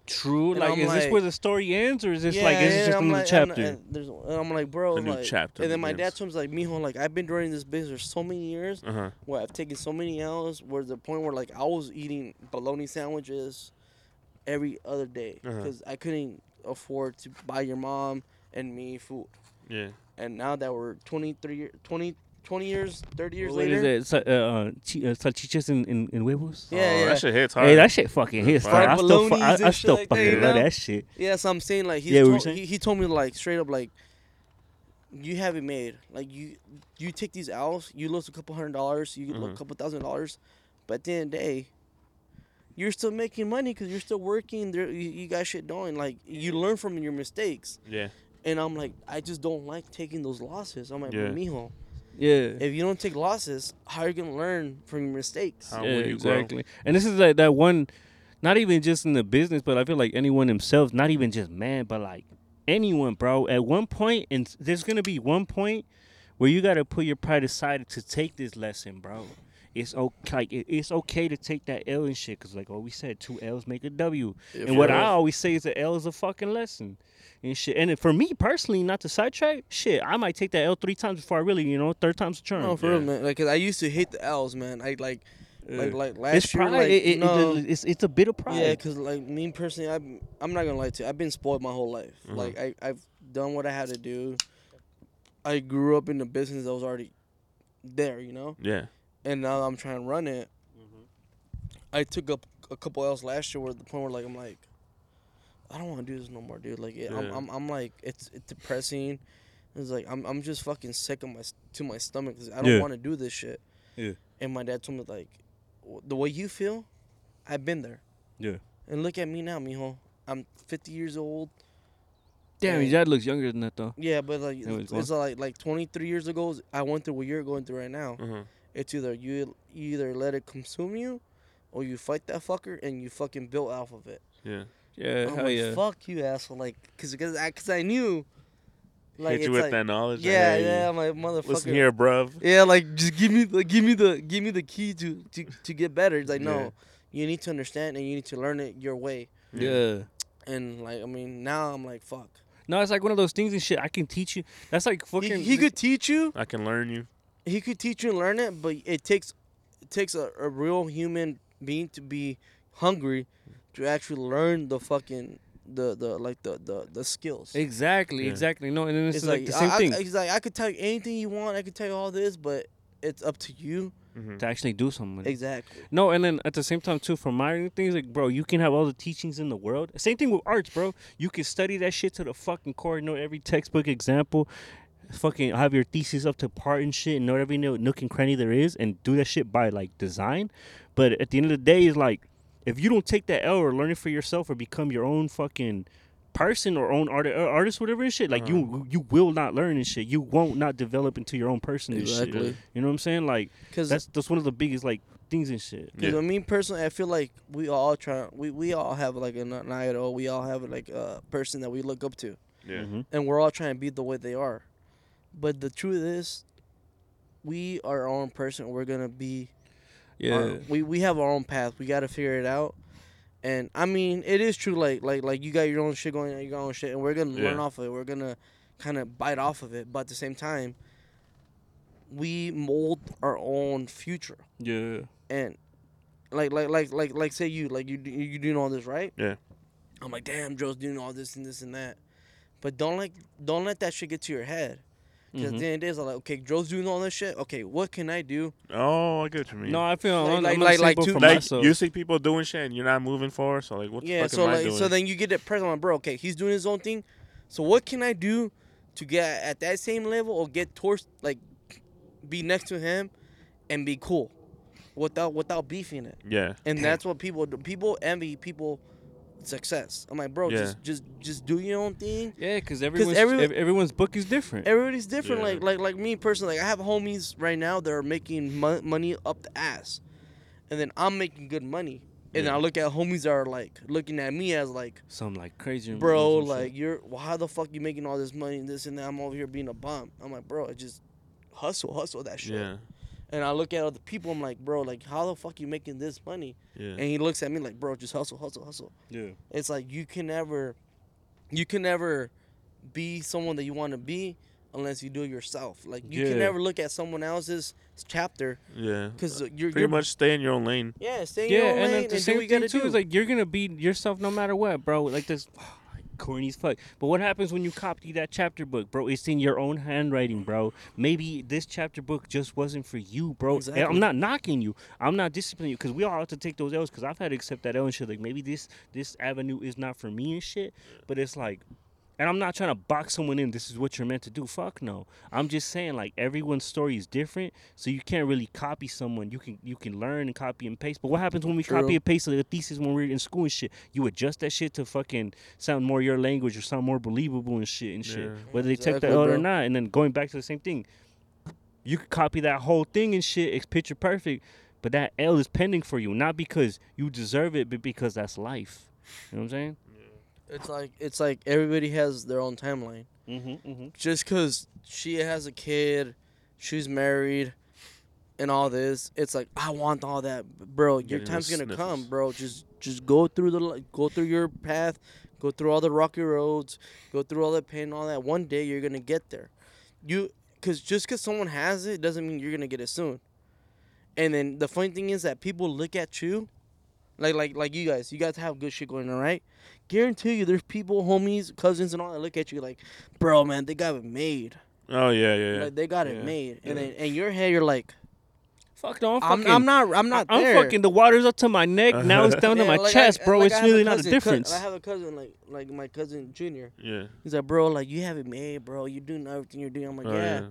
True. And Like, I'm is this where the story ends, or is this like is this and just I'm another like- chapter? And, there's, and I'm like, bro, A new like, chapter And then my dad begins. told me like, Mijo, like I've been running this business for so many years Uh huh. where I've taken so many hours, where the point where like I was eating bologna sandwiches every other day Uh-huh. because I couldn't afford to buy your mom and me food. Yeah. And now that we're 23, 20, 20 years, 30 years what later. is it? Sa- uh, uh, uh, salchichas and, and, and huevos. Yeah, oh, yeah. That shit hits hard. Hey, that shit fucking hits. Fried dog. I still, I, I still shit like that, fucking you love that shit. Yeah, so I'm saying like he's Yeah, what you told, saying? he, he told me like straight up like you have it made. Like you you take these owls, you lose a couple hundred dollars, you get Mhm. a couple thousand dollars, but at the end of the day, you're still making money because you're still working. There, you, you got shit doing. Like you learn from your mistakes. Yeah. And I'm like, I just don't like taking those losses. I'm like, Yeah. mijo, Yeah. if you don't take losses, how are you gonna learn from your mistakes? How yeah, will you grow? exactly. And this is like that one, not even just in the business, but I feel like anyone themselves, not even just man, but like anyone, bro. At one point, and there's gonna be one point where you gotta put your pride aside to take this lesson, bro. It's okay. Like, it's okay to take that L and shit, cause like what we said, two L's make a W. and what I always say is a L is a fucking lesson. And shit. And for me personally, not to sidetrack, shit, I might take that L three times before I really, you know, third time's a charm. No, for Yeah. real, man. Like, 'cause I used to hate the L's, man. I like, like, like last it's year, pride. like, it, it, no. it's it's a bit of pride. Yeah, cause like me personally, I'm I'm not gonna lie to you. I've been spoiled my whole life. Mhm. Like I I've done what I had to do. I grew up in a business that was already there, you know, Yeah. And now I'm trying to run it. Mm-hmm. I took up a couple else last year, where the point where like I'm like, I don't want to do this no more, dude. Like it, I'm, I'm I'm like it's it's depressing. It's like I'm I'm just fucking sick of my to my stomach 'cause I don't Yeah. want to do this shit. Yeah. And my dad told me like, the way you feel, I've been there. Yeah. And look at me now, mijo. I'm 50 years old. Damn, your dad looks younger than that though. Yeah, but like Yeah, it's, it's like like 23 years ago, I went through what you're going through right now. Huh. It's either you you either let it consume you, or you fight that fucker and you fucking build off of it. Yeah. Yeah, I'm hell like, yeah. fuck you, asshole. Like, cause, cause, I, cause I knew. Like, Hit you with like, that knowledge. like, yeah, hey, yeah, my motherfucker. Listen here, bruv. Yeah, like just give me the give me the give me the key to to, to get better. It's like Yeah. no, you need to understand and you need to learn it your way. Yeah. And like I mean, now I'm like fuck. No, it's like one of those things and shit. I can teach you. That's like He, fucking. he could teach you. I can learn you. He could teach you and learn it, but it takes it takes a, a real human being to be hungry to actually learn the fucking the the like the the, the skills. Exactly, Yeah. exactly. No, and then it's, It's like, like, the same I, thing I, it's like I could tell you anything you want. I could tell you all this, but it's up to you. Mm-hmm. to actually do something. with it. Exactly. No, and then at the same time too, for my things like, bro, you can have all the teachings in the world. Same thing with arts, bro. You can study that shit to the fucking core, know every textbook example, fucking have your thesis up to part and shit, and know every no- nook and cranny there is, and do that shit by like design. But at the end of the day, it's like if you don't take that L or learn it for yourself or become your own fucking person or own art, uh, artist, whatever and shit, like you you will not learn and shit. You won't not develop into your own person and shit. You know what I'm saying? Like Because that's that's one of the biggest like things and shit. Because Yeah. I mean, personally, I feel like we all try. We, we all have like an, an idol. We all have like a person that we look up to, Yeah. Mhm. and we're all trying to be the way they are. But the truth is, we are our own person. We're gonna be. Yeah. our- we we have our own path. We got to figure it out. And I mean, it is true. Like like like you got your own shit going on, your own shit, and we're gonna learn off of it. We're gonna kind of bite off of it. But at the same time, we mold our own future. Yeah. And like like like like like say you like you you you doing all this right? Yeah. I'm like, damn, Joe's doing all this and this and that. But don't like don't let that shit get to your head. Because Mhm. at the end of the it's like, okay, Joe's doing all this shit. Okay, what can I do? Oh, I get what you mean. No, I feel Like- I'm, like- I'm like- like, like like to- for like myself. you see people doing shit and you're not moving forward. So like, what the yeah, fuck so am I like doing? so then you get depressed. I'm like, bro, okay, he's doing his own thing. So what can I do to get at that same level or get towards like be next to him and be cool without without beefing it? yeah, And that's what people. People envy people success. I'm like, bro, Yeah. just just just do your own thing. yeah, because everyone's every- ev- everyone's book is different. Everybody's different. Yeah. Like like like me personally, like I have homies right now that are making mo- money up the ass, and then I'm making good money. And Yeah. I look at homies that are like looking at me as like, Some like crazy. bro, some shit. like you're well, how the fuck you making all this money and this and that? I'm over here being a bum. I'm like, bro, I just hustle, hustle that shit. yeah, And I look at other people, I'm like, bro, like how the fuck you making this money? yeah. And he looks at me like, bro, just hustle, hustle, hustle. yeah. It's like you can never, you can never be someone that you want to be unless you do it yourself. Like you can never look at someone else's chapter yeah. because uh, you're Pretty you're, much stay in your own lane. yeah, stay in Yeah, your own and lane at the and do same what you thing too do. is like you're gonna be yourself no matter what, bro. Like this. Corny as fuck. But what happens when you copy that chapter book, bro? It's in your own handwriting, bro. Maybe this chapter book just wasn't for you, bro. And Exactly. I'm not knocking you. I'm not disciplining you because we all have to take those L's because I've had to accept that L and shit. Like maybe this this avenue is not for me and shit. But it's like, and I'm not trying to box someone in. This is what you're meant to do. Fuck no. I'm just saying like everyone's story is different, so you can't really copy someone. You can you can learn and copy and paste. But what happens when we True. copy and paste the thesis when we're in school and shit? You adjust that shit to fucking sound more your language or sound more believable and shit and shit. Yeah. Whether they take that L or not, and then going back to the same thing. You could copy that whole thing and shit. It's picture perfect, but that L is pending for you, not because you deserve it, but because that's life. You know what I'm saying? It's like it's like everybody has their own timeline. Mm-hmm. mm-hmm. Just because she has a kid, she's married, and all this, it's like I want all that, bro. Your Getting time's gonna sniffles. come, bro. Just just go through the go through your path, go through all the rocky roads, go through all the pain, all that. One day you're gonna get there. You, cause just cause someone has it doesn't mean you're gonna get it soon. And then the funny thing is that people look at you, like like like you guys. You guys have good shit going on, right? Guarantee you, there's people, homies, cousins, and all that look at you like, bro, man, they got it made. Oh yeah, yeah, yeah. Like they got it Yeah. made, and then in your head you're like, Fuck no, I'm I'm, fucking. I'm not, I'm not I'm there. fucking. The water's up to my neck. Now it's down to my like, chest, I- bro. like, it's I have really not a cousin, cou- difference. I have a cousin like like my cousin Junior. yeah. He's like, bro, like you have it made, bro. You're doing everything you're doing. I'm like, Oh, yeah.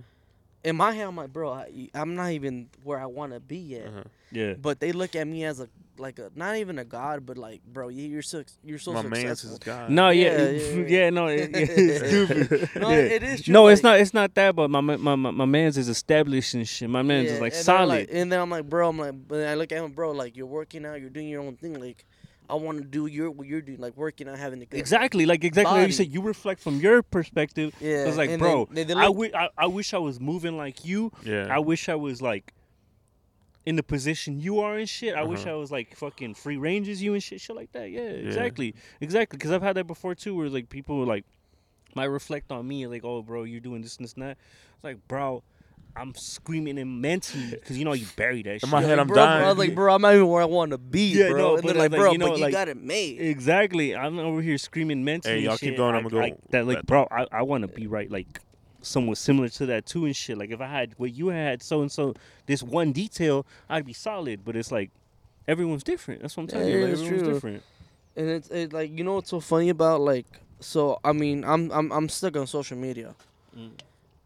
In my head, I'm like, bro, I, I'm not even where I want to be yet. Uh-huh. yeah. But they look at me as a like a not even a god, but like, bro, you- you're so you're so My man's successful. is God. No, yeah, Yeah, yeah, yeah, yeah. no, it, it's stupid. No, yeah. it is true. No, it's not. It's not that. But my my my, my man's is established and shit. My man's is like and solid. like- and then I'm like, bro, I'm like, but I look at him, bro, like you're working out, you're doing your own thing. Like, I want to do your what you're doing, like working out, having a good. exactly, like exactly like you said. You reflect from your perspective. Yeah. It's like, and bro, then they, they I, look, wi- I I wish I was moving like you. Yeah. I wish I was like in the position you are and shit. I wish Uh-huh. I was like fucking free range as you and shit, shit like that. Yeah, exactly, exactly. Because I've had that before too, where like people were like might reflect on me like, oh, bro, you're doing this and this and that. It's like, bro. I'm screaming and mentally because you know you bury that shit. In my head, I'm bro, bro, I dying. was like, bro, I'm not even where I want to be, Yeah, bro. no, and but they're like, like, bro, you know, but you like- got it made. Exactly. I'm over here screaming mentally. Hey, y'all and keep shit. going, I- I'ma go like that. Like, back. bro, I, I want to be right. Like, somewhat similar to that too and shit. Like, if I had what you had, so and so, this one detail, I'd be solid. But it's like everyone's different. That's what I'm telling Yeah, you. Like, it's everyone's true. different. And it's it, like you know what's so funny about like so I mean I'm I'm I'm stuck on social media, Mm.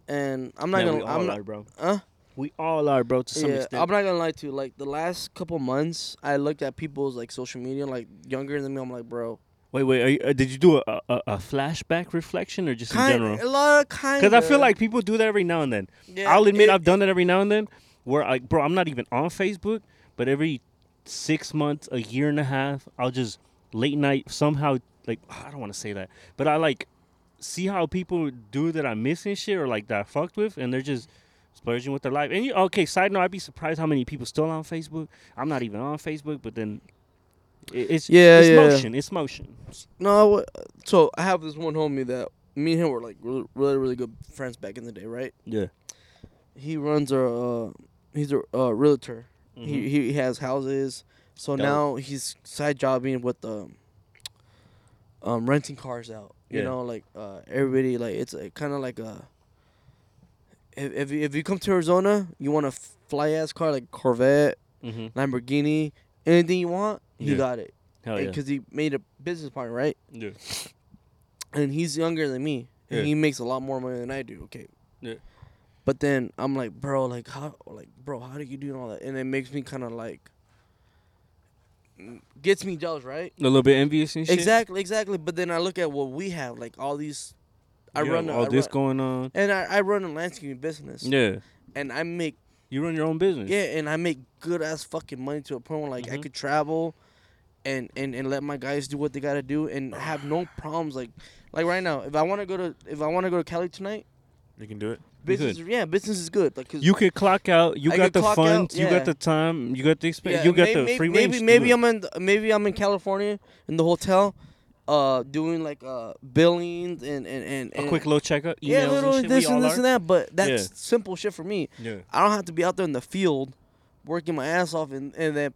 and I'm not Yeah, gonna I'm not are, bro. huh We all are, bro. To some yeah extent. I'm not gonna lie to you like the last couple months I looked at people's like social media like younger than me I'm like bro Wait, wait. Are you, uh, did you do a, a a flashback reflection or just in general? a lot kind Because I feel like people do that every now and then. yeah, I'll admit it- I've done that every now and then. Where like, bro, I'm not even on Facebook, but every six months, a year and a half, I'll just late night somehow like I don't want to say that, but I like see how people do that I'm missing shit or like that I fucked with, and they're just splurging with their life. And you okay? Side note, I'd be surprised how many people still on Facebook. I'm not even on Facebook, but then it, it's Yeah, it's yeah. motion. It's motion. no so I have this one homie that me and him were like really, really, really good friends back in the day, right? Yeah. He runs a, uh, he's a uh, realtor. Mhm. He he has houses. So Dope. now he's side jobbing with um, um renting cars out. You Yeah. know, like uh, everybody like it's kind of like a. If if you, if you come to Arizona, you want a fly ass car like Corvette, Mhm. Lamborghini, anything you want, he Yeah. got it. Hell yeah. Because he made a business partner, right? Yeah. and he's younger than me, and Yeah. he makes a lot more money than I do. Okay. Yeah. But then I'm like, bro, like how, like bro, how do you do all that? And it makes me kind of like, gets me jealous, right? A little bit envious and shit. Exactly, exactly. But then I look at what we have, like all these. I You run a- all I this run- going on. and I, I run a landscaping business. Yeah. And I make You run your own business. yeah, and I make good ass fucking money to a point where like I Mhm. could travel, and, and and let my guys do what they gotta do and have no problems. Like like right now, if I want to go to if I want to go to Cali tonight, You can do it. business yeah business is good. Like 'cause You could clock out. You I got the funds. out, You got the time. You got the expense. yeah, you got may- the may- free maybe range. to maybe. I'm in maybe I'm in California in the hotel, uh, doing like uh billings and and and, a quick little checkup. Yeah, little and this and this are. and that. But that's Yeah. simple shit for me. Yeah. I don't have to be out there in the field working my ass off and, and then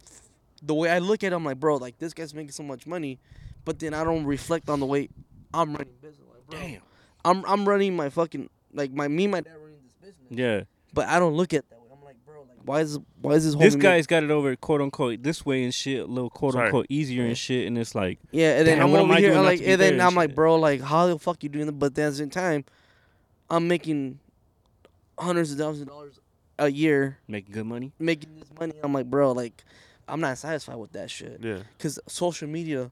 the way I look at it, I'm like, bro, like this guy's making so much money, but then I don't reflect on the way I'm running business. Like, bro, Damn. I'm I'm running my fucking like my me and my dad running this business. Yeah. But I don't look at that way. I'm like, bro, like why is why is this This guy's got it over quote unquote this way and shit, a little quote Sorry. unquote easier and shit, and it's like yeah, and then Damn, I'm what am over I here doing not like, to be and then and I'm like, shit? bro, like how the fuck you doing that? But then at the same time, I'm making hundreds of thousands of dollars a year making good money. making this money. I'm like, bro, like I'm not satisfied with that shit. Yeah. because social media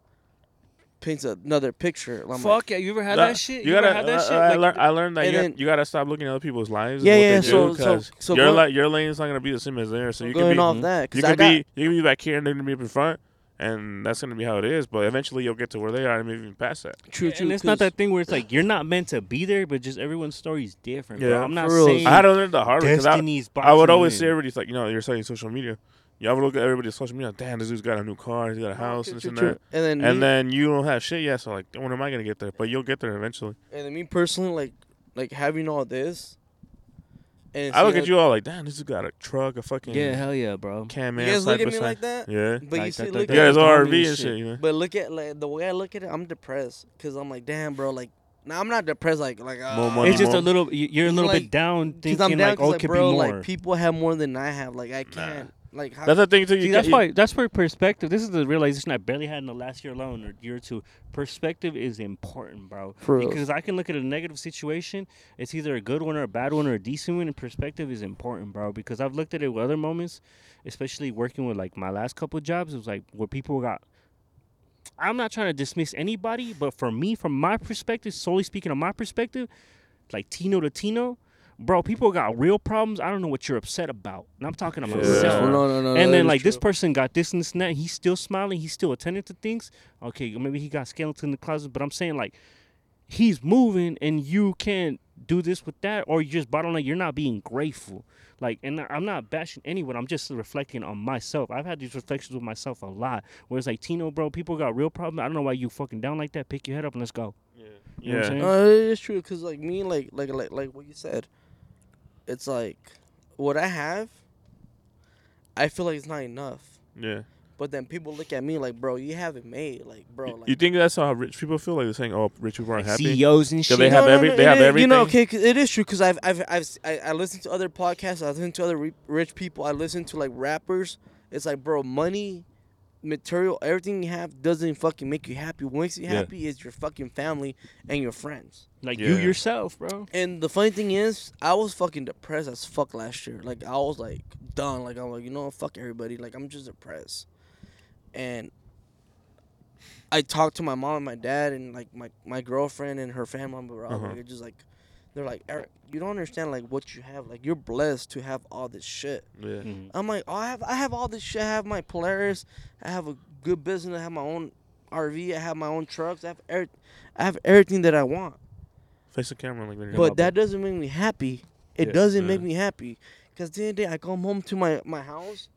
paints another picture. I'm Fuck like, yeah, you ever had That- that shit? You ever gotta. had that uh, shit? I, Like, learned, I learned that you, then- you gotta stop looking at other people's lives. Yeah, and what yeah, They so- do, so- 'cause so your going- li- your lane's not gonna be the same as theirs. So you going can be off that you can got be you can be back here and they're gonna be up in front, and that's gonna be how it is. But eventually you'll get to where they are and maybe even past that. true, true. and it's not that thing where it's like you're not meant to be there, but just everyone's story is different. bro. Yeah, I'm not for real. saying I had to learn the hard way because I, destiny's I would always say everybody's like you know you're studying social media. You ever look at everybody's social media. Damn, this dude's got a new car. He's got a house and this and that. And then And me, then you don't have shit yet. So like, when am I gonna get there? But you'll get there eventually. and then me personally, like like having all this. And I look at you all like, damn, this dude's got a truck, a fucking Yeah, hell yeah, bro. Cam You man. guys look side at me side. like that, Yeah. but you see, that- look that- You got at his Tommy RV and and shit. shit. You know? but look at like the way I look at it, I'm depressed because I'm like, damn, bro, like. Now I'm not depressed, like like. More Uh, money, It's just more- a little. you- You're a little like- bit down, Because thinking I'm down, like, 'cause, oh, it like, could bro, be more. like people have more than I have. Like I can't. Like how, That's the thing too. You See, that's why. That's where perspective. This is the realization I barely had in the last year alone or year or two. Perspective is important, bro. For real. Because I can look at a negative situation. It's either a good one or a bad one or a decent one. And perspective is important, bro. Because I've looked at it with other moments, especially working with like my last couple of jobs. It was like where people got. I'm not trying to dismiss anybody, but for me, from my perspective, solely speaking on my perspective, like Tino to Tino, bro, people got real problems. I don't know what you're upset about, and I'm talking about Yeah. myself. no, no, no. And then is like this person got this and this and that. He's still smiling. He's still attending to things. Okay, maybe he got skeleton in the closet, but I'm saying like he's moving and you can't do this with that, or you just bottom line you're not being grateful. Like, and I'm not bashing anyone. I'm just reflecting on myself. I've had these reflections with myself a lot. Where it's like Tino, bro, people got real problems. I don't know why you fucking down like that. Pick your head up and let's go. Yeah, You know what I'm Yeah. saying? No, it is true because like me, like like like like what you said, it's like what I have. I feel like it's not enough, Yeah. but then people look at me like, bro, you haven't made like, bro, You- like. you think that's how rich people feel? Like they're saying, "Oh, rich people aren't happy." CEOs and So shit. they have every- they have is- You know, okay, okay, 'cause it is true because I've I've I've s- I, I listen to other podcasts. I listen to other re- rich people. I listen to like rappers. It's like, bro, money, material, everything you have doesn't fucking make you happy. What makes you Yeah. happy is your fucking family and your friends. like you yourself, bro. And the funny thing is, I was fucking depressed as fuck last year. Like I was like done. Like I'm like, you know, fuck everybody. Like I'm just depressed. And I talked to my mom and my dad and like my, my girlfriend and her family member. Uh-huh. Like, it's just like they're like, Erick, you don't understand like what you have. Like you're blessed to have all this shit. Yeah. Mhm. I'm like, oh, I have I have all this shit. I have my Polaris. I have a good business. I have my own RV. I have my own trucks. I have every, I have everything that I want. Face the camera like that. But that doesn't make me happy. It Yeah. doesn't Yeah. make me happy. Because the other day I come home to my, my house,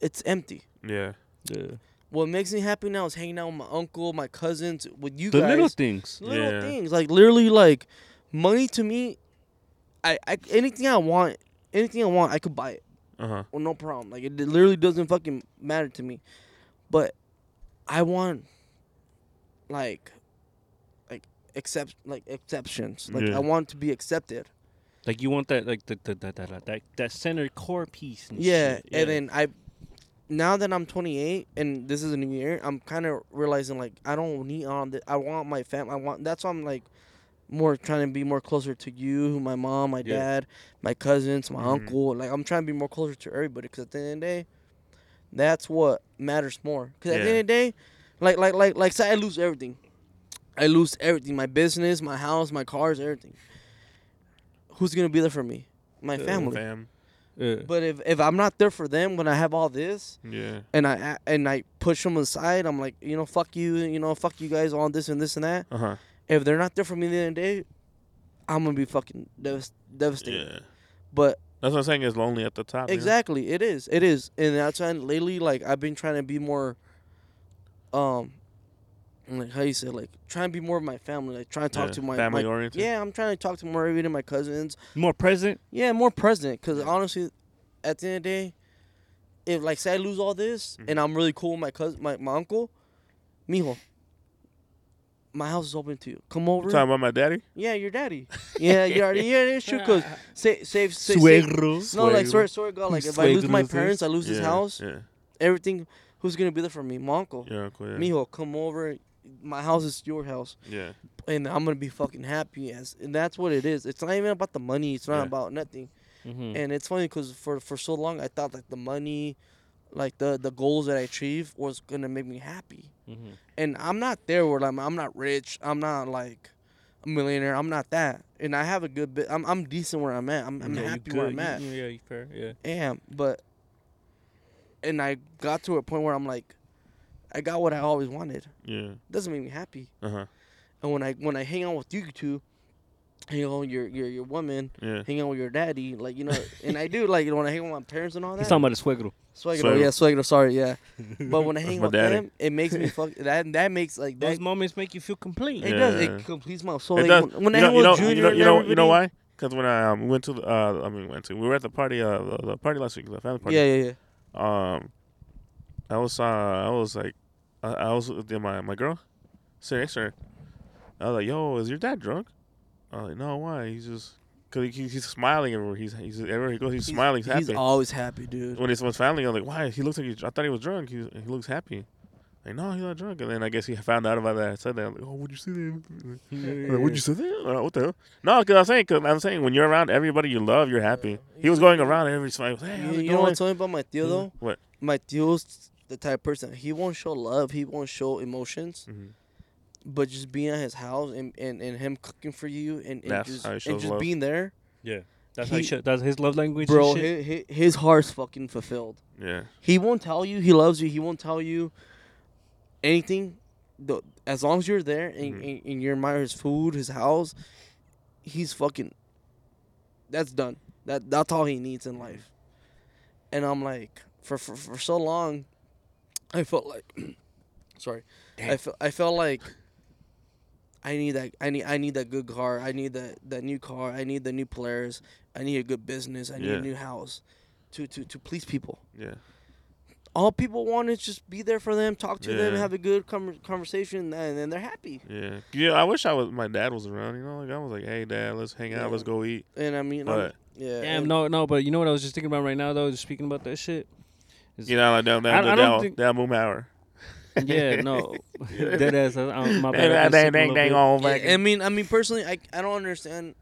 it's empty. Yeah. Yeah. what makes me happy now is hanging out with my uncle, my cousins, with you the guys. The little things. little Yeah. things like literally like money to me. I, I anything I want, anything I want, I could buy it. Uh huh. Well, no problem. Like it literally doesn't fucking matter to me. But I want like like accept like exceptions. Like Yeah. I want to be accepted. Like you want that like the, the, the, the, that that center core piece. And Yeah, shit. and then I now that I'm 28 and this is a new year, I'm kind of realizing like I don't need on the I want my fam. I want that's why I'm like more trying to be more closer to you, my mom, my Yeah. dad, my cousins, my Mhm. uncle. Like I'm trying to be more closer to everybody because at the end of the day, that's what matters more. Because at the end of the day, like like like like say I lose everything, I lose everything, my business, my house, my cars, everything. Who's gonna be there for me? My Uh, family. Fam. Yeah. But if, if I'm not there for them when I have all this, Yeah. and I and I push them aside, I'm like, you know, fuck you, you know, fuck you guys on this and this and that. Uh huh. If they're not there for me at the end of the day, I'm gonna be fucking devast- devastated. Yeah. But That's what I'm saying. It's lonely at the top. you know? exactly, it is, it is, and that's why lately, like, I've been trying to be more, um, like how you say, like, trying to be more of my family, like, trying to talk Yeah, to my family my- oriented. Yeah, I'm trying to talk to more of even my cousins. More present. Yeah, more present. Cause honestly, at the end of the day, if like say I lose all this Mhm. and I'm really cool with my cousin, my, my uncle, mijo, my house is open to you. Come over. You talking about my daddy? Yeah, your daddy. Yeah, you already. Yeah, it's true. Cause say say say. say Suegros. no, like Suegro. swear, swear God, like if I lose my parents, I lose yeah. this house, Yeah. everything. Who's gonna be there for me? My uncle. Yeah. Cool, yeah. Mijo, come over. My house is your house, Yeah. and I'm gonna be fucking happy as, and that's what it is. It's not even about the money. It's not Yeah. about nothing. Mhm. And it's funny because for for so long I thought like the money, like the the goals that I achieved was gonna make me happy. Mhm. And I'm not there where I'm I'm not rich. I'm not like a millionaire. I'm not that. And I have a good bit. I'm I'm decent where I'm at. I'm, I'm Yeah, you happy where. I'm You- at. Yeah, you fair. Yeah. Am but. And I got to a point where I'm like, I got what I always wanted. Yeah. doesn't make me happy. Uh huh. And when I when I hang out with you two, hang out with your your your woman, Yeah. hang out with your daddy, like you know, and I do like you know, when I hang out with my parents and all that. He's talking about the suegro. Suegro, Suegro. yeah, Suegro. Sorry, yeah. But when I hang my with daddy. them, it makes me fuck. That that makes like that. Those moments make you feel complete. It does. It completes my soul. It Like, does. When, when I you know, hang you know, with Junior, you know, you know, you know why? Because when I um, went to the, uh, I mean, went to, we were at the party, uh, the, the party last week, the family party. Yeah, yeah, yeah. Um, I was, uh, I was like, I, I was with my my girl, sitting next to her. I was like, "Yo, is your dad drunk?" I was like, "No, why? He's just, cause he, he's smiling everywhere. He's he's everywhere he goes, he's, smiling, he's, He's always happy, dude. when it's with family, I'm like, "Why? He looks like he, I thought he was drunk. He he looks happy." Like, no, he's not drunk. And then I guess he found out about that. I said that. I'm like, oh, would you see that? I'm like, would you see that? Uh, what the hell? No, because I'm saying, cause I'm saying, when you're around everybody you love, you're happy. He was going around every smile. Hey, You, know going? what's funny about my tío though? What? My tío's the type of person he won't show love. He won't show emotions. Mhm. But just being at his house and, and, and him cooking for you and, and That's just how he and just love. being there, Yeah. That's how he He- should, that's his love language. bro. and shit. His, his heart's fucking fulfilled. Yeah. He won't tell you he loves you. He won't tell you anything. The, as long as you're there and, Mhm. and, and you admire his food, his house, he's fucking. That's done. That that's all he needs in life. And I'm like, for for, for so long, I felt like, sorry, I Damn. felt I felt like. I need that. I need. I need that good car. I need that that new car. I need the new players. I need a good business. I need Yeah. a new house, to to to please people Yeah. all people want is just be there for them, talk to them, have a good com- conversation, and then they're happy. Yeah. Yeah. I wish I was, my dad was around, you know? Like, I was like, hey, dad, let's hang out. Yeah. Let's go eat. And I mean, I'm- But, yeah, Damn, and- no, no, but you know what I was just thinking about right now though, just speaking about that shit. Is- you know, like, down, I- down, I don't down, think- down Moon Hour. Yeah, no, dead ass. I, I, my bad. Dang, I dang, dang, a dang, little all Yeah, back. I mean, I mean, personally, I I don't understand,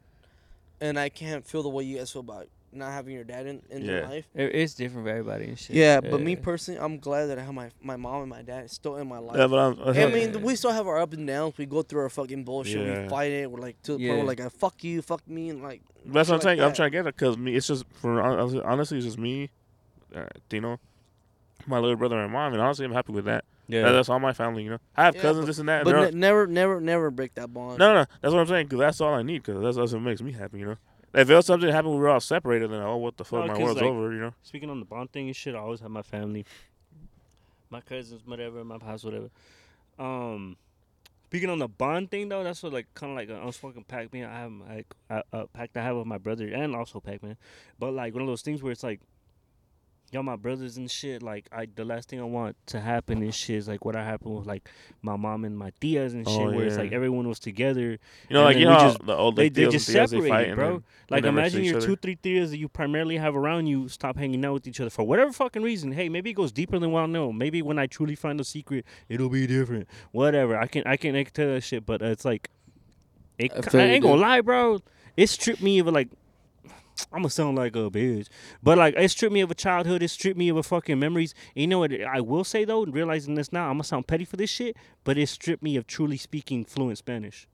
and I can't feel the way you guys feel about not having your dad in, in your life. It- It's different for everybody and shit. Yeah, but me personally, I'm glad that I have my my mom and my dad still in my life. Yeah, but I'm, I mean, we still have our ups and downs. We go through our fucking bullshit. Yeah. We fight it. We're like to the point Yeah. where like I fuck you, fuck me, and like. That's what I'm shit saying. like I'm trying to get it because me. It's just for hon- honestly, it's just me, uh, Dino, my little brother and mom, and honestly, I'm happy with that. Yeah. That- That's all my family, you know. I have Yeah, cousins, but- this and that. and But they're all- ne- never, never, never break that bond. no, no, no. That's what I'm saying. Because that's all I need. Because that's, that's what makes me happy, you know. If else something happened, we were all separated, then oh, what the fuck, No, my 'cause, world's like- over, you know. Speaking on the bond thing and shit, I always have my family. my cousins, whatever, my house, whatever. Um, speaking on the bond thing though, that's what like kind of like an unspoken pact. Me, I have like a, a pact I have with my brother and also Pac Man, but like one of those things where it's like. Y'all, my brothers and shit. Like, I the last thing I want to happen and shit is like what I happened with like my mom and my tias and oh, shit, Oh, where it's like everyone was together. You know, like you know, just- the old They they just separated, bro. Like imagine your two, three tias that you primarily have around you stop hanging out with each other for whatever fucking reason. Hey, maybe it goes deeper than what I know. Maybe when I truly find the secret, it'll be different. Whatever. I can I can I can tell that shit, but it's like, it, I I, ain't gonna lie, bro. It stripped me of like. I'm gonna sound like a bitch, but like it stripped me of a childhood. It stripped me of a fucking memories. And you know what? I will say though, realizing this now, I'm gonna sound petty for this shit, but it stripped me of truly speaking fluent Spanish.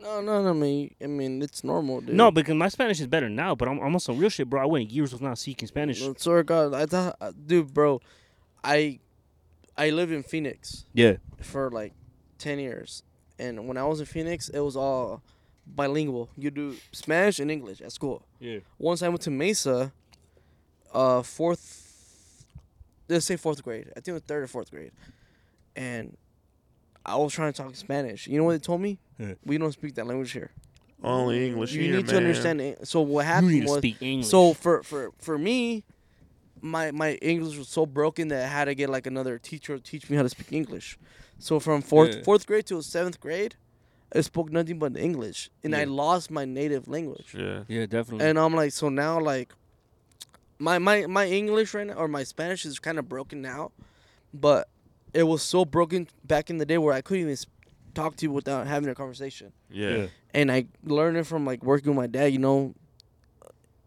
No, no, no. I mean, I mean, it's normal, dude. No, because my Spanish is better now, but I'm, I'm on some real shit, bro. I went years without speaking Spanish. No, swear to God, I thought, uh, dude, bro, I, I lived in Phoenix Yeah. for like ten years, and when I was in Phoenix, it was all bilingual. You do Spanish and English at school. Yeah. Once I went to Mesa, uh, fourth, let's say fourth grade. I think it was third or fourth grade, and I was trying to talk Spanish. You know what they told me? Yeah. We don't speak that language here. only English. you here, need to understand. it. So what happened You happened need to was, speak English. so for for for me, my my English was so broken that I had to get like another teacher to teach me how to speak English. So from fourth Yeah. fourth grade to seventh grade, I spoke nothing but English, and I lost my native language. Yeah. yeah, definitely. And I'm like, so now like, my my my English right now or my Spanish is kind of broken now, but it was so broken back in the day where I couldn't even talk to you without having a conversation. Yeah. And I learned it from like working with my dad. You know,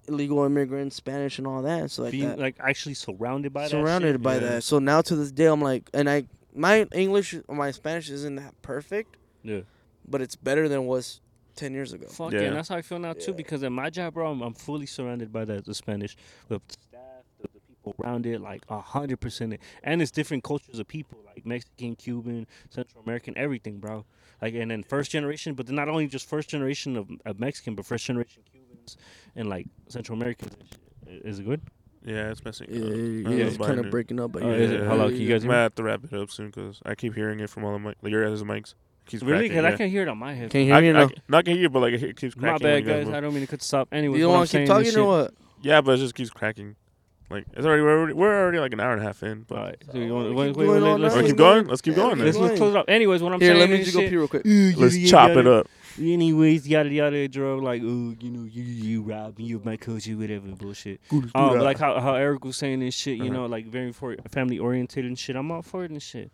illegal immigrants, Spanish, and all that. So like Being that. like actually surrounded by that. surrounded shit. by Yeah. that. So now to this day, I'm like, and I my English my Spanish isn't that perfect, Yeah. But it's better than it was ten years ago. Fuck Yeah. yeah. and that's how I feel now too. Because at my job, bro, I'm, I'm fully surrounded by the, the Spanish, with the staff, the, the people around it, like a hundred percent. And it's different cultures of people, like Mexican, Cuban, Central American, everything, bro. Like and then first generation, but then not only just first generation of, of Mexican, but first generation Cubans and like Central Americans. Is it good? Yeah, it's messing. Yeah, up. yeah, I yeah, it's kind of breaking up, but Oh, yeah, is it? yeah, Hello, yeah, can you guys I hear might me? have to wrap it up soon because I keep hearing it from all the mic. Like your guys' mics. It keeps Really? cracking. Because yeah. I can hear it on my head. Can you I, hear me I, now? not can hear you, but like it keeps cracking. when bad, guys guys. I don't mean to cut this off. Anyway, You don't want to keep talking or what? Yeah, but it just keeps cracking. Like it's already we're already, we're already like an hour and a half in. But All right. So you want, Keep wait, wait, wait, let's, Wanna night, keep going? Let's keep going. let's, let's close it up. Anyways, what I'm Here, saying let me just go shit- pee real quick. Let's Yada, chop yada. it up. Anyways, yada yada, Dro, like, oh, you know, you you rob me, you my coach, you whatever bullshit. Um, like how, how Erick was saying and shit, you Uh-huh. know, like very for family oriented and shit. I'm all for it and shit,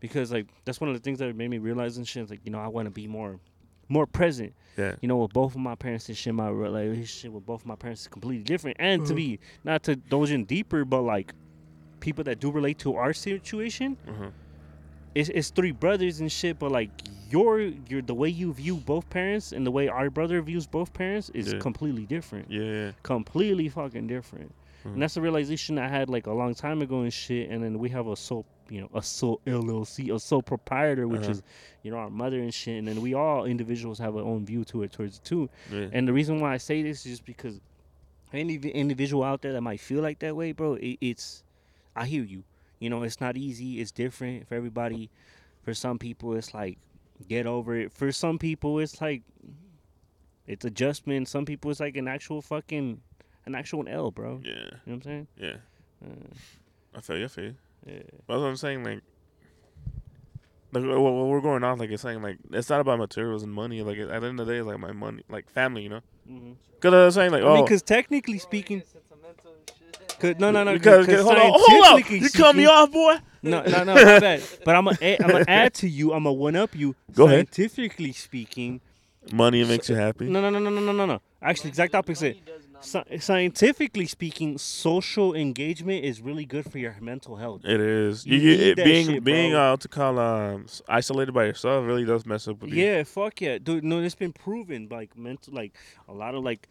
because like that's one of the things that made me realize and shit. Like, you know, I want to be more, more present. Yeah. You know, with both of my parents and shit, my relationship with both of my parents is completely different. And to be not to indulge in deeper, but like people that do relate to our situation, Uh-huh. it's, it's three brothers and shit, but like your your the way you view both parents and the way our brother views both parents is Yeah. completely different. Yeah. yeah. Completely fucking different. Mhm. And that's a realization I had like a long time ago and shit. And then we have a sole, you know, a sole LLC, a sole proprietor, which Uh-huh. is, you know, our mother and shit. And then we all individuals have our own view to it towards it too. Yeah. And the reason why I say this is just because any individual out there that might feel like that way, bro, it, it's, I hear you. You know, it's not easy. It's different for everybody. For some people, it's like get over it. For some people, it's like it's adjustment. Some people, it's like an actual fucking an actual L, bro. yeah. You know what I'm saying? Yeah. Uh, I feel you. I feel you. Yeah. That's what I'm saying. Like, like what what we're going on, like it's saying, like it's not about materials and money. Like at the end of the day, it's like my money, like family. You know. Mm-hmm. Because I was saying, like, I mean, oh, because technically speaking, cause, no, no, no. because, cause hold on, hold up, scientifically you cut me off, boy. No, no, no, my bad. But I'm gonna, I'm gonna add to you. I'm gonna one up you. Go ahead. Scientifically speaking, Money makes you happy. no, no, no, no, no, no, no, no. Actually, exact opposite. Sci- scientifically speaking, social engagement is really good for your mental health. It is. You You, get need it, that being shit, being bro. uh to call um isolated by yourself really does mess up with you. Yeah, fuck yeah, dude. No, it's been proven. Like mental, like a lot of like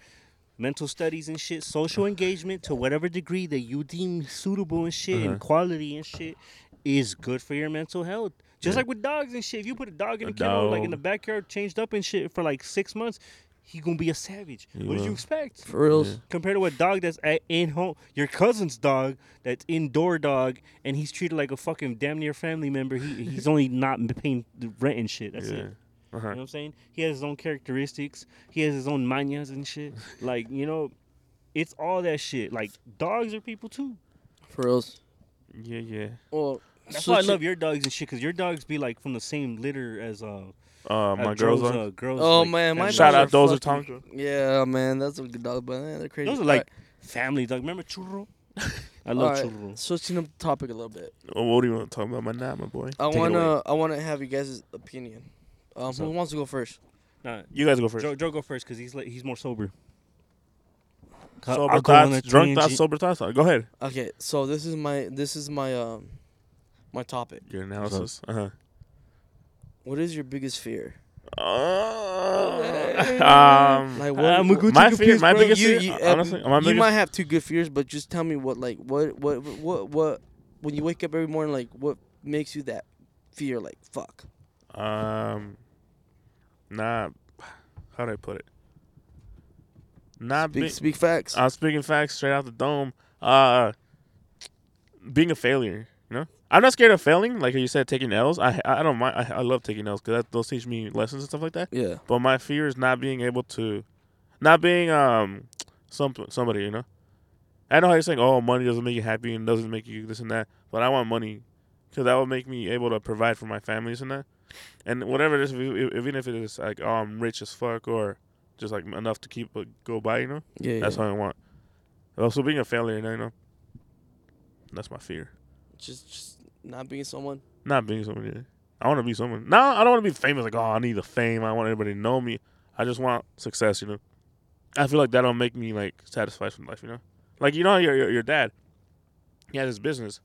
mental studies and shit. Social engagement to whatever degree that you deem suitable and shit Uh-huh. and quality and shit is good for your mental health. Just Yeah. like with dogs and shit. If you put a dog in A a kennel, like in the backyard, changed up and shit for like six months, he gonna be a savage. He what did you expect? For real. Yeah. Compared to a dog that's at, in home, your cousin's dog that's indoor dog, and he's treated like a fucking damn near family member. He he's only not paying the rent and shit. That's yeah. it. Uh-huh. You know what I'm saying? He has his own characteristics. He has his own manias and shit. like you know, it's all that shit. Like dogs are people too. For reals. Yeah, yeah. Well, That's why I love your dogs and shit, cause your dogs be like from the same litter as uh, Uh, my as girls Joe's, are. uh, girls. Oh like, man, my family. Shout dogs out those are fucking- Tonka. Yeah, man, that's a good dog, but eh, they're crazy. Those are like family dog. Remember churro? I love Alright, churro. Switching up the topic a little bit. Oh, what do you want to talk about? My nah, my boy. I Take wanna. I wanna have you guys' opinion. Um, What's who wants to go first? Nah, You guys go first. Joe, Joe go first, cause he's like, he's more sober. Sober I'll go thoughts, drunk thoughts, sober thoughts. Go ahead. Okay, so this is my this is my um my topic. Your analysis. Uh huh. What is your biggest fear? Uh, um, Like what? I'm my fear, piss, my bro. biggest you, fear, you, uh, honestly, my you biggest, might have two good fears, but just tell me what like what what what what when you wake up every morning like what makes you that fear like fuck. um, nah, how do I put it? Not Speak, being, speak facts. I'm speaking facts straight out the dome. Uh, being a failure, you know. I'm not scared of failing, like you said, taking L's. I I don't mind. I, I love taking L's because those teach me lessons and stuff like that. yeah. But my fear is not being able to, not being um, some somebody, you know. I know how you're saying, oh, money doesn't make you happy and doesn't make you this and that, but I want money because that will make me able to provide for my families and that, and whatever it is, even if it is like, oh, I'm rich as fuck or just like enough to keep uh, go by, you know. Yeah. That's yeah. what I want. Also, being a failure, you know, that's my fear. just just not being someone. Not being someone. Yeah. I want to be someone. No, I don't want to be famous. Like, oh, I need the fame. I want everybody to know me. I just want success. You know. I feel like that'll make me like satisfied from life. You know. Like you know, your your, your dad. He has his business.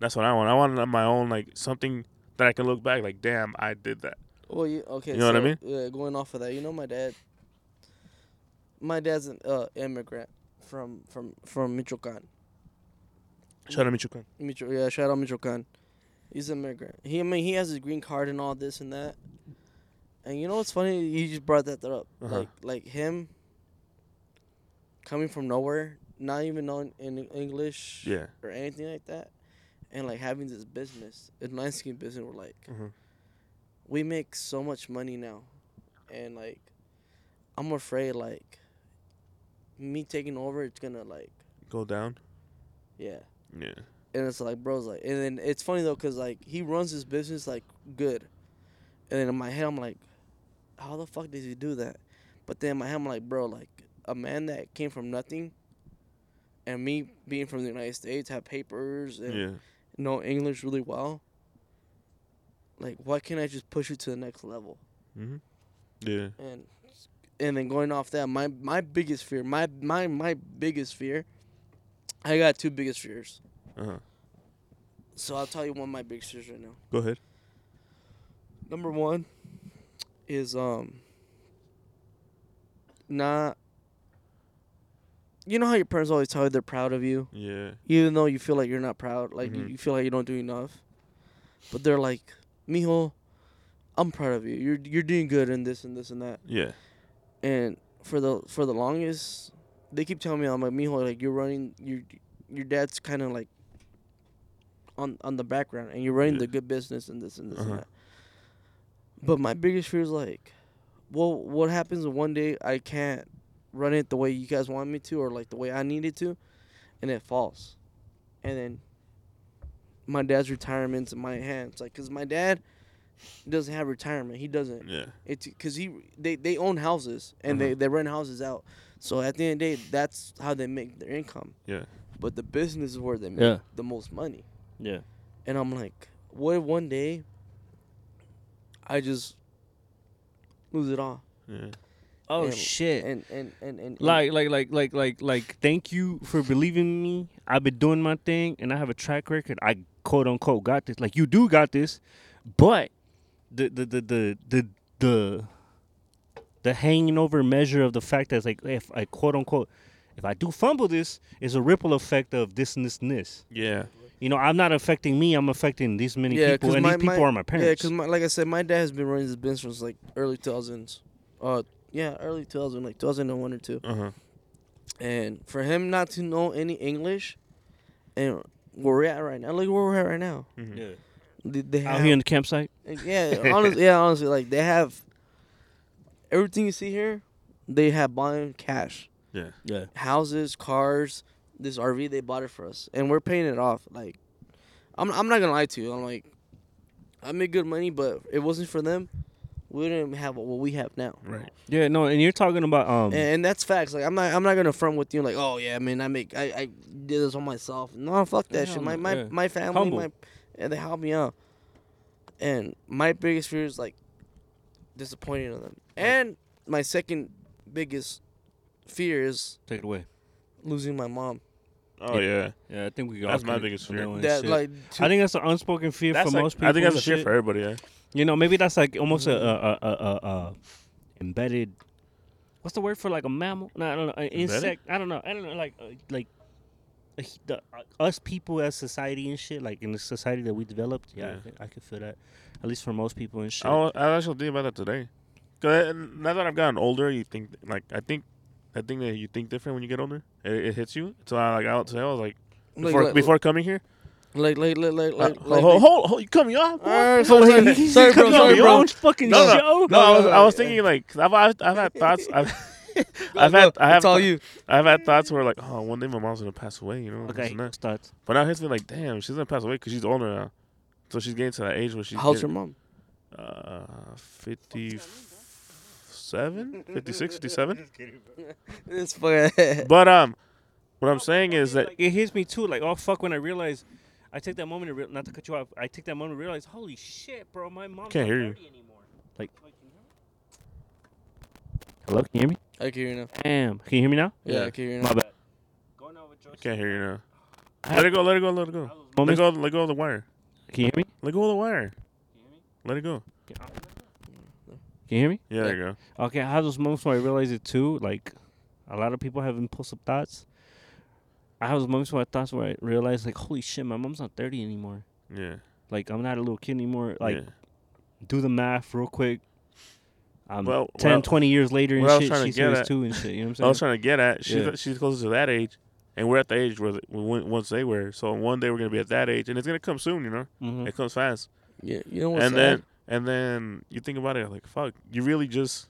That's what I want. I want my own like something that I can look back like, damn, I did that. Well, you, okay. You know what I mean? Yeah, going off of that, you know, my dad. My dad's an uh, immigrant from from from Michoacan. Shout out Michoacan. Micho- yeah, shout out Michoacan. He's an immigrant. He, I mean, he has his green card and all this and that. And you know what's funny? You just brought that up. Uh-huh. Like, like him coming from nowhere, not even knowing in English Yeah. or anything like that, and like having this business, a landscape business. We're like, Mhm. we make so much money now, and like, I'm afraid like me taking over, it's gonna like, Go down. yeah. Yeah. And it's like, bro's like, and then it's funny though, cause like he runs his business like good, and then in my head I'm like, how the fuck does he do that? But then in my head I'm like, bro, like a man that came from nothing, and me being from the United States, have papers and Yeah. know English really well. Like, why can't I just push you to the next level? Mm-hmm. Yeah. And and then going off that, my my biggest fear, my my my biggest fear, I got two biggest fears. Uh huh. So I'll tell you one of my biggest fears right now. Go ahead. Number one is um not you know how your parents always tell you they're proud of you, Yeah. even though you feel like you're not proud, like you, Mhm. you feel like you don't do enough. But they're like, Mijo, I'm proud of you. You're you're doing good in this and this and that. Yeah. And for the for the longest, they keep telling me I'm like Mijo, like you're running your your dad's kind of like on on the background, and you're running Yeah. the good business and this and this Uh-huh. and that. But my biggest fear is like, well, what happens if one day I can't run it the way you guys want me to, or like the way I need it to, and it falls, and then my dad's retirement's in my hands, like, cause my dad doesn't have retirement. He doesn't. Yeah. It's because he they, they own houses and they, Uh-huh. they rent houses out. So at the end of the day, that's how they make their income. Yeah. But the business is where they make Yeah. the most money. Yeah. And I'm like, what if one day I just lose it all? Yeah. Oh And- shit. And and and, and, and like like like like like like thank you for believing me i've been doing my thing and i have a track record i quote unquote got this like you do got this but the the the the the the, the hanging over measure of the fact that it's like if i quote unquote if i do fumble this is a ripple effect of this and this and this Yeah. you know i'm not affecting me i'm affecting these many Yeah, people 'cause and my- these people my- are my parents. yeah, because like I said, my dad has been running this business since like early 2000s, uh, yeah, early 2000, like 2001 or two. Uh huh. And for him not to know any English, and where we're at right now, look where we're at right now. hmm Yeah. They, they have, Out here in the campsite. yeah, honestly, yeah, honestly, like they have everything you see here. They have buying cash, Yeah. Yeah. houses, cars. This RV they bought it for us, and we're paying it off. Like, I'm I'm not gonna lie to you. I'm like, I made good money, but it wasn't for them, we wouldn't have what we have now. Right. Yeah. No, and you're talking about um. And, and that's facts. Like I'm not I'm not gonna front with you like, oh yeah, man, I make I, I did this on myself. No, fuck that Hell shit. My my, yeah. my family, Humble. my and they help me out. And my biggest fear is like disappointing them. And my second biggest fear is take it away. losing my mom. Oh yeah. Yeah, I think we. Got That's my can- biggest fear. that one That shit. like I think that's an unspoken fear That's for like, most people. I think that's a and shit shit. for everybody. Yeah. You know, maybe that's like almost a, a, a, a, a, a embedded. What's the word for like a mammal? No, I don't know. An insect. I don't know. I don't know. Like uh, like uh, he- the, uh, us people as society and shit. Like in the society that we developed. Yeah, Yeah. I, could, I could feel that. At least for most people and shit. I was, I was actually thinking about that today. Cause now that I've gotten older, you think like I think I think that you think different when you get older. It, it hits you. So I like I would say I was like like before like, before coming here. like like like like, Uh, like, hold, like hold, hold, hold, you cut me off. boy. Alright, sorry, sorry, He's sorry, bro, sorry, your bro. own fucking No, no, show. No, I was no, I was no. thinking like 'cause I've I've, I've had thoughts. I've Go, I've go. had I have all you. I've had thoughts where like oh one day my mom's gonna pass away. You know. Okay, and that. starts. But now it hits me like damn she's gonna pass away because she's older now. So she's getting to that age where she's How's your mom? uh 57, 56, 57. It's fucking. But um, what I'm saying is that Like, it hits me too. Like, oh fuck, when I realize, I take that moment to real, not to cut you off. I take that moment to realize, holy shit, bro, my mom Can't hear you. anymore. Like, hello, can you hear me? I can hear you now. Damn, can you hear me now? Yeah, Yeah. I can hear you My now. bad. Going over I can't hear you now. Let it go. Let it go. Let it go. Let Moments, go. Let go of the wire. can you hear me? Let go of the wire. Let it go. Can you hear me? Yeah, there you go. Okay, I have those moments where I realize it too. Like, a lot of people have impulsive thoughts. I have those moments where I thoughts where I realize, like, holy shit, my mom's not 30 anymore. Yeah. Like, I'm not a little kid anymore. Like, yeah. do the math real quick. Um, Well, 10, well, 20 years later and what I was shit, trying to she's get yours at- too and shit. You know what I'm saying? I'm was trying to get at. She's Yeah. she's closer to that age, and we're at the age where the, when, once they were. So one day we're gonna be at that age, and it's gonna come soon. You know, Mhm. it comes fast. Yeah, you know what's and sad? then and then you think about it like fuck, you really just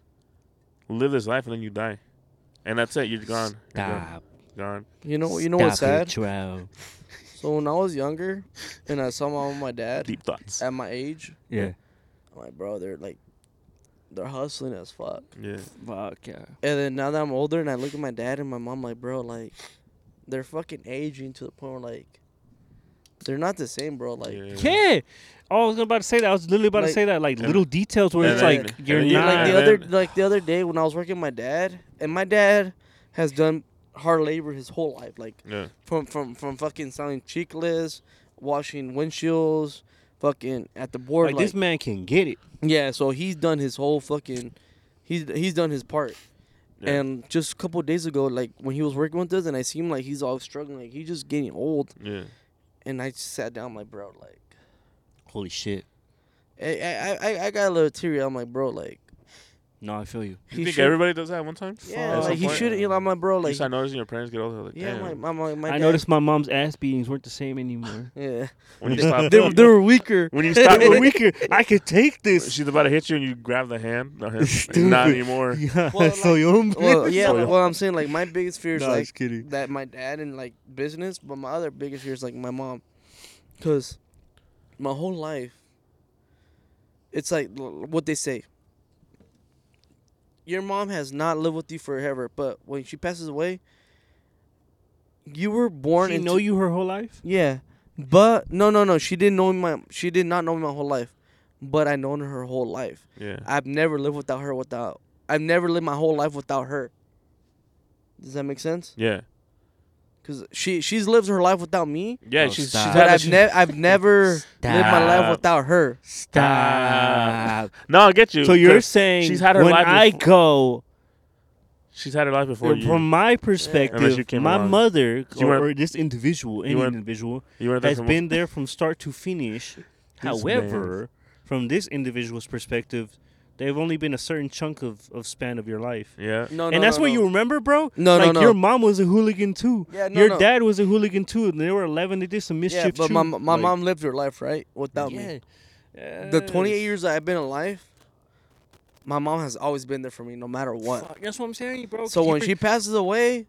live this life and then you die, and that's it. You're gone. You're gone. Gone. you know you know what's Stop it, sad? Trow. So when I was younger, and I saw my mom and my dad Deep thoughts. at my age, Yeah. I'm like, bro, they're like, they're hustling as fuck. Yeah. Fuck yeah. And then now that I'm older and I look at my dad and my mom, like, bro, like, they're fucking aging to the point where like, they're not the same, bro. Like, yeah. Yeah. Oh, I was about to say that. I was literally about to say that. Like little details where it's then- like you're then you- not. like the other like the other day when I was working with my dad, and my dad has done hard labor his whole life, like Yeah. from from from fucking selling chicles, washing windshields, fucking at the board. like, Like, this man can get it. yeah, so he's done his whole fucking, he's he's done his part. Yeah. And just a couple of days ago, like when he was working with us, and I see him like he's all struggling, like he's just getting old. Yeah. And I just sat down, like bro, like Holy shit. I I I, I got a little teary. I'm like bro, like No, I feel you. You he think should- everybody does that one time? yeah, At some like he point? should. You know, I'm like bro, You like start noticing your parents get older. Like, yeah, damn. my my my I dad- noticed my mom's ass beatings weren't the same anymore. Yeah, when you stop, they, were- they were weaker. when you stop, They were weaker. I could take this. she's about to hit you and you grab the hand. No, not Stupid. anymore. Yeah, Well, so you Well, yeah. So- like, well, I'm saying like my biggest fear is Nah, like just kidding. that my dad and like business, but my other biggest fear is like my mom, cause my whole life, it's like l- what they say. Your mom has not lived with you forever, but when she passes away, you were born She into know you her whole life. Yeah, but no, no, no. She didn't know me my. She did not know me my whole life, but I known her whole life. Yeah. I've never lived without her. Without I've never lived my whole life without her. Does that make sense? Yeah. Cause she she's lived her life without me, Yeah. Oh, she's she's stop. but had I've she- never I've never lived my life without her. Stop. No, I get you. So you're saying she's had her when life I before- go, she's had her life before you. from my perspective, came my along. mother or, weren't- or this individual, any weren't- individual, weren't has from- been there from start to finish. This However, from this individual's perspective, They've only been a certain chunk of, of span of your life. Yeah. No, no, and that's no, what no. you remember, bro? No, no, like no. your mom was a hooligan too. Yeah, no, your no. dad was a hooligan too. And they were 11. They did some mischief Yeah, but too. my my Like, mom lived her life right without me. yeah. The 28 years that I've been alive, my mom has always been there for me, no matter what. Fuck, that's what I'm saying, bro. So Keep when it- she passes away,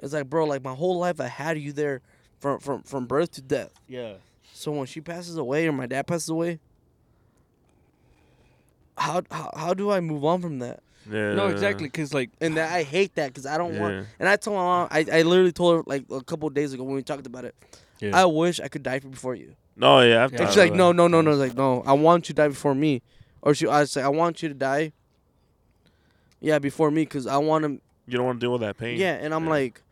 it's like, bro, like my whole life I had you there from from from birth to death. yeah, So when she passes away or my dad passes away, how how, how do I move on from that? Yeah. no, exactly, because like And that I hate that because I don't Yeah. want. And I told my mom, I, I literally told her like a couple of days ago when we talked about it. Yeah. I wish I could die before you. No, yeah. I've Yeah. And she's like, that. no, no, no, no. Like, no, I want you to die before me. Or she, I say, I want you to die. Yeah, before me, cause I want to. You don't want to deal with that pain. Yeah, and I'm Yeah. like,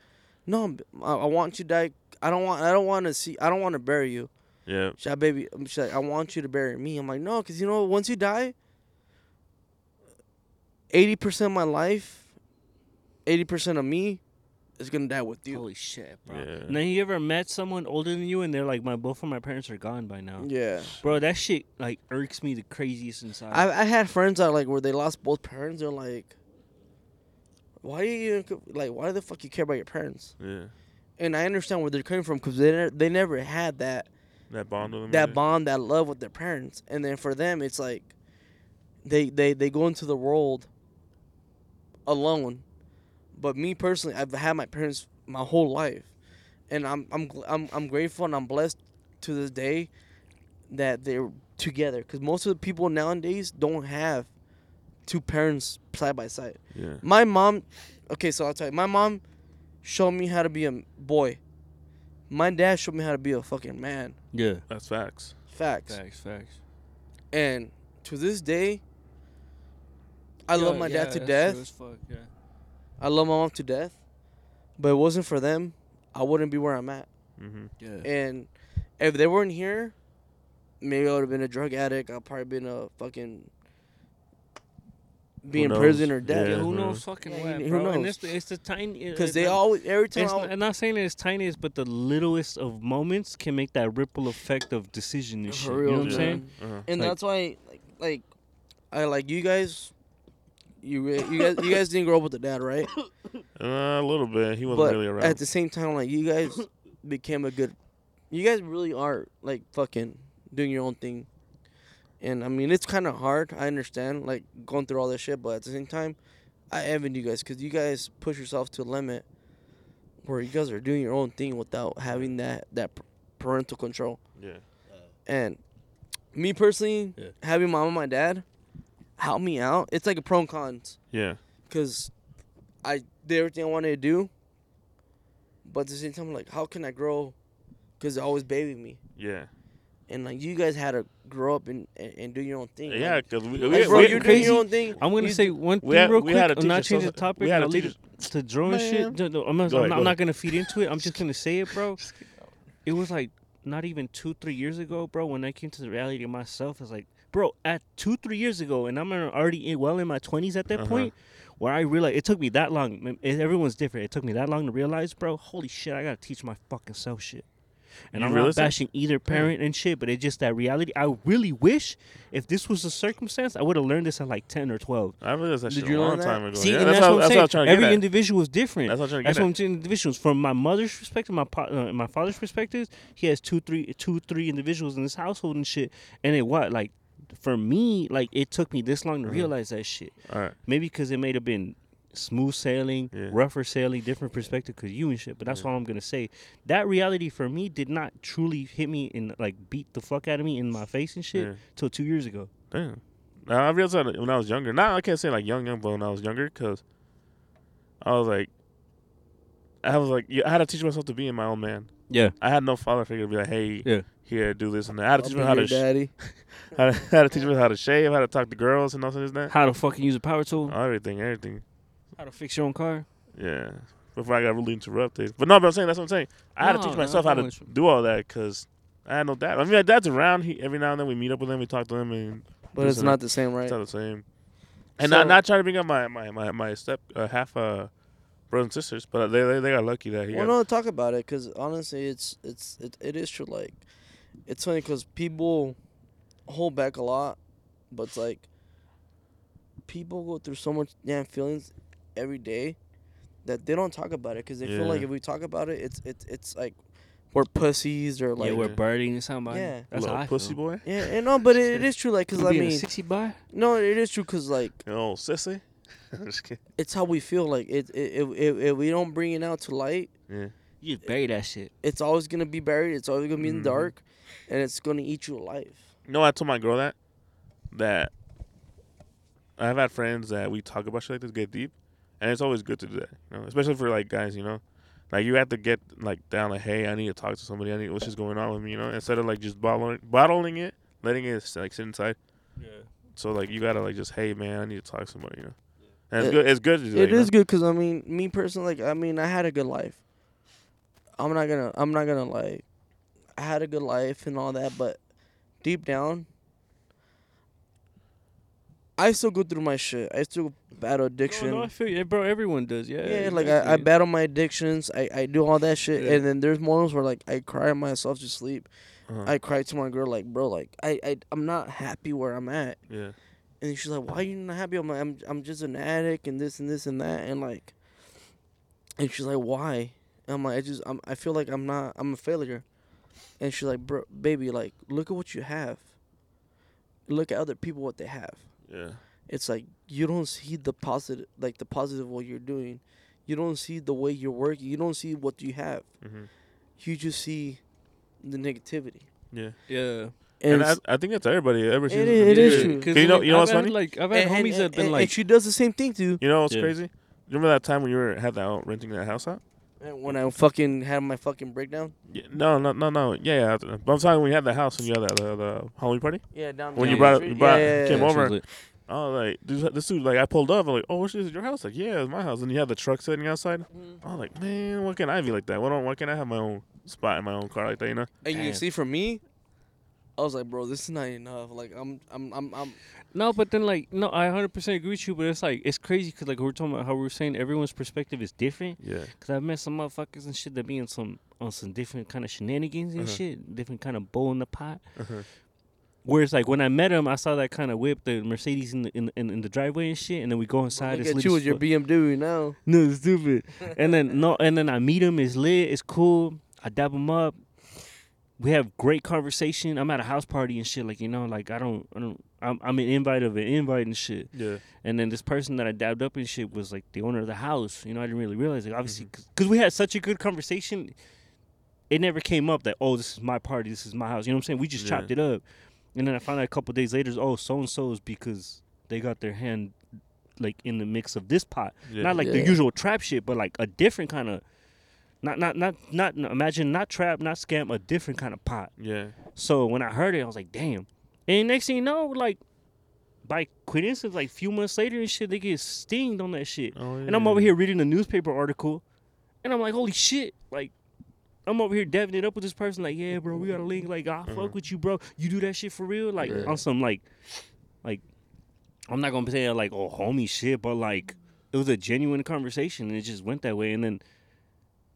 no, I, I want you to die. I don't want. I don't want to see. I don't want to bury you. Yeah. She's like, baby. Um, she's like, I want you to bury me. I'm like, no, cause you know, once you die, eighty percent of my life, eighty percent of me, is gonna die with you. holy shit, bro. Yeah. And then you ever met someone older than you and they're like, my both of my parents are gone by now. Yeah. Bro, that shit like irks me the craziest inside. I I had friends that like where they lost both parents. They're like, why do you like? Why the fuck you care about your parents? Yeah. And I understand where they're coming from because they ne- they never had that That bond with them. that yeah. bond, that love with their parents. And then for them, it's like they they they go into the world alone. But me personally, I've had my parents my whole life, and I'm I'm I'm I'm grateful and I'm blessed to this day that they're together. Because most of the people nowadays don't have two parents side by side. Yeah. My mom, okay, so I'll tell you, my mom showed me how to be a boy. My dad showed me how to be a fucking man. yeah. That's facts. Facts. Facts, facts. And to this day, I love my dad to death. yeah. I love my mom to death. But it wasn't for them, I wouldn't be where I'm at. Mm-hmm. Yeah. And if they weren't here, maybe I would have been a drug addict. I'd probably been a fucking be Who in knows? prison or dead. Yeah, Yeah. who Mhm. knows fucking Yeah, what, who bro? And knows? it's the, it's the tiny Because uh, they uh, always every time I, not, I'm not saying it's tiniest, but the littlest of moments can make that ripple effect of decision and For shit. You know what I'm saying? Uh-huh. and like- that's why like like I like you guys. You you guys you guys didn't grow up with the dad, right? Uh, a little bit. He wasn't but really around. at the same time, like you guys became a good. You guys really are like fucking doing your own thing, and I mean it's kind of hard. I understand like going through all this shit, but at the same time, I envy you guys because you guys push yourself to a limit where you guys are doing your own thing without having that that parental control. yeah. And me personally, Yeah. having mom and my dad help me out, it's like a pro and cons Yeah. because I did everything I wanted to do, but at the same time, like, how can I grow? Because they always baby me, Yeah. and like you guys had to grow up and and, and do your own thing. Yeah. like, Because we, like, we, bro, we, you're doing crazy. your own thing. I'm gonna You- say one thing had- real we quick. had to I'm not changing the topic. we had to I'll leave teach it to draw and shit. No, no, I'm, not, Go I'm, ahead, not, go I'm not gonna feed into it. I'm just gonna say it, bro. It was like not even two, three years ago, bro. When I came to the reality of myself, it's like, bro, at two, three years ago, and I'm already in, well in my 20s at that Uh-huh. point, where I realized it took me that long. Everyone's different. It took me that long to realize, bro. Holy shit, I gotta teach my fucking self shit. And You I'm realized not that? bashing either parent and shit, but it's just that reality. I really wish if this was a circumstance, I would have learned this at like 10 or 12. I realized that Did shit you a long learn that? time ago. See, yeah, that's, that's, what, what I'm that's saying. what I'm trying to Every get individual is different. That's what I'm trying to That's get what. I'm saying. Individuals. From my mother's perspective, my pa- uh, my father's perspective, he has two, three, two, three individuals in his household and shit. And it what like, for me, like it took me this long to Mhm. realize that shit. All right. Maybe because it may have been smooth sailing, Yeah. rougher sailing, different perspective because you and shit. But that's Yeah. all I'm gonna say. That reality for me did not truly hit me and like beat the fuck out of me in my face and shit Yeah. till two years ago. Damn. Now, I realized that when I was younger. Now I can't say like young, young, but when I was younger, because I was like, I was like, I had to teach myself to be in my own man. Yeah. I had no father figure to be like, hey, Yeah. here, do this and that. I had to teach me how your to, sh- daddy. how to, how to teach me how to shave, how to talk to girls and all this and that. How to fucking use a power tool. Everything, everything. How to fix your own car. Yeah. Before I got really interrupted. But no, but I'm saying that's what I'm saying. I had to No, teach no, myself how to do all that because I had no dad. I mean, my dad's around. He every now and then we meet up with him, we talk to him, and But it's and not the same, right? It's not the same. And So- not not trying to bring up my my my, my step uh, half uh brothers and sisters, but they they, they got lucky that he Well, got, no, talk about it because honestly, it's it's it, it is true. Like, it's funny because people hold back a lot, but it's like people go through so much damn feelings every day that they don't talk about it because they feel like if we talk about it, it's it's it's like we're pussies or like yeah, we're Yeah. burning somebody. Yeah. That's how Little I pussy feel. boy. yeah, and no, but it, it is true. Like, cause I mean, sexy boy. no, it is true. Cause like You know, sissy. I'm just kidding. it's how we feel. Like it, it, if, if if we don't bring it out to light, Yeah. You just bury that shit. it's always gonna be buried. It's always gonna be in the mm-hmm. dark, and it's gonna eat you alive. You know, I told my girl that that I've had friends that we talk about shit like this get deep, and it's always good to do that. You know, especially for like guys. You know, like you have to get like down. Like, hey, I need to talk to somebody. I need what's just going on with me. You know, instead of like just bottling bottling it, letting it like sit inside. Yeah. So like you gotta like just hey man, I need to talk to somebody. You know, it's It- good. It's good to do that. It know? is good because I mean, me personally, like I mean, I had a good life. I'm not gonna, I'm not gonna like, I had a good life and all that, but deep down, I still go through my shit. I still battle addiction. No, no, I feel you, bro. Everyone does. Yeah. yeah, like I, I battle my addictions. I, I do all that shit, Yeah. and then there's moments where like I cry myself to sleep. Uh-huh. I cry to my girl, like bro, like I, I I'm not happy where I'm at. yeah. And she's like, "Why are you not happy?" I'm like, "I'm I'm just an addict and this and this and that." And like, and she's like, "Why?" And I'm like, "I just I'm, I feel like I'm not I'm a failure." And she's like, "Bro, baby, like look at what you have. Look at other people what they have. Yeah. It's like you don't see the positive, like the positive what you're doing. You don't see the way you're working. You don't see what you have. hmm You just see the negativity." Yeah. Yeah. And, And, I, I think that's everybody. Ever since is- it is yeah. true. 'Cause You know, you know I've what's had, funny? Like I've had and- homies and- that have been and- like, and she does the same thing too. You know what's Yeah. crazy? Remember that time when you were had that out renting that house out? When I fucking had my fucking breakdown. Yeah, no, no, no, no. Yeah, yeah. But I'm talking when you had the house and you had that the, the Halloween party. Yeah, down When you brought it- you brought- yeah, yeah, came yeah. Yeah, she over. was. Oh, like dude, this dude, like I pulled up. I'm like, oh, this is your house? Like, yeah, it's my house. And you had the truck sitting outside. Mhm. I was like, man, why can't I be like that? Why don't? Why can't I have my own spot in my own car like that? You know? And you see, for me, I was like, bro, this is not enough. Like, I'm, I'm, I'm, I'm. No, but then like no, I 100% agree with you. But it's like it's crazy because like we we're talking about how we are saying everyone's perspective is different. Yeah. Cause I've met some motherfuckers and shit that be in some on some different kind of shenanigans and Uh-huh. shit, different kind of bowl in the pot. Uh-huh. Whereas like when I met him, I saw that kind of whip, the Mercedes in the in, in, in the driveway and shit, and then we go inside. Look it's at you as with your. BMW now. No, it's stupid. and then no, and then I meet him. It's lit. It's cool. I dab him up. We have great conversation. I'm at a house party and shit. Like you know, like I don't, I don't. I'm, I'm an invite of an invite and shit. Yeah. And then this person that I dabbed up and shit was like the owner of the house. You know, I didn't really realize. Like obviously, mm-hmm. because we had such a good conversation, it never came up that oh, this is my party. This is my house. You know what I'm saying? We just Yeah. chopped it up. And then I found out a couple days later, oh, so and so is because they got their hand like in the mix of this pot Yeah. not like the usual trap shit, but like a different kind of, not not not not no, imagine not trap, not scam, a different kind of pot. Yeah. So when I heard it, I was like, damn. And next thing you know, like by coincidence, like a few months later and shit, they get stinged on that shit. Oh, yeah. And I'm over here reading a newspaper article, and I'm like, holy shit, like. I'm over here deving it up with this person, like, yeah, bro, we got a link. Like, I fuck mm-hmm. with you, bro. You do that shit for real, like, Yeah. on some like, like, I'm not gonna say like, oh, homie shit, but like, it was a genuine conversation, and it just went that way. And then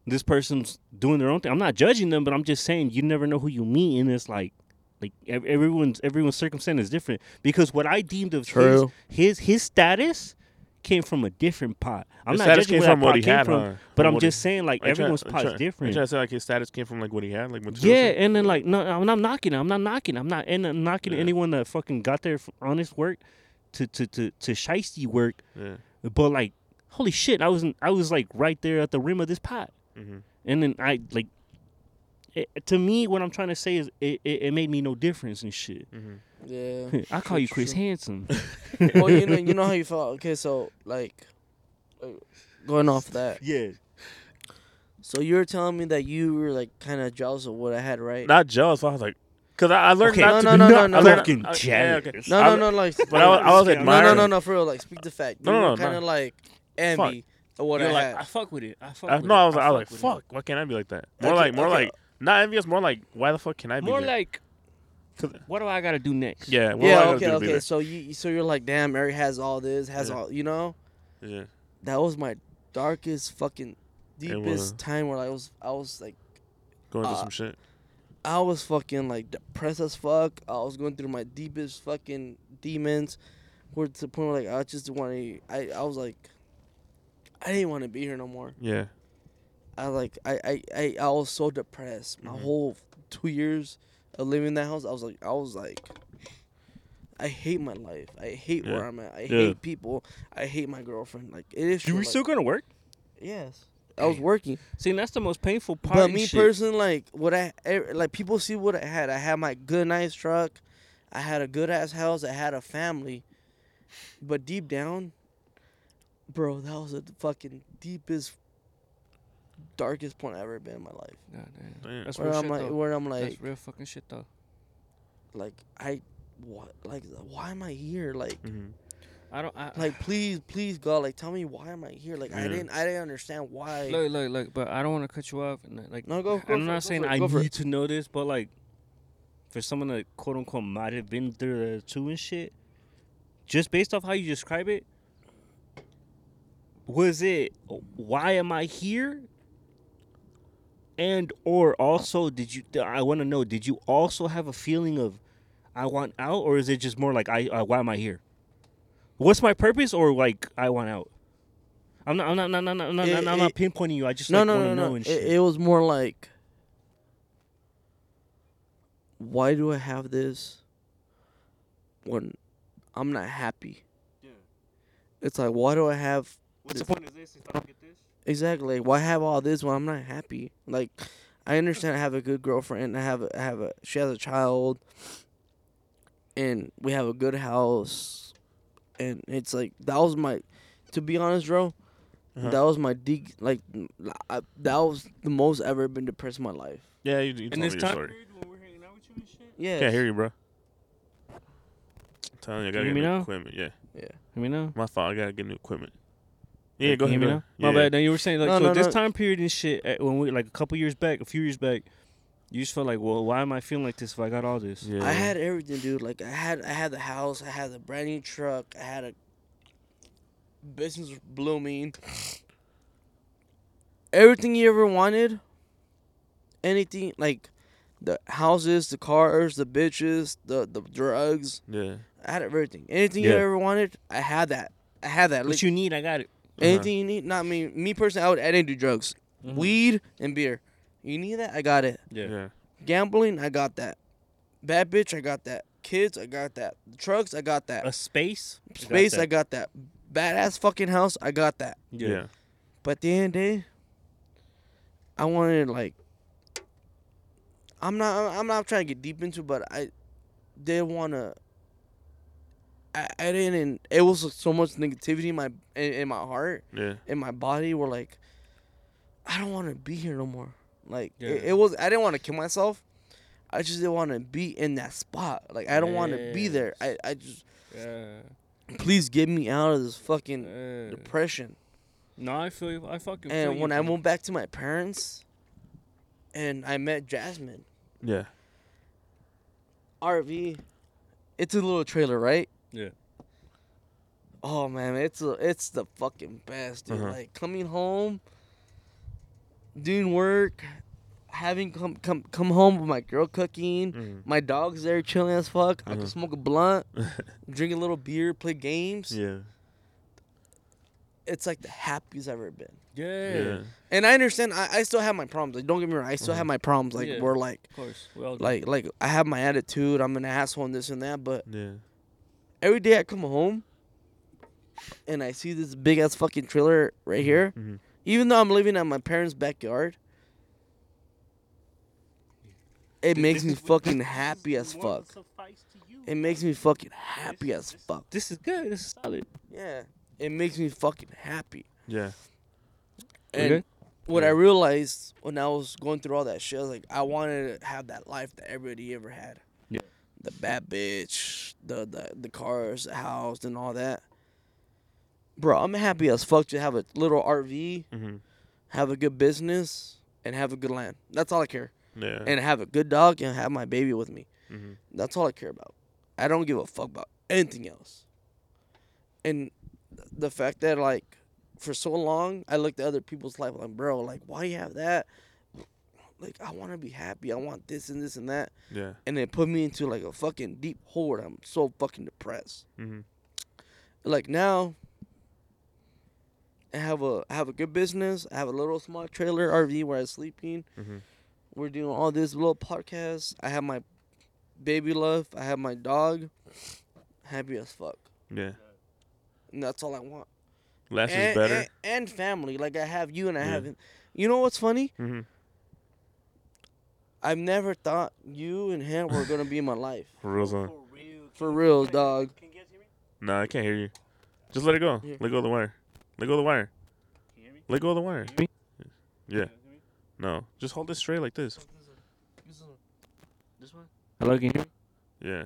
this person's doing their own thing. I'm not judging them, but I'm just saying you never know who you meet, and it's like, like everyone's everyone's circumstance is different. Because what I deemed of his True. his his status came from a different pot. I'm His not status judging came where that from what he came had, from, huh? but From I'm what he- just saying like Are you trying- everyone's are you pot's trying- Are different. you trying to say like his status came from like what he had, like Yeah, materialistic? and then like no, I'm not knocking. it. I'm not knocking. I'm not and I'm knocking Yeah. anyone that fucking got their f- honest work to to to to shiesty work. Yeah. But like, holy shit, I was in, I was like right there at the rim of this pot, Mm-hmm. and then I like. It, to me, what I'm trying to say is it, it, it made me no difference and shit. Mm-hmm. Yeah. I call you Chris true. Handsome. well, you know, you know how you felt. Okay, so like, uh, going off that. yeah. So you were telling me that you were like kind of jealous of what I had, right? Not jealous. but I was like, cause I, I learned Okay, not no, to no, be no, no, I no. learned- Fucking I- yeah, okay. jealous. no, I- no, no, like. But I was, I was No, no, admiring. no, no, no, for real. Like, speak the fact. No, you no, were no, kind of no. like envy of what You're I like, had. I fuck with it. I fuck I, with no, it. I was, like, I was like, with it." fuck. Why can't I be like that? More Okay, like, more okay. like, not envious. More like, why the fuck can I be? More there? like, 'Cause- what do I gotta do next? yeah, what do I yeah, gotta okay, do to be okay. there? So you, so you're like, damn, Erick has all this, has Yeah. all, you know. Yeah, That was my darkest, fucking, was. deepest time where I was, I was like, going through Uh, some shit. I was fucking like depressed as fuck. I was going through my deepest fucking demons. where to the point where like I just want to. I I was like, I didn't want to be here no more. Yeah. I like I I I, I was so depressed. My Mhm. whole two years of living in that house, I was like I was like. I hate my life. I hate where I'm at. I Yeah. hate people. I hate my girlfriend. Like it is. You true, we like- still gonna work? Yes. I was working. See, and that's the most painful part. But me shit. personally, like what I like, people see what I had. I had my good, nice truck. I had a good ass house. I had a family. But deep down, bro, that was the fucking deepest, darkest point I've ever been in my life. God damn. Damn. That's Where real I'm shit like, though. where I'm like, That's real fucking shit though. like I, what, like, why am I here? Like, hmm I don't. I, like, please, please, God, like, tell me why am I here? Like, I Yeah. didn't, I didn't understand why. look, look, look. But I don't want to cut you off. And like, No, go- go for I'm it, not go saying for it, I go for it. need to know this, but like, for someone that quote unquote might have been through the two and shit, just based off how you describe it, was it why am I here? And or also, did you? I want to know. Did you also have a feeling of I want out, or is it just more like I? Uh, why am I here? What's my purpose, or like I want out? I'm not. I'm not. No, no, no, no, It- no, I'm not it- pinpointing you. I just no, like, no, want no, know no. and It, it was more like, why do I have this when I'm not happy? Yeah. It's like, why do I have What's the point of this if I don't get this? exactly? Why have all this when I'm not happy? Like, I understand I have a good girlfriend. I have a, I have a she has a child, and we have a good house, and it's like that was my, to be honest, bro. Uh-huh. That was my de- like, I, that was the most I ever been depressed in my life. Yeah, you, you In told this me your time story. when we're hanging out with you and shit. Yeah. Can't hear you, bro. I'm telling you, I gotta Hear get me new now? equipment. Yeah, Yeah. Let me know. my fault. I gotta get new equipment. Yeah, go You ahead. me go now? ahead. My Yeah. bad. Now you were saying like No, so no, this no. time period and shit uh, when we like a couple years back, a few years back, you just felt like, well, why am I feeling like this if I got all this? Yeah. I had everything, dude. Like I had, I had the house, I had the brand new truck, I had a business blooming. Everything you ever wanted. Anything like the houses, the cars, the bitches, the the drugs. Yeah. I had everything. Anything you ever wanted, I had that. I had that. What Like, you need, I got it. Anything you need. Not me. Me personally, I, would, I didn't do drugs. Mhm. Weed and beer. You need that? I got it. Yeah. Yeah. Gambling, I got that. Bad bitch, I got that. Kids, I got that. Trucks, I got that. A space. Space, I got that. Badass fucking house, I got that. Yeah. Yeah. But at the end of the day, I wanted like. I'm not. I'm not trying to get deep into, but I did want to. I, I didn't. It was so much negativity in my in, in my heart, Yeah. in my body. Were like, I don't want to be here no more. Like it, Yeah. it was. I didn't want to kill myself. I just didn't want to be in that spot. Like I don't want to be there. I I just Yeah. please get me out of this fucking Yeah. depression. No, I feel you. I fucking. feel And you, when I bro. went back to my parents, and I met Jasmine, Yeah. RV, it's a little trailer, right? Yeah. Oh man, it's a, it's the fucking best, dude. Uh-huh. Like coming home, doing work, having come come come home with my girl cooking. Mhm. My dog's there chilling as fuck. I Uh-huh. can smoke a blunt, drink a little beer, play games. yeah. It's like the happiest I've ever been. Yeah. Yeah. And I understand. I, I still have my problems. Like, don't get me wrong. I still Uh-huh. have my problems. Like, Yeah. where like Of course. Well. like like I have my attitude. I'm an asshole and this and that. But Yeah. Every day I come home and I see this big ass fucking trailer right here. Mhm. Even though I'm living at my parents' backyard, it makes me fucking happy as fuck. It makes me fucking happy as fuck. This is good. This is solid. Yeah, it makes me fucking happy. Yeah. And Okay. what Yeah. I realized when I was going through all that shit, I was like, I wanted to have that life that everybody ever had. Yeah. The bad bitch, the the the cars, the house, and all that. Bro, I'm happy as fuck to have a little RV, Mm-hmm. have a good business, and have a good land. That's all I care. Yeah. And have a good dog and have my baby with me. mm-hmm. That's all I care about. I don't give a fuck about anything else. And the fact that like for so long I looked at other people's life like, bro, like why you have that? Like I want to be happy. I want this and this and that. Yeah. And it put me into like a fucking deep hole where I'm so fucking depressed. Mm-hmm. like now, I have a I have a good business. I have a little small trailer RV where I'm sleeping. hmm We're doing all this little podcast. I have my baby love. I have my dog. Happy as fuck, Yeah. and that's all I want. Less and, is better. And, and family. Like I have you and I Yeah. have. You know what's funny? hmm I've never thought you and him were gonna be in my life. For real, son. For real, dog. Can you guys hear me? Nah, I can't hear you. Just let it go. Here. Let go of the wire. Let go of the wire. Can you hear me? Let go of the wire. Can you hear me? Yeah. Can you hear me? No. Just hold it straight like this. This one? Hello, can you hear me? Yeah.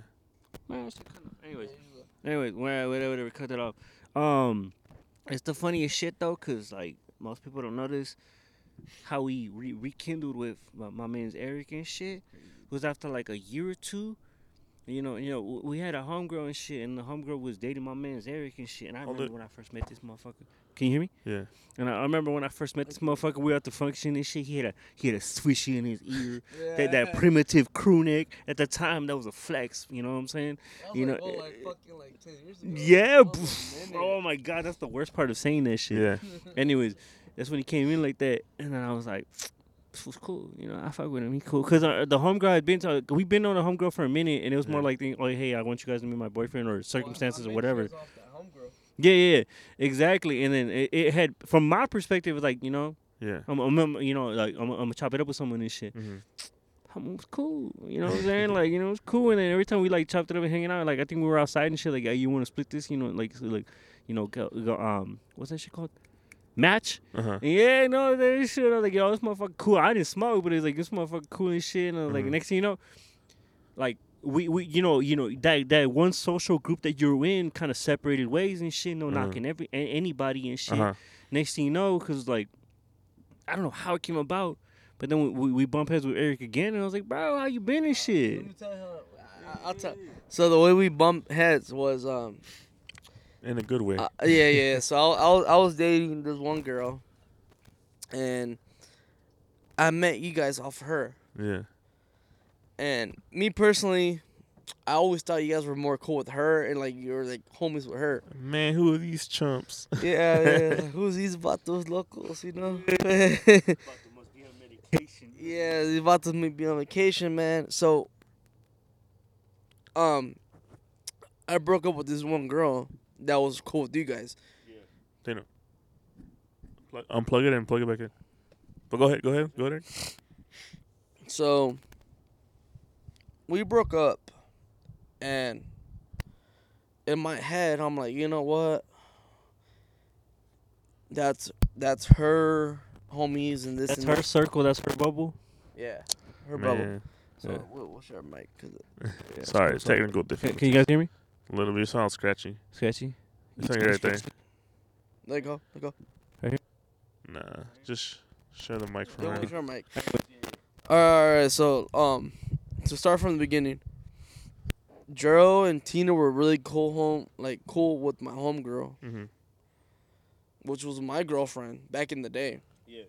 Man, it's kinda- Anyways, anyways, whatever, whatever, whatever, cut that off. Um, it's the funniest shit though, cause like most people don't notice how we re- rekindled with my, my man's Erick and shit. was after like a year or two. You know, you know, we had a homegirl and shit, and the homegirl was dating my man's Erick and shit. And I Hold remember it. when I first met this motherfucker. Can you hear me? Yeah. And I, I remember when I first met this motherfucker, we were at the function and shit. He had a he had a swishy in his ear, that that primitive crew neck. At the time, that was a flex. You know what I'm saying? you know, oh, like eh, fucking like ten years ago. Yeah. That was a pff, minute. Oh my god, that's the worst part of saying that shit. Yeah. Anyways, that's when he came in like that, and then I was like, "This was cool." You know, I fuck with him. He cool. Cause uh, the homegirl had been to, we've been on a homegirl for a minute, and it was more like, thinking, "Oh, hey, I want you guys to meet my boyfriend," or circumstances Well, or whatever. guys off that homegirl. Yeah, yeah, yeah, exactly. And then it, it had, from my perspective, it was like, you know, Yeah. I'm, I'm you know, like I'm, I'm gonna chop it up with someone and shit. hmm Um, It was cool. You know what I'm saying? like, you know, it was cool. And then every time we like chopped it up and hanging out, like I think we were outside and shit. Like, hey, you want to split this? You know, like, so, like, you know, go, go, um, what's that shit called? Match. Uh huh. Yeah, no, that shit. I was like, yo, this motherfucker cool. I didn't smoke, but it's like this motherfucker cool and shit. And I was like, Mhm. next thing you know, like we, we, you know, you know that that one social group that you're in kind of separated ways and shit. No Mhm. knocking every a- anybody and shit. Uh huh. Next thing you know, cause like, I don't know how it came about, but then we, we, we bump heads with Erick again, and I was like, bro, how you been and shit? Let me tell you how- I- I'll tell. So the way we bumped heads was um In a good way. uh, yeah yeah. So I, I was I was dating this one girl, and I met you guys off her. yeah. And me personally, I always thought you guys were more cool with her and like you were like homies with her. Man, who are these chumps? Yeah, yeah. like, who's these vatos locals, you know? yeah, these vatos may be on vacation, man. So, um, I broke up with this one girl that was cool with you guys. Yeah. Tina. Plug, unplug it and plug it back in. But go ahead. Go ahead. Go ahead. So, we broke up, and in my head, I'm like, you know what? That's that's her homies and this That's and her that. circle. That's her bubble. Yeah, her bubble. So yeah. we'll, we'll share a mic. Cause it, yeah, Sorry, so- technical Can, can you guys hear me? A little bit. You sound scratchy. Sketchy. It's like right there. Let go. Let go. Nah, just share the mic from Go right. with your mic. All right. So um, to start from the beginning, Jero and Tina were really cool home, like cool with my homegirl. Mm-hmm. which was my girlfriend back in the day. Yeah.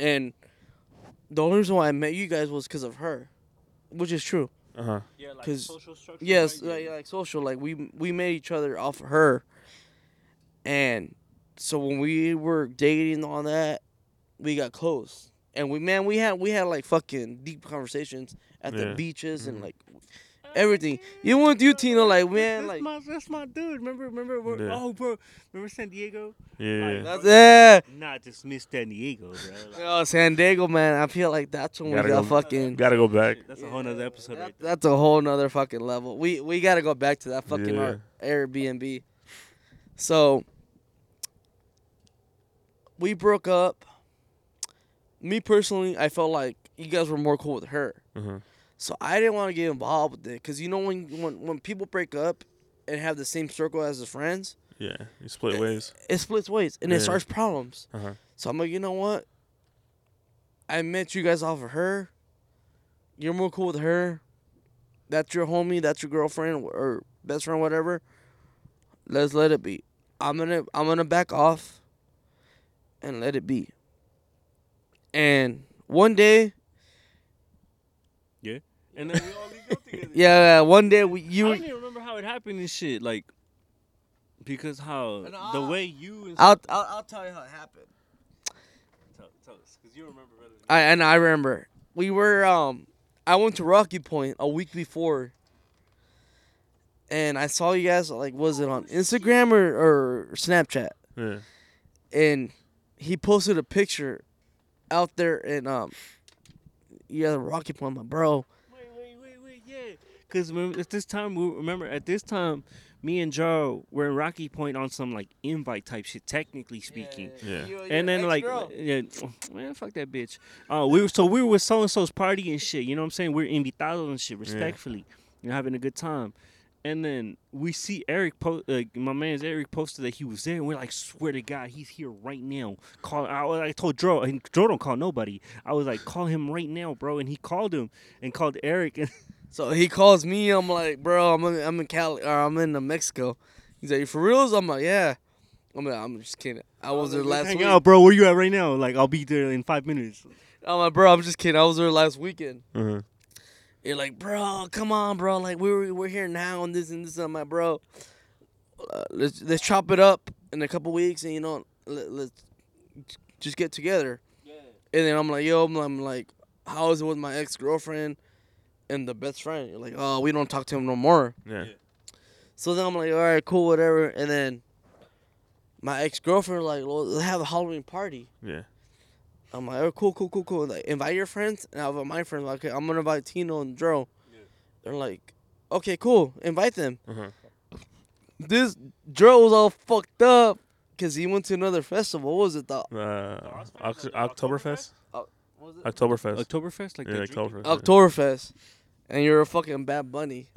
And the only reason why I met you guys was because of her, which is true. Uh huh. Yeah, like 'Cause- social structure. Yes, like, like social. Like we we met each other off of her, and so when we were dating and all that, we got close. And we man, we had we had like fucking deep conversations at Yeah. the beaches and Mhm. like everything. You went you Tina like man that's like my that's my dude. Remember, remember, we're- Yeah. oh, bro, remember San Diego? Yeah. that's yeah. Not just Miss San Diego, bro. Like, Oh, San Diego, man. I feel like that's when we Gotta got go- fucking. Gotta go back. That's a whole nother episode That- right there. that's a whole nother fucking level. We we gotta go back to that fucking Yeah. our Airbnb. So we broke up. Me personally, I felt like you guys were more cool with her, Uh-huh. So I didn't want to get involved with it. Cause you know when when when people break up and have the same circle as their friends, Yeah. You split ways. it splits ways and Yeah. it starts problems. Uh huh. So I'm like, you know what? I met you guys off of her. You're more cool with her. That's your homie. That's your girlfriend or best friend, whatever. Let's let it be. I'm gonna I'm gonna back off and let it be. And one day, And then we all leave up together. yeah, one day we, I you don't even remember how it happened and shit. Like, Because how And the I'll- way you and I'll, I'll I'll tell you how it happened. tell, tell us because you remember better. Than I and I remember we were um I went to Rocky Point a week before. And I saw you guys like was it on Instagram or, or Snapchat? Yeah. And he posted a picture out there in um yeah Rocky Point, I'm like, bro. Wait, wait, wait, wait, yeah. Because at this time, we remember at this time, me and Joe were in Rocky Point on some like invite type shit, technically speaking. Yeah. And then like, yeah, man, fuck that bitch. Uh, we were so we were with so and so's party and shit. You know what I'm saying? We're invitados and shit, respectfully. You know, having a good time. And then we see Erick post, like my man's Erick posted that he was there, and we're like, swear to God, he's here right now. Call. I, I told Joe, and Joe don't call nobody. I was like, call him right now, bro. And he called him and called Erick, and So he calls me. I'm like, bro, I'm in, I'm in Cali or I'm in Mexico. He's like, you for reals? I'm like, yeah. I'm like, I'm just kidding. I was there last hang week. out, bro. Where you at right now? Like, I'll be there in five minutes. I'm like, bro, I'm just kidding. I was there last weekend. Uh-huh. You're like, bro, come on, bro. Like we're we're here now and this and this. I'm like, bro, uh, let's let's chop it up in a couple weeks and you know let, let's just get together. Yeah. And then I'm like, yo, I'm, I'm like, how is it with my ex girlfriend and the best friend? You're like, oh, we don't talk to him no more. Yeah. So then I'm like, all right, cool, whatever. And then my ex girlfriend like, well, let's have a Halloween party. Yeah. I'm like, oh, cool, cool, cool, cool. Like, invite your friends, and I invite my friends. Like, okay, I'm gonna invite Tino and Dro. They're like, okay, cool, invite them. Uh-huh. This Dro was all fucked up because he went to another festival. What was it? The Uh, Oct- Oktoberfest. What was it? Oktoberfest. Oktoberfest, like yeah, that drinking? Oktoberfest. Oktoberfest, and you're a fucking bad bunny.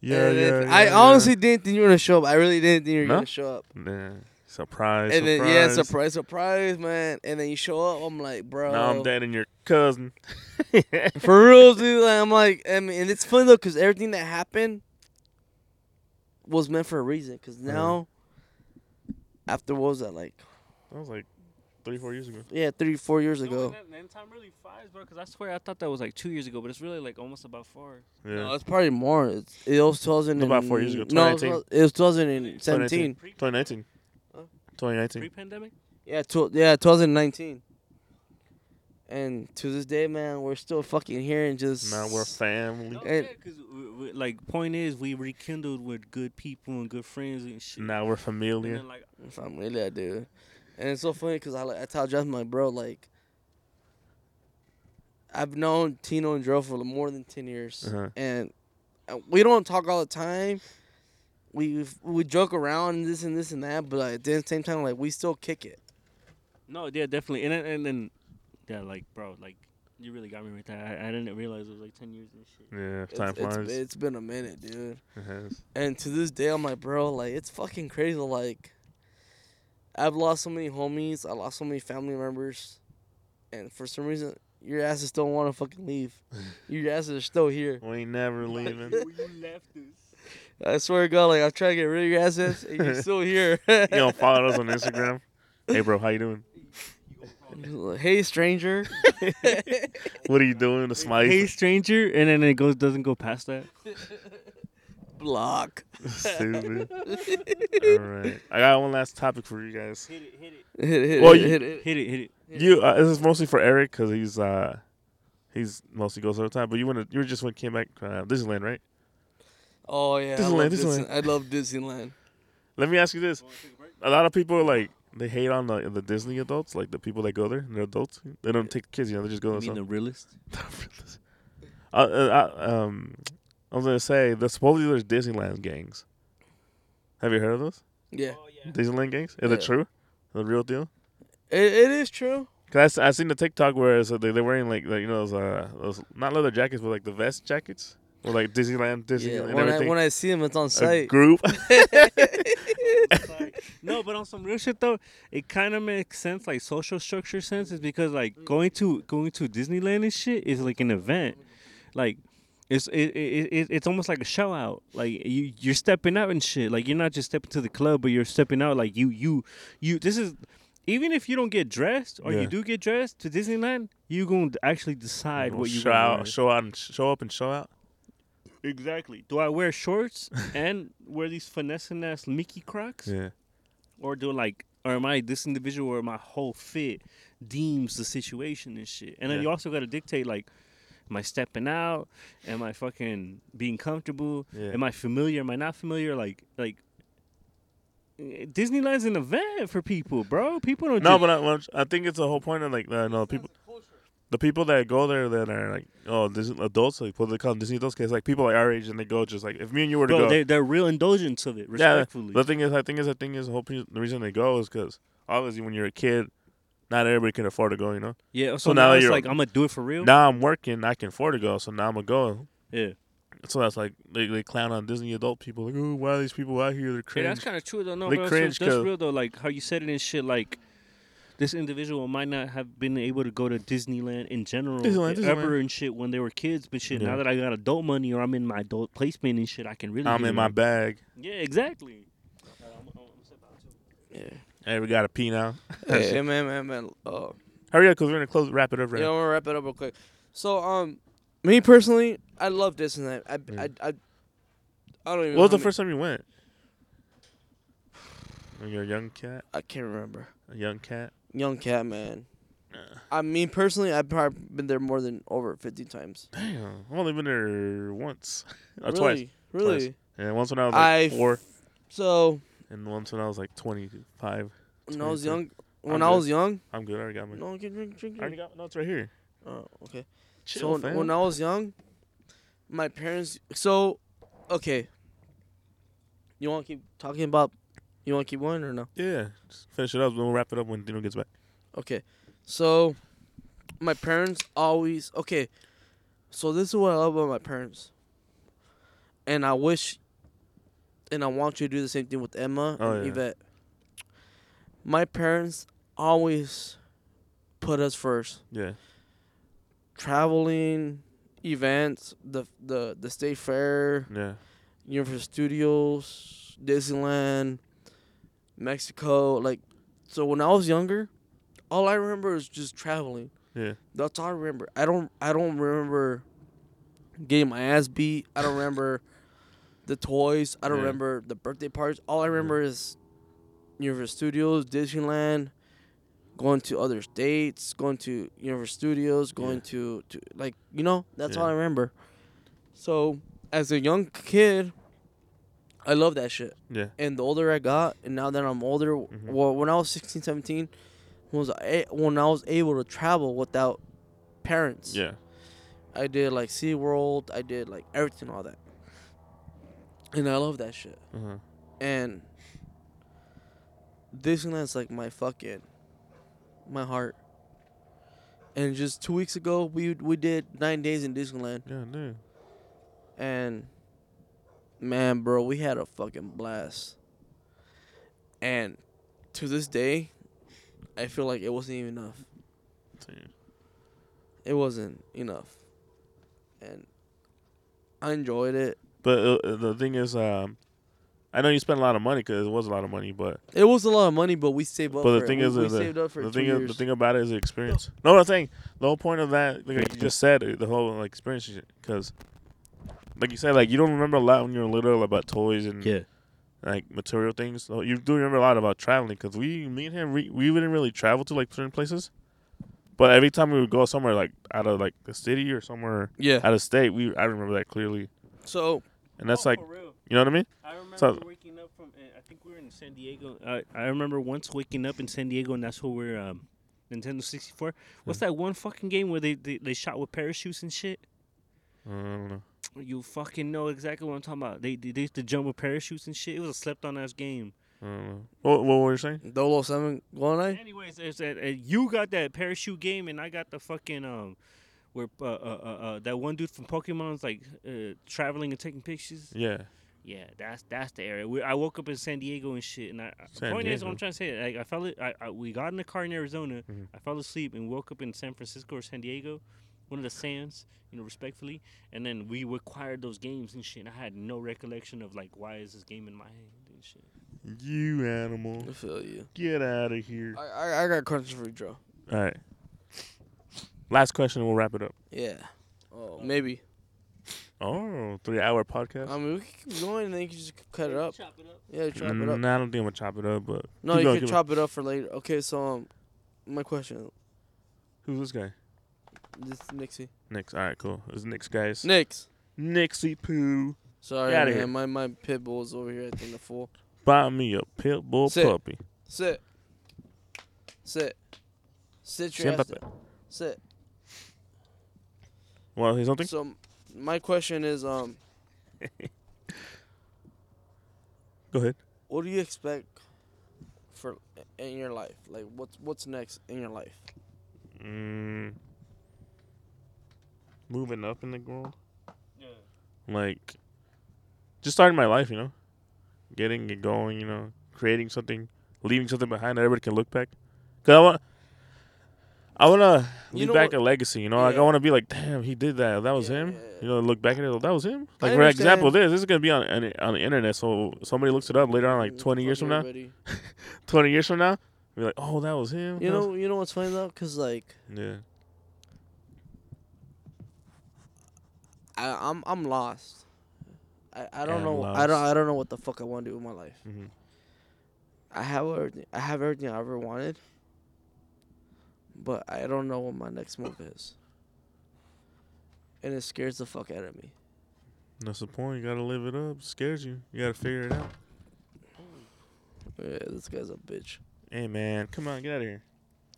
Yeah, And yeah, then- yeah. I yeah. honestly didn't think you were gonna show up. I really didn't think you were No? gonna show up. Nah. Surprise. and then surprise. yeah, surprise, surprise, man. And then you show up. I'm like, bro. Now I'm dating your cousin. For real, dude. Like, I'm like, I mean, and it's funny though, cause everything that happened was meant for a reason. Cause now, after what was that like? That was like three, four years ago. Yeah, three, four years No, ago. and then- then time really flies, bro. Because I swear I thought that was like two years ago, but it's really like almost about four. Yeah. No, it's probably more. It's, it was 2000. About four years ago, No, it was, 2019. it was 2017. 2019. Huh? 2019. Pre-pandemic. Yeah, tw- yeah, 2019. And to this day, man, we're still fucking here and just. Now we're family. No, And- yeah, because like point is we rekindled with good people and good friends and shit. Now we're familiar. then, like Familia, dude. And it's so funny because I like I tell Jeff, my bro, like I've known Tino and Dro for more than ten years, Uh-huh. and uh, we don't talk all the time. We we joke around and this and this and that, but like, at the same time, like we still kick it. no, yeah, definitely. And then and then yeah, like bro, like you really got me right there. I, I didn't realize it was like ten years and shit. Yeah, time it's- flies. it's been a minute, dude. It has. And to this day, I'm like, bro, like it's fucking crazy. Like I've lost so many homies, I lost so many family members, and for some reason, your asses don't want to fucking leave. your asses are still here. We ain't never leaving. you left us. I swear to God, like I'm trying to get rid of your asses, and you're still here. you don't follow us on Instagram? Hey, bro, how you doing? hey, stranger. What are you doing? The smile. Hey stranger, and then it goes doesn't go past that. Block. Stupid. All right. I got one last topic for you guys. Hit it, hit it, Hit it, hit Well, it, you- hit it. hit it, hit it. You. Uh, this is mostly for Erick because he's uh, he's mostly goes all the time. But you went. to- You were just when came back uh, Disneyland, right? Oh yeah, I Disneyland, love, Disneyland. Disney- I love Disneyland. Let me ask you this: A lot of people like they hate on the the Disney adults, like the people that go there. and They're adults. They don't take the kids. You know, they just go. You mean themselves. the realist? uh, uh, uh, um, I was gonna say the supposedly there's Disneyland gangs. Have you heard of those Yeah, Disneyland gangs? Is Yeah. it true? The real deal? it, it is true. Cause I, s- I seen the TikTok where it's, uh, they they're wearing like the, you know those uh those not leather jackets but like the vest jackets or like Disneyland Disney Yeah, and when I when I see them, it's on a site. group. no, but on some real shit though, it kind of makes sense, like social structure sense, is because like going to going to Disneyland and shit is like an event, like. It's it, it, it it's almost like a show out. Like you you're stepping out and shit. Like you're not just stepping to the club, but you're stepping out. Like you you you. This is even if you don't get dressed or Yeah. you do get dressed to Disneyland, you gonna actually decide what you show out, wear. show out, and show up and show out. Exactly. Do I wear shorts and wear these finessing ass Mickey Crocs, Yeah. or do like, or am I this individual where my whole fit deems the situation and shit? And then Yeah. you also got to dictate like, am I stepping out? Am I fucking being comfortable? Yeah. Am I familiar? Am I not familiar? Like, like. Disneyland's an event for people, bro. People don't. No, just, but I, well, I think it's the whole point of like uh, the no people, the people that go there that are like oh Disney adults like what do they call them Disney adults because like people like our age and they go just like if me and you were to bro, go they're, they're real indulgence of it. yeah the thing is I think is the thing is the whole the reason they go is because obviously when you're a kid not everybody can afford to go you know yeah. So, so now, now it's you're- like I'm gonna do it for real. now I'm working I can afford to go so now I'm gonna go yeah. so that's like they, they clown on Disney adult people like oh why are these people out here they're Yeah, cringe that's kind of true though. No, They bro, so cringe that's 'cause- real though. Like how you said it and shit. Like this individual might not have been able to go to Disneyland in general Disneyland, ever Disneyland. and shit when they were kids. But shit, Yeah. now that I got adult money or I'm in my adult placement and shit, I can really. I'm get in my bag Yeah, exactly. Yeah. Hey we gotta pee now hey, man, man, man. Uh, hurry up because we're gonna close wrap it up right Yeah, I'm gonna wrap it up real quick. So, um, me personally, I love Disneyland. I, Yeah. I, I, I don't even. what was the how first time you went when you're a young cat I can't remember. a young cat Young cat, man. Yeah. I mean, personally, I've probably been there more than over 50 times. Damn, I've only been there once, or really, twice. really. And once when I was like I four, So and once when I was like twenty-five. when I was young, when I'm I good. was young, I'm good. I already got my. no, get drink, drink, I already got. No, it's right here. Oh, okay. Chill, so when, when I was young, my parents. So, okay. You want to keep talking about? You want to keep going or no? yeah, just finish it up. We'll wrap it up when Dino gets back. Okay. So my parents always okay. So this is what I love about my parents. And I wish and I want you to do the same thing with Emma Oh, and yeah. Yvette. My parents always put us first. Yeah, Traveling, events, the the the state fair, yeah, Universal Studios, Disneyland, Mexico. Like, so when I was younger, all I remember is just traveling. yeah, That's all I remember. I don't. I don't remember getting my ass beat. I don't remember the toys. I don't Yeah. remember the birthday parties. All I remember is Universal Studios, Disneyland, going to other states, going to Universal Studios, going Yeah. to, to like you know. That's all I remember. So as a young kid, I love that shit. yeah, And the older I got, and now that I'm older, Mhm. well, when I was 16, 17, was I, when I was able to travel without parents. yeah. I did like SeaWorld, I did like everything, all that. And I love that shit. Uh-huh. And Disneyland's like my fucking, my heart. And just two weeks ago, we we did nine days in Disneyland, Yeah, dude. and man, bro, we had a fucking blast. And to this day, I feel like it wasn't even enough. Dude. It wasn't enough. And I enjoyed it. But uh, uh, the thing is, um, I know you spent a lot of money because it was a lot of money, but It was a lot of money, but we saved up but for the thing it. is, we, we uh, saved up for the thing is, the thing about it is the experience. No, I'm saying the whole point of that, like you just said, uh, the whole like experience, because, like you said, like you don't remember a lot when you're little about toys and Yeah. like material things. So you do remember a lot about traveling because we, me and him, we, we didn't really travel to like certain places. But every time we would go somewhere like out of like the city or somewhere yeah. out of state, we I remember that clearly, So and that's Oh, like you know what I mean. I remember So- waking up from. uh, I think we were in San Diego. I I remember once waking up in San Diego, and that's where we're um, Nintendo 64. What's that one fucking game where they, they they shot with parachutes and shit? I don't know. You fucking know exactly what I'm talking about. They they, they used to jump with parachutes and shit. It was a slept on ass game. I don't know. What, what were you saying? Dolo Seven Anyways, it's that uh, you got that parachute game, and I got the fucking um, where uh, uh, uh, uh that one dude from Pokemon's like uh, traveling and taking pictures. Yeah. Yeah, that's that's the area. We, I woke up in San Diego and shit, and I San point is, what Diego. I'm trying to say, like I fell, I, I we got in the car in Arizona. Mhm. I fell asleep and woke up in San Francisco or San Diego, one of the sands, you know, respectfully. And then we acquired those games and shit. And I had no recollection of like why is this game in my hand and shit. You animal. I feel you. Get out of here. I I, I got questions for you, Joe. All right. Last question and we'll wrap it up. Yeah. Oh, maybe. Oh, three hour podcast. I mean, we can keep going, and then you can just cut it up. Chop it up. Yeah, chop it Mm, up. Nah, I don't think I'm gonna chop it up, but No, you going, can chop it up for later. Okay, so um, my question, who's this guy? this is Nixie. Nix. All right, cool. This Nix, guys. Nix. Nixie Poo. Sorry, Get man. here. My my pit bull's over here. I think the full. Buy me a pit bull Sit. puppy. Sit. Sit. Sit your ass Sit. Want to say something? So, my question is, um, Go ahead. what do you expect for in your life? Like, what's what's next in your life? Mm, moving up in the world. Yeah. Like, just starting my life, you know, getting it going, you know, creating something, leaving something behind that everybody can look back. Cause I want, I want to You leave back what- a legacy. You know, like I want to be like, damn, he did that. That was Yeah, him. yeah, yeah. You know, look back at it. That was him. I Like for example, this this is gonna be on on on the internet. So somebody looks it up later on, like Mm, twenty years from now. Twenty years from now, be like, oh, that was him. You That was- know, you know what's funny though, cause like yeah. I, I'm I'm lost. I, I don't I'm know. I don't. I don't know what the fuck I want to do with my life. hmm I have everything. I have everything I ever wanted, but I don't know what my next move is, and it scares the fuck out of me. That's the point. You gotta live it up. It scares you. You gotta figure it out. Yeah, this guy's a bitch. Hey man, come on, get out of here.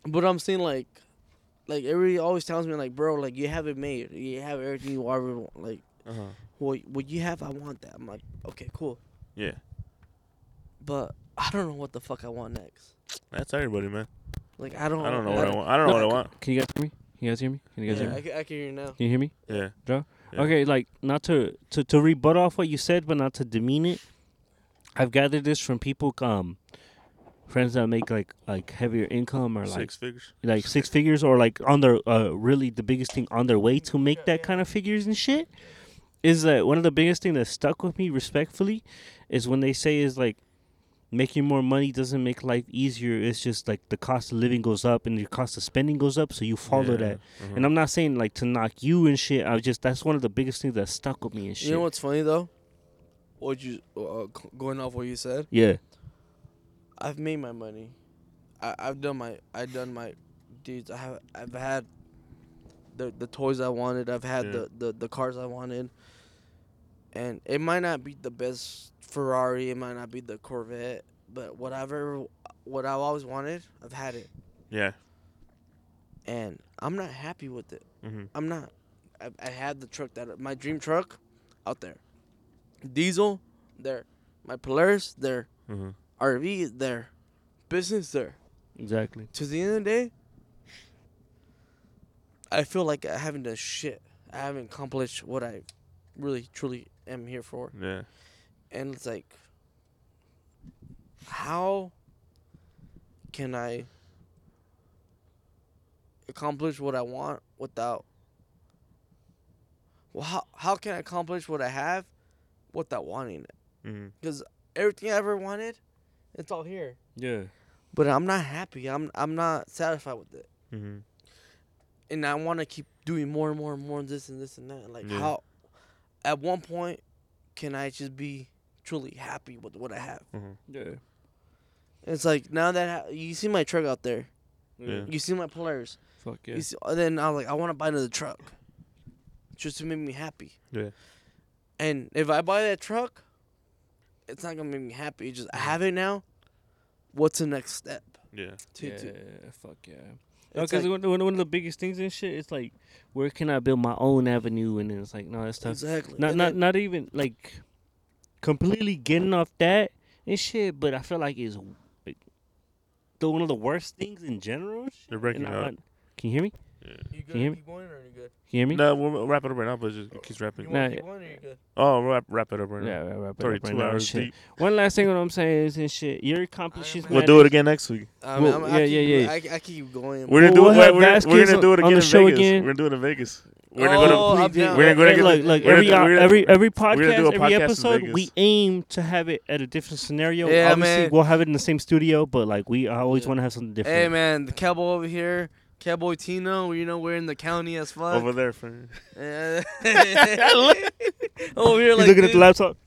But I'm saying like, like everybody always tells me like, bro, like you have it made. You have everything you ever want. Like, Uh huh. what what you have, I want that. I'm like, okay, cool. Yeah, But I don't know what the fuck I want next. that's everybody, man. Like I don't. I don't know what I want. I don't know what I want. Can you guys hear me? Can you guys hear me? Can you guys Yeah, hear me? I, can, I can hear you now. Can you hear me? Yeah. Joe? Yeah. Okay, like not to, to to rebut off what you said, but not to demean it. I've gathered this from people, um, friends that make like like heavier income or like Six figures. like six figures or like on their uh really the biggest thing on their way to make that kind of figures and shit. Is that one of the biggest thing that stuck with me respectfully is when they say is like making more money doesn't make life easier. It's just like the cost of living goes up and the cost of spending goes up, so you follow Yeah, that. uh-huh. And I'm not saying like to knock you and shit. I was just that's one of the biggest things that stuck with me and shit. You know what's funny though? What you uh, going off what you said? Yeah. I've made my money. I, I've done my I've done my dudes. I have I've had the the toys I wanted. I've had Yeah. the, the the cars I wanted. And it might not be the best Ferrari. It might not be the Corvette. But whatever, what I've always wanted, I've had it, Yeah. and I'm not happy with it. hmm I'm not. I, I had the truck that my dream truck, out there. Diesel, there. My Polaris, there. hmm RV, there. Business, there. Exactly. To the end of the day, I feel like I haven't done shit. I haven't accomplished what I really truly am here for. Yeah. And it's like, how can I accomplish what I want without? Well, how how can I accomplish what I have without wanting it? Because everything I ever wanted, it's all here. Yeah. But I'm not happy. I'm I'm not satisfied with it, hmm and I want to keep doing more and more and more of this and this and that. Like Yeah. how, at one point, can I just be truly happy with what I have? hmm Yeah. It's like now that ha- you see my truck out there, Yeah. you see my Polaris. Fuck yeah. You see, and then I was like, I want to buy another truck, just to make me happy. Yeah. And if I buy that truck, it's not gonna make me happy. It's just I have it now. What's the next step? Yeah. To, yeah, to, fuck yeah. it's Because like- one, one of the biggest things and shit, it's like, where can I build my own avenue? And then it's like, no, that's tough. exactly. Not, And not, then- not even like completely getting off that and shit. But I feel like it's like the one of the worst things in general. and shit. You're breaking And up. I- can you hear me? Yeah. You Can you hear me? Keep going or you good? Can you hear me? No, we'll wrap it up right now, but just it keeps rapping. You want Nah, to keep going or you good? Oh, wrap wrap it up right now. right, right, It's already right, right two now hours shit. deep. One last thing, what I'm saying is and shit. Your accomplishments. We'll do it again next week. Um, I Well, I'm, I yeah, keep, yeah, yeah. I, I keep going. We're gonna We'll- do we'll it. have We're, we're gonna do it on again the in show Vegas. again. We're gonna do it in Vegas. We're oh, gonna go oh, I'm to. down. we're gonna- we're Hey, gonna get- look, look, we're every gonna- we're gonna- every every gonna do podcast, a every podcast in episode, we aim to have it at a different scenario. Yeah, Obviously, man. we'll have it in the same studio, but like we I always Yeah. want to have something different. Hey man, the cowboy over here, cowboy Tino. You know we're in the county as fuck. over there. For, Yeah. Over here, He's like looking at the this. laptop.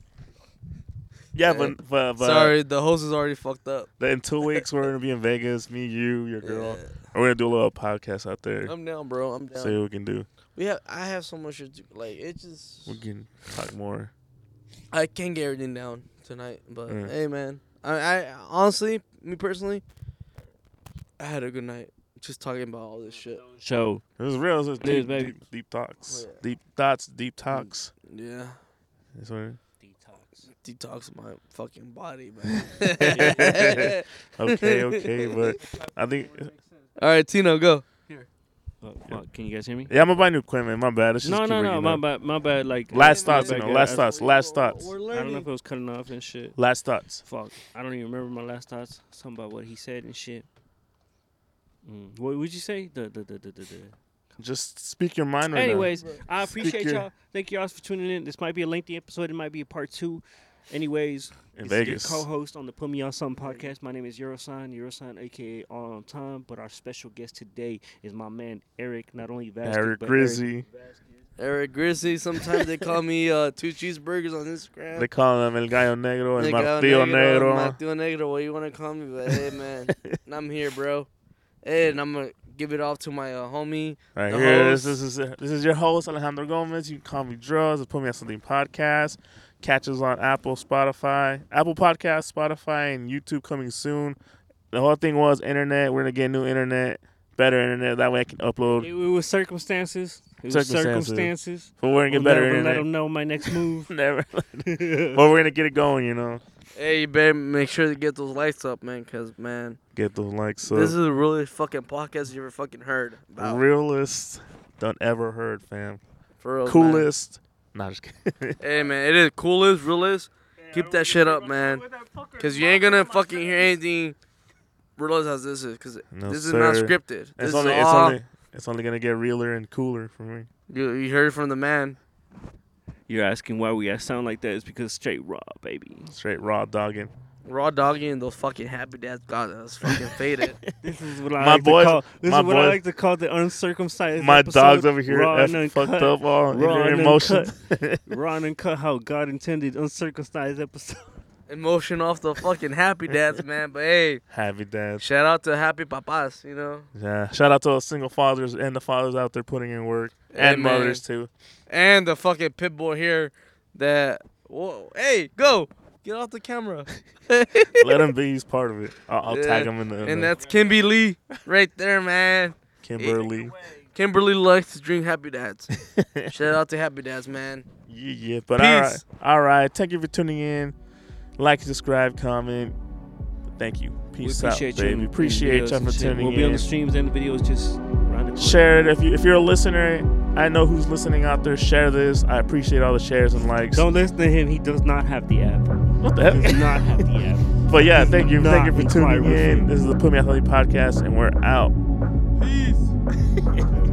Yeah, Yeah. but but, but Sorry, the host is already fucked up. in two weeks we're gonna be in Vegas. Me, you, your girl. Yeah. We're gonna do a little podcast out there. I'm down, bro. I'm down. See what we can do. We have. I have so much to do. Like it just. We can talk more. I can't get everything down tonight, but Mm. hey, man. I, I honestly, me personally, I had a good night just talking about all this shit. Show. It was real. It was It is, deep, baby. deep, deep talks, Oh, yeah. deep thoughts, deep talks. Yeah, That's what- Detox. detox my fucking body, man. okay, okay, but I think All right, Tino, go. Oh, fuck, Can you guys hear me? yeah, I'm gonna buy new equipment. My bad. Let's just No, keep no, no. bringing My up. bad. My bad. Like Last my thoughts, bad, you know. guys. Last thoughts. Last thoughts. We're I don't know if it was cutting off and shit. Last thoughts. Fuck. I don't even remember my last thoughts. Something about what he said and shit. Mm. What would you say? The the the the the. the. Just speak your mind right Anyways, Right. I appreciate your- y'all. Thank y'all for tuning in. This might be a lengthy episode. It might be a part two. Anyways, now in this is your Vegas. co-host on the Put Me On Something podcast. My name is Eurosign, Eurosign, aka All on Time. But our special guest today is my man Erick. Not only Vazquez, Erick but Grizzy. Erick Grizzly. Sometimes they call me uh, two cheeseburgers on Instagram. They call him El Gallo Negro and They got Martillo Negro. Martillo Negro, what you want to call me? But hey, man, and I'm here, bro. Hey, and I'm gonna give it off to my uh, homie. Right here, host. this, this is this is your host Alejandro Gomez. You can call me Drugs. Put me on something podcast. Catch us on Apple, Spotify, Apple Podcast, Spotify, and YouTube coming soon. The whole thing was internet. We're gonna get new internet, better internet. That way I can upload. It, it was circumstances. It was Circumstances. circumstances. But we're gonna get We'll better never let them know my next move. Never. but we're gonna get it going. You know, Hey, you better make sure to get those lights up, man, cause man, get those likes. So this is the realest fucking podcast you ever fucking heard. About. realest done ever heard, fam. For real, man. Coolest. Nah, just kidding. Hey, man, it is coolest, realest. Keep that shit up, man. Cause you ain't gonna fucking hear anything real as this is, cause No, this is not sir. scripted. This It's is only, it's only, it's only gonna get realer and cooler for me. you, you heard it from the man. You're asking why we sound like that? It's because straight raw, baby. Straight raw dogging. Raw doggy and those fucking happy dads got us fucking faded. This is what I My like boys- to call. This my is what I like to call the uncircumcised. My episode, dog's over here raw F and fucked up all Raw your and emotions. Raw and uncut how God intended uncircumcised episode. Emotion off the fucking happy dads, man. But hey, Happy dads. shout out to happy papas, you know, Yeah. Shout out to the single fathers and the fathers out there putting in work. Hey, and man. mothers too. and the fucking pit bull here. That whoa, hey, go get off the camera. Let him be. He's part of it. I'll, I'll tag him in the, in and the that's Kimby Lee right there, man. Kimberly. Kimberly likes to drink happy dads. Shout out to happy dads, man. Yeah, yeah. But all right. Peace. All right. Thank you for tuning in. Like, subscribe, comment. Thank you. Peace we out, appreciate you. baby. in- in Appreciate you and for shit. tuning We'll be on the streams and the videos just around the corner. Share it if you if you're a listener. I know who's listening out there. Share this. I appreciate all the shares and likes. Don't listen to him. He does not have the app. what the He does not have the app. But yeah, thank you, thank you for tuning in. This is the Put Me Out Healthy podcast, and we're out. Peace.